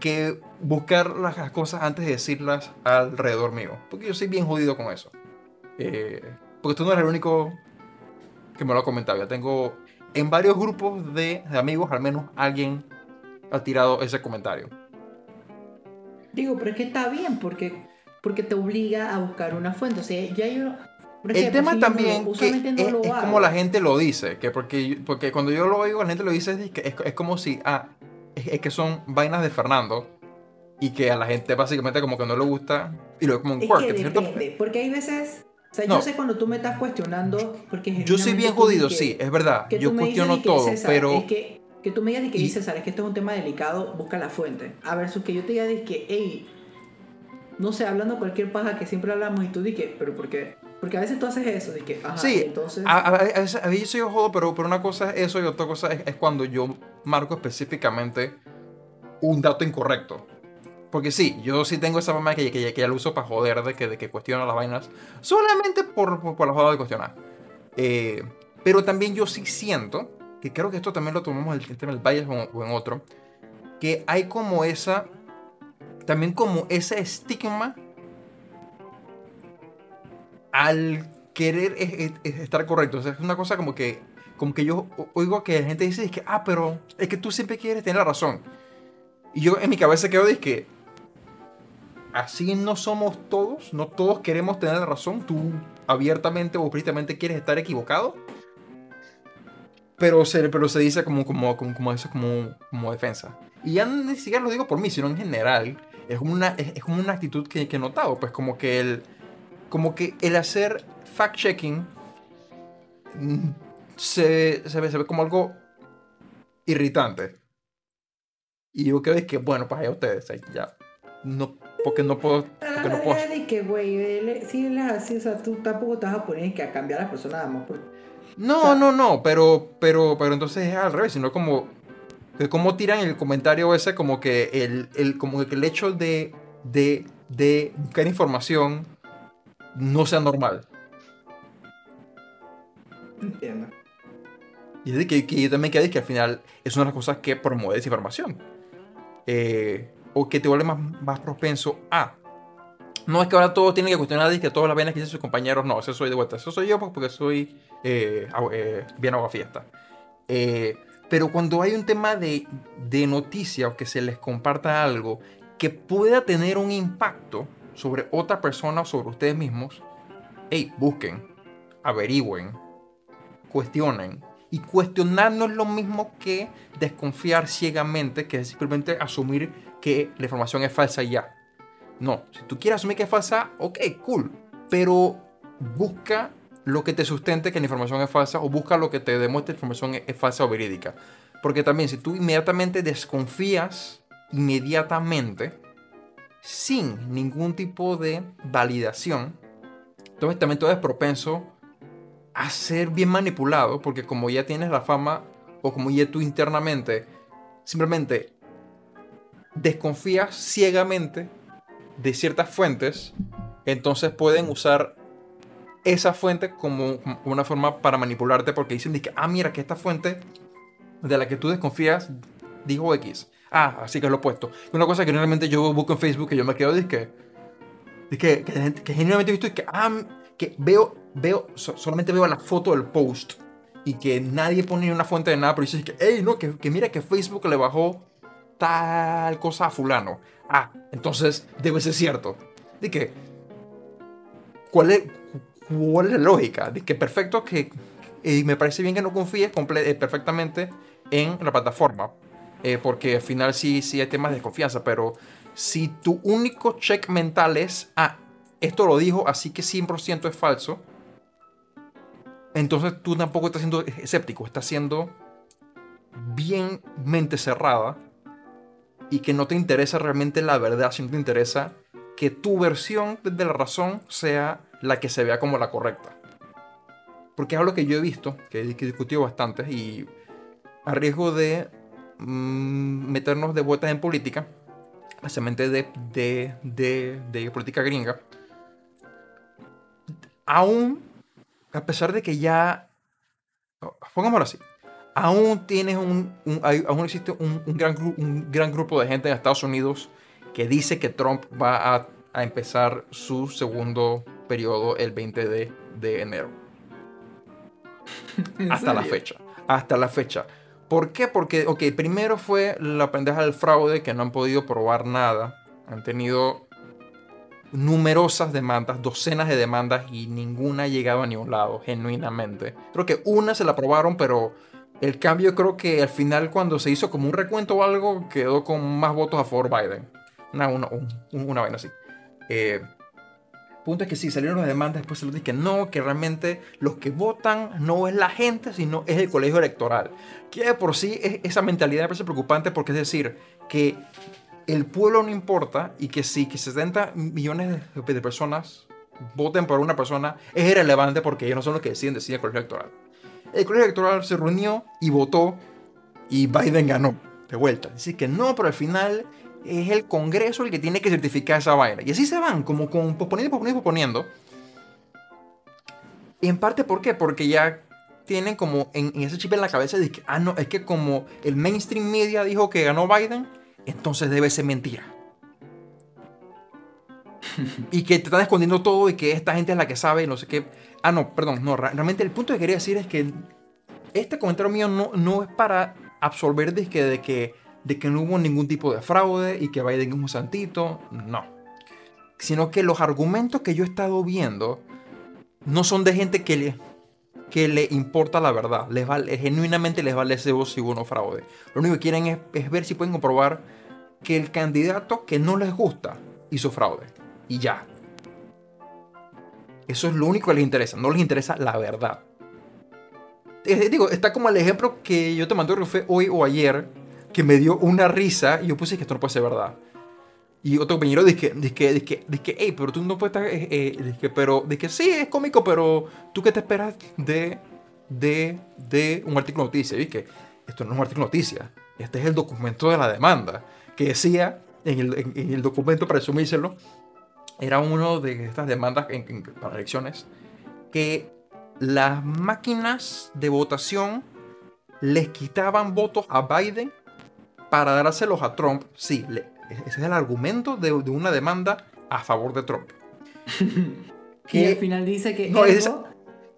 que buscar las cosas antes de decirlas alrededor mío. Porque yo soy bien jodido con eso. Eh, porque tú no eres el único que me lo ha comentado. Ya tengo en varios grupos de, amigos, al menos alguien ha tirado ese comentario. Digo, pero es que está bien porque, porque te obliga a buscar una fuente. O sea, ya hay uno el tema también que es, como la gente lo dice, que porque, porque cuando yo lo oigo, la gente lo dice, es, es, como si, ah, es, que son vainas de Fernando y que a la gente básicamente como que no le gusta y lo ve como un quirk. depende, porque hay veces... O sea, yo sé cuando tú me estás cuestionando, porque Yo soy bien jodido, sí, es verdad. Yo cuestiono todo, pero... Es que, que tú me digas que dices, César, es que esto es un tema delicado, busca la fuente. A ver, que yo te diga de que, hey, no sé, hablando cualquier paja que siempre hablamos y tú dices, pero ¿por qué? Porque a veces tú haces eso, de que, ajá, sí, entonces... A, a, veces, a veces yo jodo, pero, pero una cosa es eso y otra cosa es, cuando yo marco específicamente un dato incorrecto. Porque sí, yo sí tengo esa mamá que, que, que ya lo uso para joder de que, de que cuestiona las vainas solamente por, por, la joda de cuestionar. Eh, pero también yo sí siento, que creo que esto también lo tomamos en el tema del Valle o en otro, que hay como esa, también como ese estigma al querer estar correcto. O sea, es una cosa como que, como que yo oigo que la gente dice, es que, ah, pero es que tú siempre quieres tener la razón. Y yo en mi cabeza quedo de que así no somos todos, no todos queremos tener la razón. Tú abiertamente o explícitamente quieres estar equivocado. Pero se, pero se dice como, como, como, eso, como, como defensa. Y ya ni siquiera lo digo por mí, sino en general. Es como una, es, como una actitud que, que he notado. Pues como que el como que el hacer fact-checking mm, se, se, ve, se, ve, como algo irritante. Y yo creo que, bueno, pues allá ustedes, ya. No, porque no puedo. Porque no puedo. De que, güey, es así, o sea, tú tampoco te vas a poner que a cambiar a la persona No, no, no, pero, pero, pero entonces es al revés, sino como. Como tiran el comentario ese, como que el, el, como que el hecho de, de, de buscar información no sea normal. Entiendo. Y es de que, yo también quiero que al final es una de las cosas que promueve desinformación. Eh, o que te vuelve más, más propenso a. No es que ahora todos tienen que cuestionar y que todas las venas que dicen sus compañeros, no, eso soy de vuelta. Eso soy yo porque soy eh, eh, bien agua fiesta. pero cuando hay un tema de, de noticia o que se les comparta algo que pueda tener un impacto sobre otra persona o sobre ustedes mismos, hey, busquen, averigüen, cuestionen. Y cuestionar no es lo mismo que desconfiar ciegamente, que es simplemente asumir que la información es falsa y ya. No, si tú quieres asumir que es falsa, ok, cool. Pero busca lo que te sustente que la información es falsa o busca lo que te demuestre que la información es falsa o verídica. Porque también si tú inmediatamente desconfías, inmediatamente, sin ningún tipo de validación, entonces también tú eres propenso a ser bien manipulado, porque como ya tienes la fama o como ya tú internamente simplemente desconfías ciegamente de ciertas fuentes, entonces pueden usar esa fuente como una forma para manipularte porque dicen que, ah, mira, que esta fuente de la que tú desconfías dijo X. Ah, así que es lo opuesto. Una cosa que normalmente yo busco en Facebook que yo me quedo de que, que, que, genuinamente he visto y que, ah, que veo, veo, solamente veo la foto del post y que nadie pone una fuente de nada, pero dices que, hey, no, que, que mira que Facebook le bajó tal cosa a fulano. Ah, entonces debe ser cierto. De que, ¿cuál es, cuál es la lógica? De que perfecto que, y me parece bien que no confíes eh, perfectamente en la plataforma, eh, porque al final sí, sí hay temas de desconfianza, pero si tu único check mental es, ah, esto lo dijo, así que 100% es falso, entonces tú tampoco estás siendo escéptico, estás siendo bien mente cerrada y que no te interesa realmente la verdad, sino te interesa que tu versión de la razón sea la que se vea como la correcta. Porque es algo que yo he visto, que he discutido bastante y a riesgo de mm, meternos de vueltas en política, especialmente de, de, de, de política gringa, aún a pesar de que ya, pongámoslo así, aún tienes un, aún existe un, gran, un gran grupo de gente en Estados Unidos que dice que Trump va a, a empezar su segundo periodo el 20 de, de enero. Hasta la fecha. Hasta la fecha. ¿Por qué? Porque, ok, primero fue la pendeja del fraude que no han podido probar nada. Han tenido numerosas demandas, docenas de demandas y ninguna ha llegado a ningún lado, genuinamente. Creo que una se la aprobaron, pero el cambio creo que al final cuando se hizo como un recuento o algo, quedó con más votos a favor Biden. Una, una, una vaina así. Eh, punto es que sí, salieron las demandas, después se les dije que no, que realmente los que votan no es la gente, sino es el colegio electoral. Que por sí es, esa mentalidad me parece preocupante porque es decir, que el pueblo no importa y que si que 70 millones de, personas voten por una persona es irrelevante porque ellos no son los que deciden, deciden el colegio electoral. El colegio electoral se reunió y votó y Biden ganó de vuelta. Dice que no, pero al final es el Congreso el que tiene que certificar esa vaina. Y así se van, como con posponiendo, posponiendo, posponiendo. Y en parte, ¿por qué? Porque ya tienen como en, ese chip en la cabeza de que, ah, no, es que como el mainstream media dijo que ganó Biden, entonces debe ser mentira. y que te están escondiendo todo y que esta gente es la que sabe y no sé qué. Ah, no, perdón, no, realmente el punto que quería decir es que este comentario mío no, no es para absorber de que, de, que, de que no hubo ningún tipo de fraude y que Biden es un santito, no. Sino que los argumentos que yo he estado viendo no son de gente que le, que le importa la verdad. Les vale, genuinamente les vale ese voz si hubo no fraude. Lo único que quieren es, es, ver si pueden comprobar que el candidato que no les gusta hizo fraude. Y ya. Eso es lo único que les interesa. No les interesa la verdad. digo, está como el ejemplo que yo te mandé hoy o ayer, que me dio una risa y yo puse que esto no puede ser verdad. Y otro compañero dice dice dice que, hey, pero tú no puedes estar, eh, eh pero, dice sí, es cómico, pero tú qué te esperas de, de, de un artículo de noticia. Y que esto no es un artículo de noticia, este es el documento de la demanda, que decía en el, en, el documento, para resumírselo, era uno de estas demandas en, para elecciones, que las máquinas de votación les quitaban votos a Biden para dárselos a Trump. Sí, le, ese es el argumento de, una demanda a favor de Trump. que, y al final dice que no, ergo,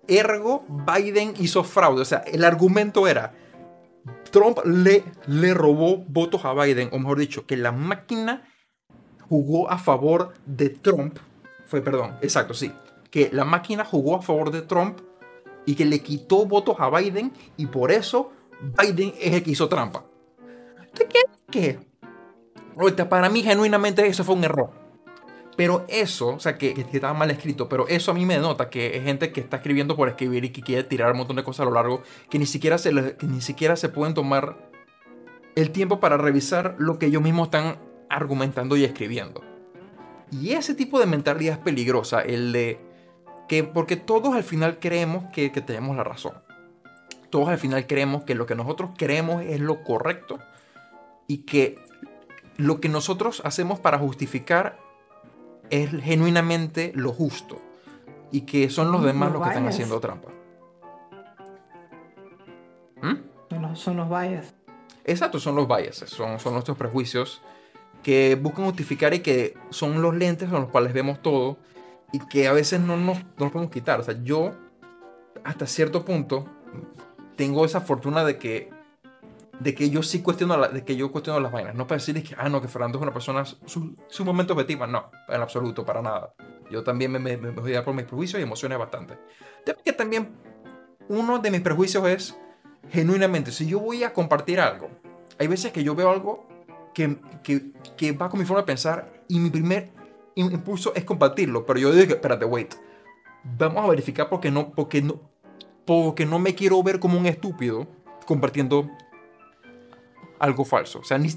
ergo Biden hizo fraude. O sea, el argumento era Trump le, le robó votos a Biden, o mejor dicho, que la máquina jugó a favor de Trump. Fue, perdón, exacto, sí. Que la máquina jugó a favor de Trump y que le quitó votos a Biden y por eso Biden es el que hizo trampa. ¿De qué? ¿Qué? Ahorita, para mí, genuinamente, eso fue un error. Pero eso, o sea, que, que estaba mal escrito, pero eso a mí me denota que es gente que está escribiendo por escribir y que quiere tirar un montón de cosas a lo largo, que ni siquiera se, ni siquiera se pueden tomar el tiempo para revisar lo que ellos mismos están argumentando y escribiendo. Y ese tipo de mentalidad es peligrosa, el de que, porque todos al final creemos que, que tenemos la razón. Todos al final creemos que lo que nosotros creemos es lo correcto y que lo que nosotros hacemos para justificar es genuinamente lo justo y que son los Mm, demás los los que están haciendo trampa. ¿Mm? Son los, son los bias. Exacto, son los biases, son, son nuestros prejuicios que buscan justificar y que son los lentes con los cuales vemos todo y que a veces no nos, no nos podemos quitar. O sea, yo hasta cierto punto tengo esa fortuna de que de que yo sí cuestiono la- de que yo cuestiono las vainas. No para decirles que ah no que Fernando es una persona su- sumamente objetiva. No en absoluto para nada. Yo también me, me, me voy a guiar por mis prejuicios y emociones bastante. Tema que también uno de mis prejuicios es genuinamente si yo voy a compartir algo hay veces que yo veo algo que, que, que va con mi forma de pensar y mi primer im- impulso es compartirlo pero yo digo espérate wait. Vamos a verificar porque no porque no porque no me quiero ver como un estúpido compartiendo algo falso. O sea, ni,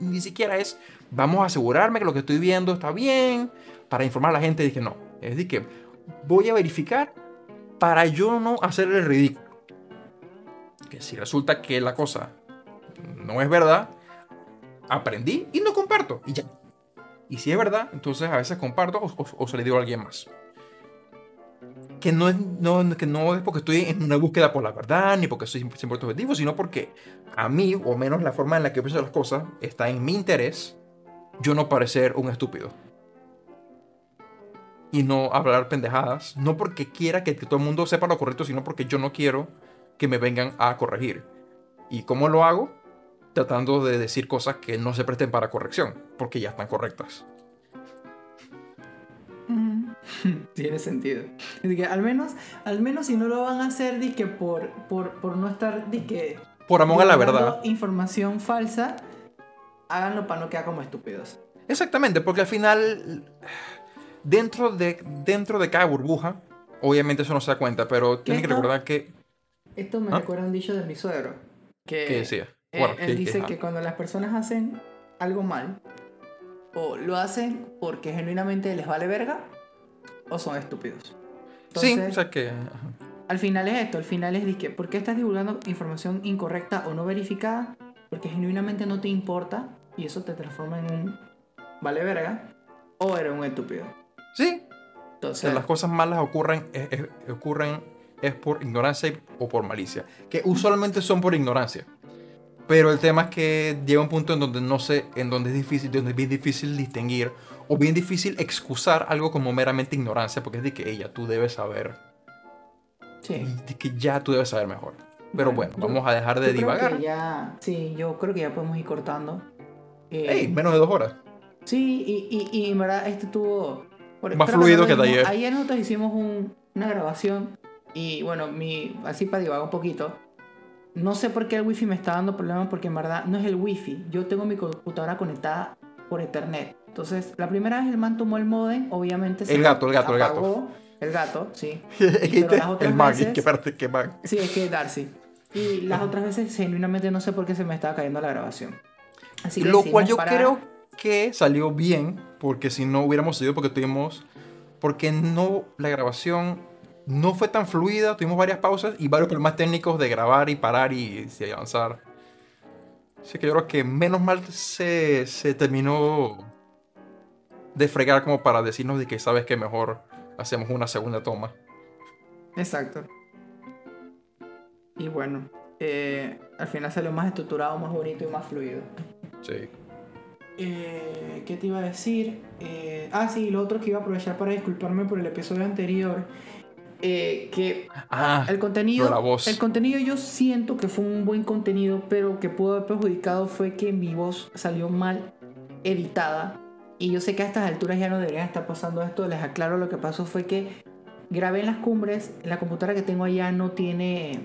ni- siquiera es, vamos a asegurarme que lo que estoy viendo está bien, para informar a la gente. Dije, no. Es decir, que voy a verificar para yo no hacer el ridículo. Que si resulta que la cosa no es verdad, aprendí y no comparto. Y ya. Y si es verdad, entonces a veces comparto o, o- o se le digo a alguien más que no, es, no, que no es porque estoy en una búsqueda por la verdad, ni porque soy 100% objetivo, sino porque a mí, o menos la forma en la que pienso las cosas, está en mi interés yo no parecer un estúpido. Y no hablar pendejadas, no porque quiera que, que todo el mundo sepa lo correcto, sino porque yo no quiero que me vengan a corregir. ¿Y cómo lo hago? Tratando de decir cosas que no se presten para corrección, porque ya están correctas. Tiene sentido. Es que al menos, al menos si no lo van a hacer, que por, por, por no estar, que Por amor a la verdad. información falsa, háganlo para no quedar como estúpidos. Exactamente, porque al final, dentro de, dentro de cada burbuja, obviamente eso no se da cuenta, pero tienen que recordar que... Esto me ¿Ah? recuerda un dicho de mi suegro. Que, ¿Qué decía? Bueno, él dice que- que cuando las personas hacen algo mal, o lo hacen porque genuinamente les vale verga, o son estúpidos. Sí, o sea que... Al final es esto, al final es de que, ¿por qué estás divulgando información incorrecta o no verificada? Porque genuinamente no te importa y eso te transforma en un vale verga o eres un estúpido. Sí, o Entonces, sea, las cosas malas ocurren, es, es- ocurren es por ignorancia y- o por malicia, que usualmente son por ignorancia. Pero el tema es que llega un punto en donde no sé, en donde es difícil, donde es bien difícil distinguir o bien difícil excusar algo como meramente ignorancia, porque es de que ella tú debes saber sí. de que ya tú debes saber mejor. Pero bueno, Bueno, yo- vamos a dejar de divagar. que ya, sí, yo creo que ya podemos ir cortando. Eh, Ey, menos de dos horas. Sí, y, y, y en verdad este tuvo... por- Más fluido que dijimos, ayer. Ayer nosotros hicimos un- una grabación y bueno, mi, así para divagar un poquito. No sé por qué el wifi me está dando problemas porque en verdad no es el wifi. Yo tengo mi computadora conectada por ethernet. Entonces, la primera vez el man tomó el modem, obviamente se El gato, el gato, el gato. El gato, sí. Dijiste, las otras el mag, veces- que espérate, que mag. Sí, es que Darcy. Y las otras veces genuinamente no sé por qué se me estaba cayendo la grabación. Así que Lo cual yo creo que salió bien, porque si no hubiéramos seguido, porque tuvimos. Porque no, la grabación no fue tan fluida, tuvimos varias pausas y varios problemas técnicos de grabar y parar y, y avanzar. Así que yo creo que menos mal se, se terminó de fregar como para decirnos de que sabes que mejor hacemos una segunda toma. Exacto. Y bueno, eh, al final salió más estructurado, más bonito y más fluido. Sí. Eh, ¿Qué te iba a decir? Eh, ah, sí, lo otro que iba a aprovechar para disculparme por el episodio anterior. eh, que Ah, el contenido, la voz. el contenido yo siento que fue un buen contenido, pero que pudo haber perjudicado fue que mi voz salió mal editada. Y yo sé que a estas alturas ya no deberían estar pasando esto. Les aclaro lo que pasó fue que grabé en las cumbres. La computadora que tengo allá no tiene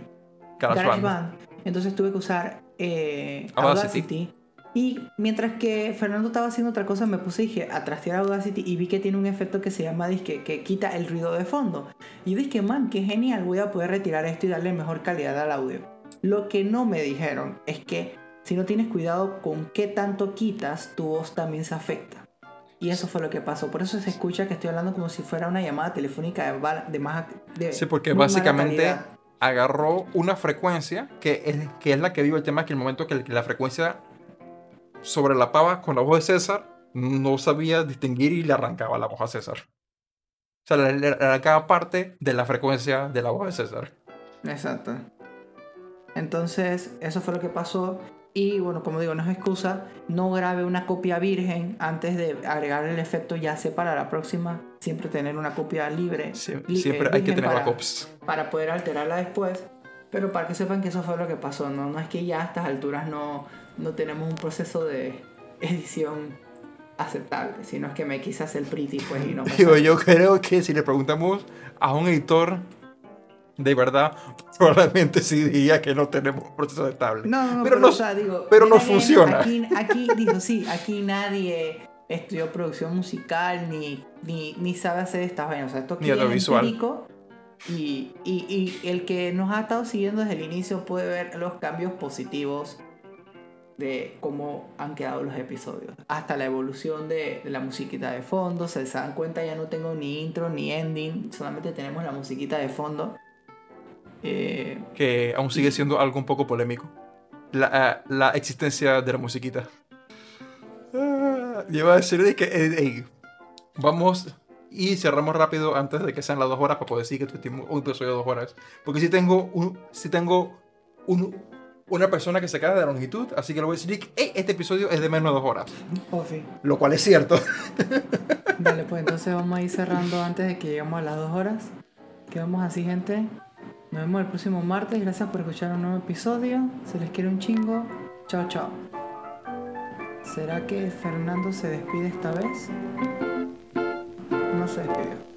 GarageBand. Entonces tuve que usar eh, Audacity. Audacity Y mientras que Fernando estaba haciendo otra cosa, me puse dije, a trastear Audacity y vi que tiene un efecto que se llama disque, que quita el ruido de fondo. Y dije, man, qué genial, voy a poder retirar esto y darle mejor calidad al audio. Lo que no me dijeron es que si no tienes cuidado con qué tanto quitas, tu voz también se afecta. Y eso fue lo que pasó. Por eso se escucha que estoy hablando como si fuera una llamada telefónica de, más... De Sí, porque básicamente agarró una frecuencia que es, que es la que vivo el tema que el momento que la frecuencia sobrelapaba con la voz de César, no sabía distinguir y le arrancaba la voz a César. O sea, le arrancaba parte de la frecuencia de la voz de César. Exacto. Entonces, eso fue lo que pasó. Y bueno, como digo, no es excusa. No grabe una copia virgen antes de agregar el efecto. Ya sé para la próxima. Siempre tener una copia libre. Sie- li- siempre eh, hay que virgen tener para, backups. para poder alterarla después. Pero para que sepan que eso fue lo que pasó. No, no es que ya a estas alturas no, no tenemos un proceso de edición aceptable. Sino es que me quise hacer pretty pues y no Digo, yo creo que si le preguntamos a un editor de verdad, probablemente sí diría que no tenemos un proceso estable. No, no, no, pero pero, no- o sea, digo, pero no funciona. Aquí, aquí, digo, sí, aquí nadie estudió producción musical ni, ni, ni sabe hacer estas vainas. O sea, esto aquí Ni audiovisual. y, y el que nos ha estado siguiendo desde el inicio puede ver los cambios positivos de cómo han quedado los episodios. Hasta la evolución de, de la musiquita de fondo. Se dan cuenta, ya no tengo ni intro ni ending, solamente tenemos la musiquita de fondo. Eh, Que aún sigue siendo algo un poco polémico. La, ah, la existencia de la musiquita. Ah, iba a decir de que eh, ey, vamos y cerramos rápido antes de que sean las dos horas para poder decir que tuvimos un episodio de dos horas. Porque si tengo, un, si tengo un- una persona que se queda de longitud, así que le voy a decir que "Ey, este episodio es de menos de dos horas. Ofi. Lo cual es cierto. Dale, pues entonces vamos a ir cerrando antes de que lleguemos a las dos horas. Quedamos así, gente. Nos vemos el próximo martes. Gracias por escuchar un nuevo episodio. Se les quiere un chingo. Chao, chao. ¿Será que Fernando se despide esta vez? No se despidió.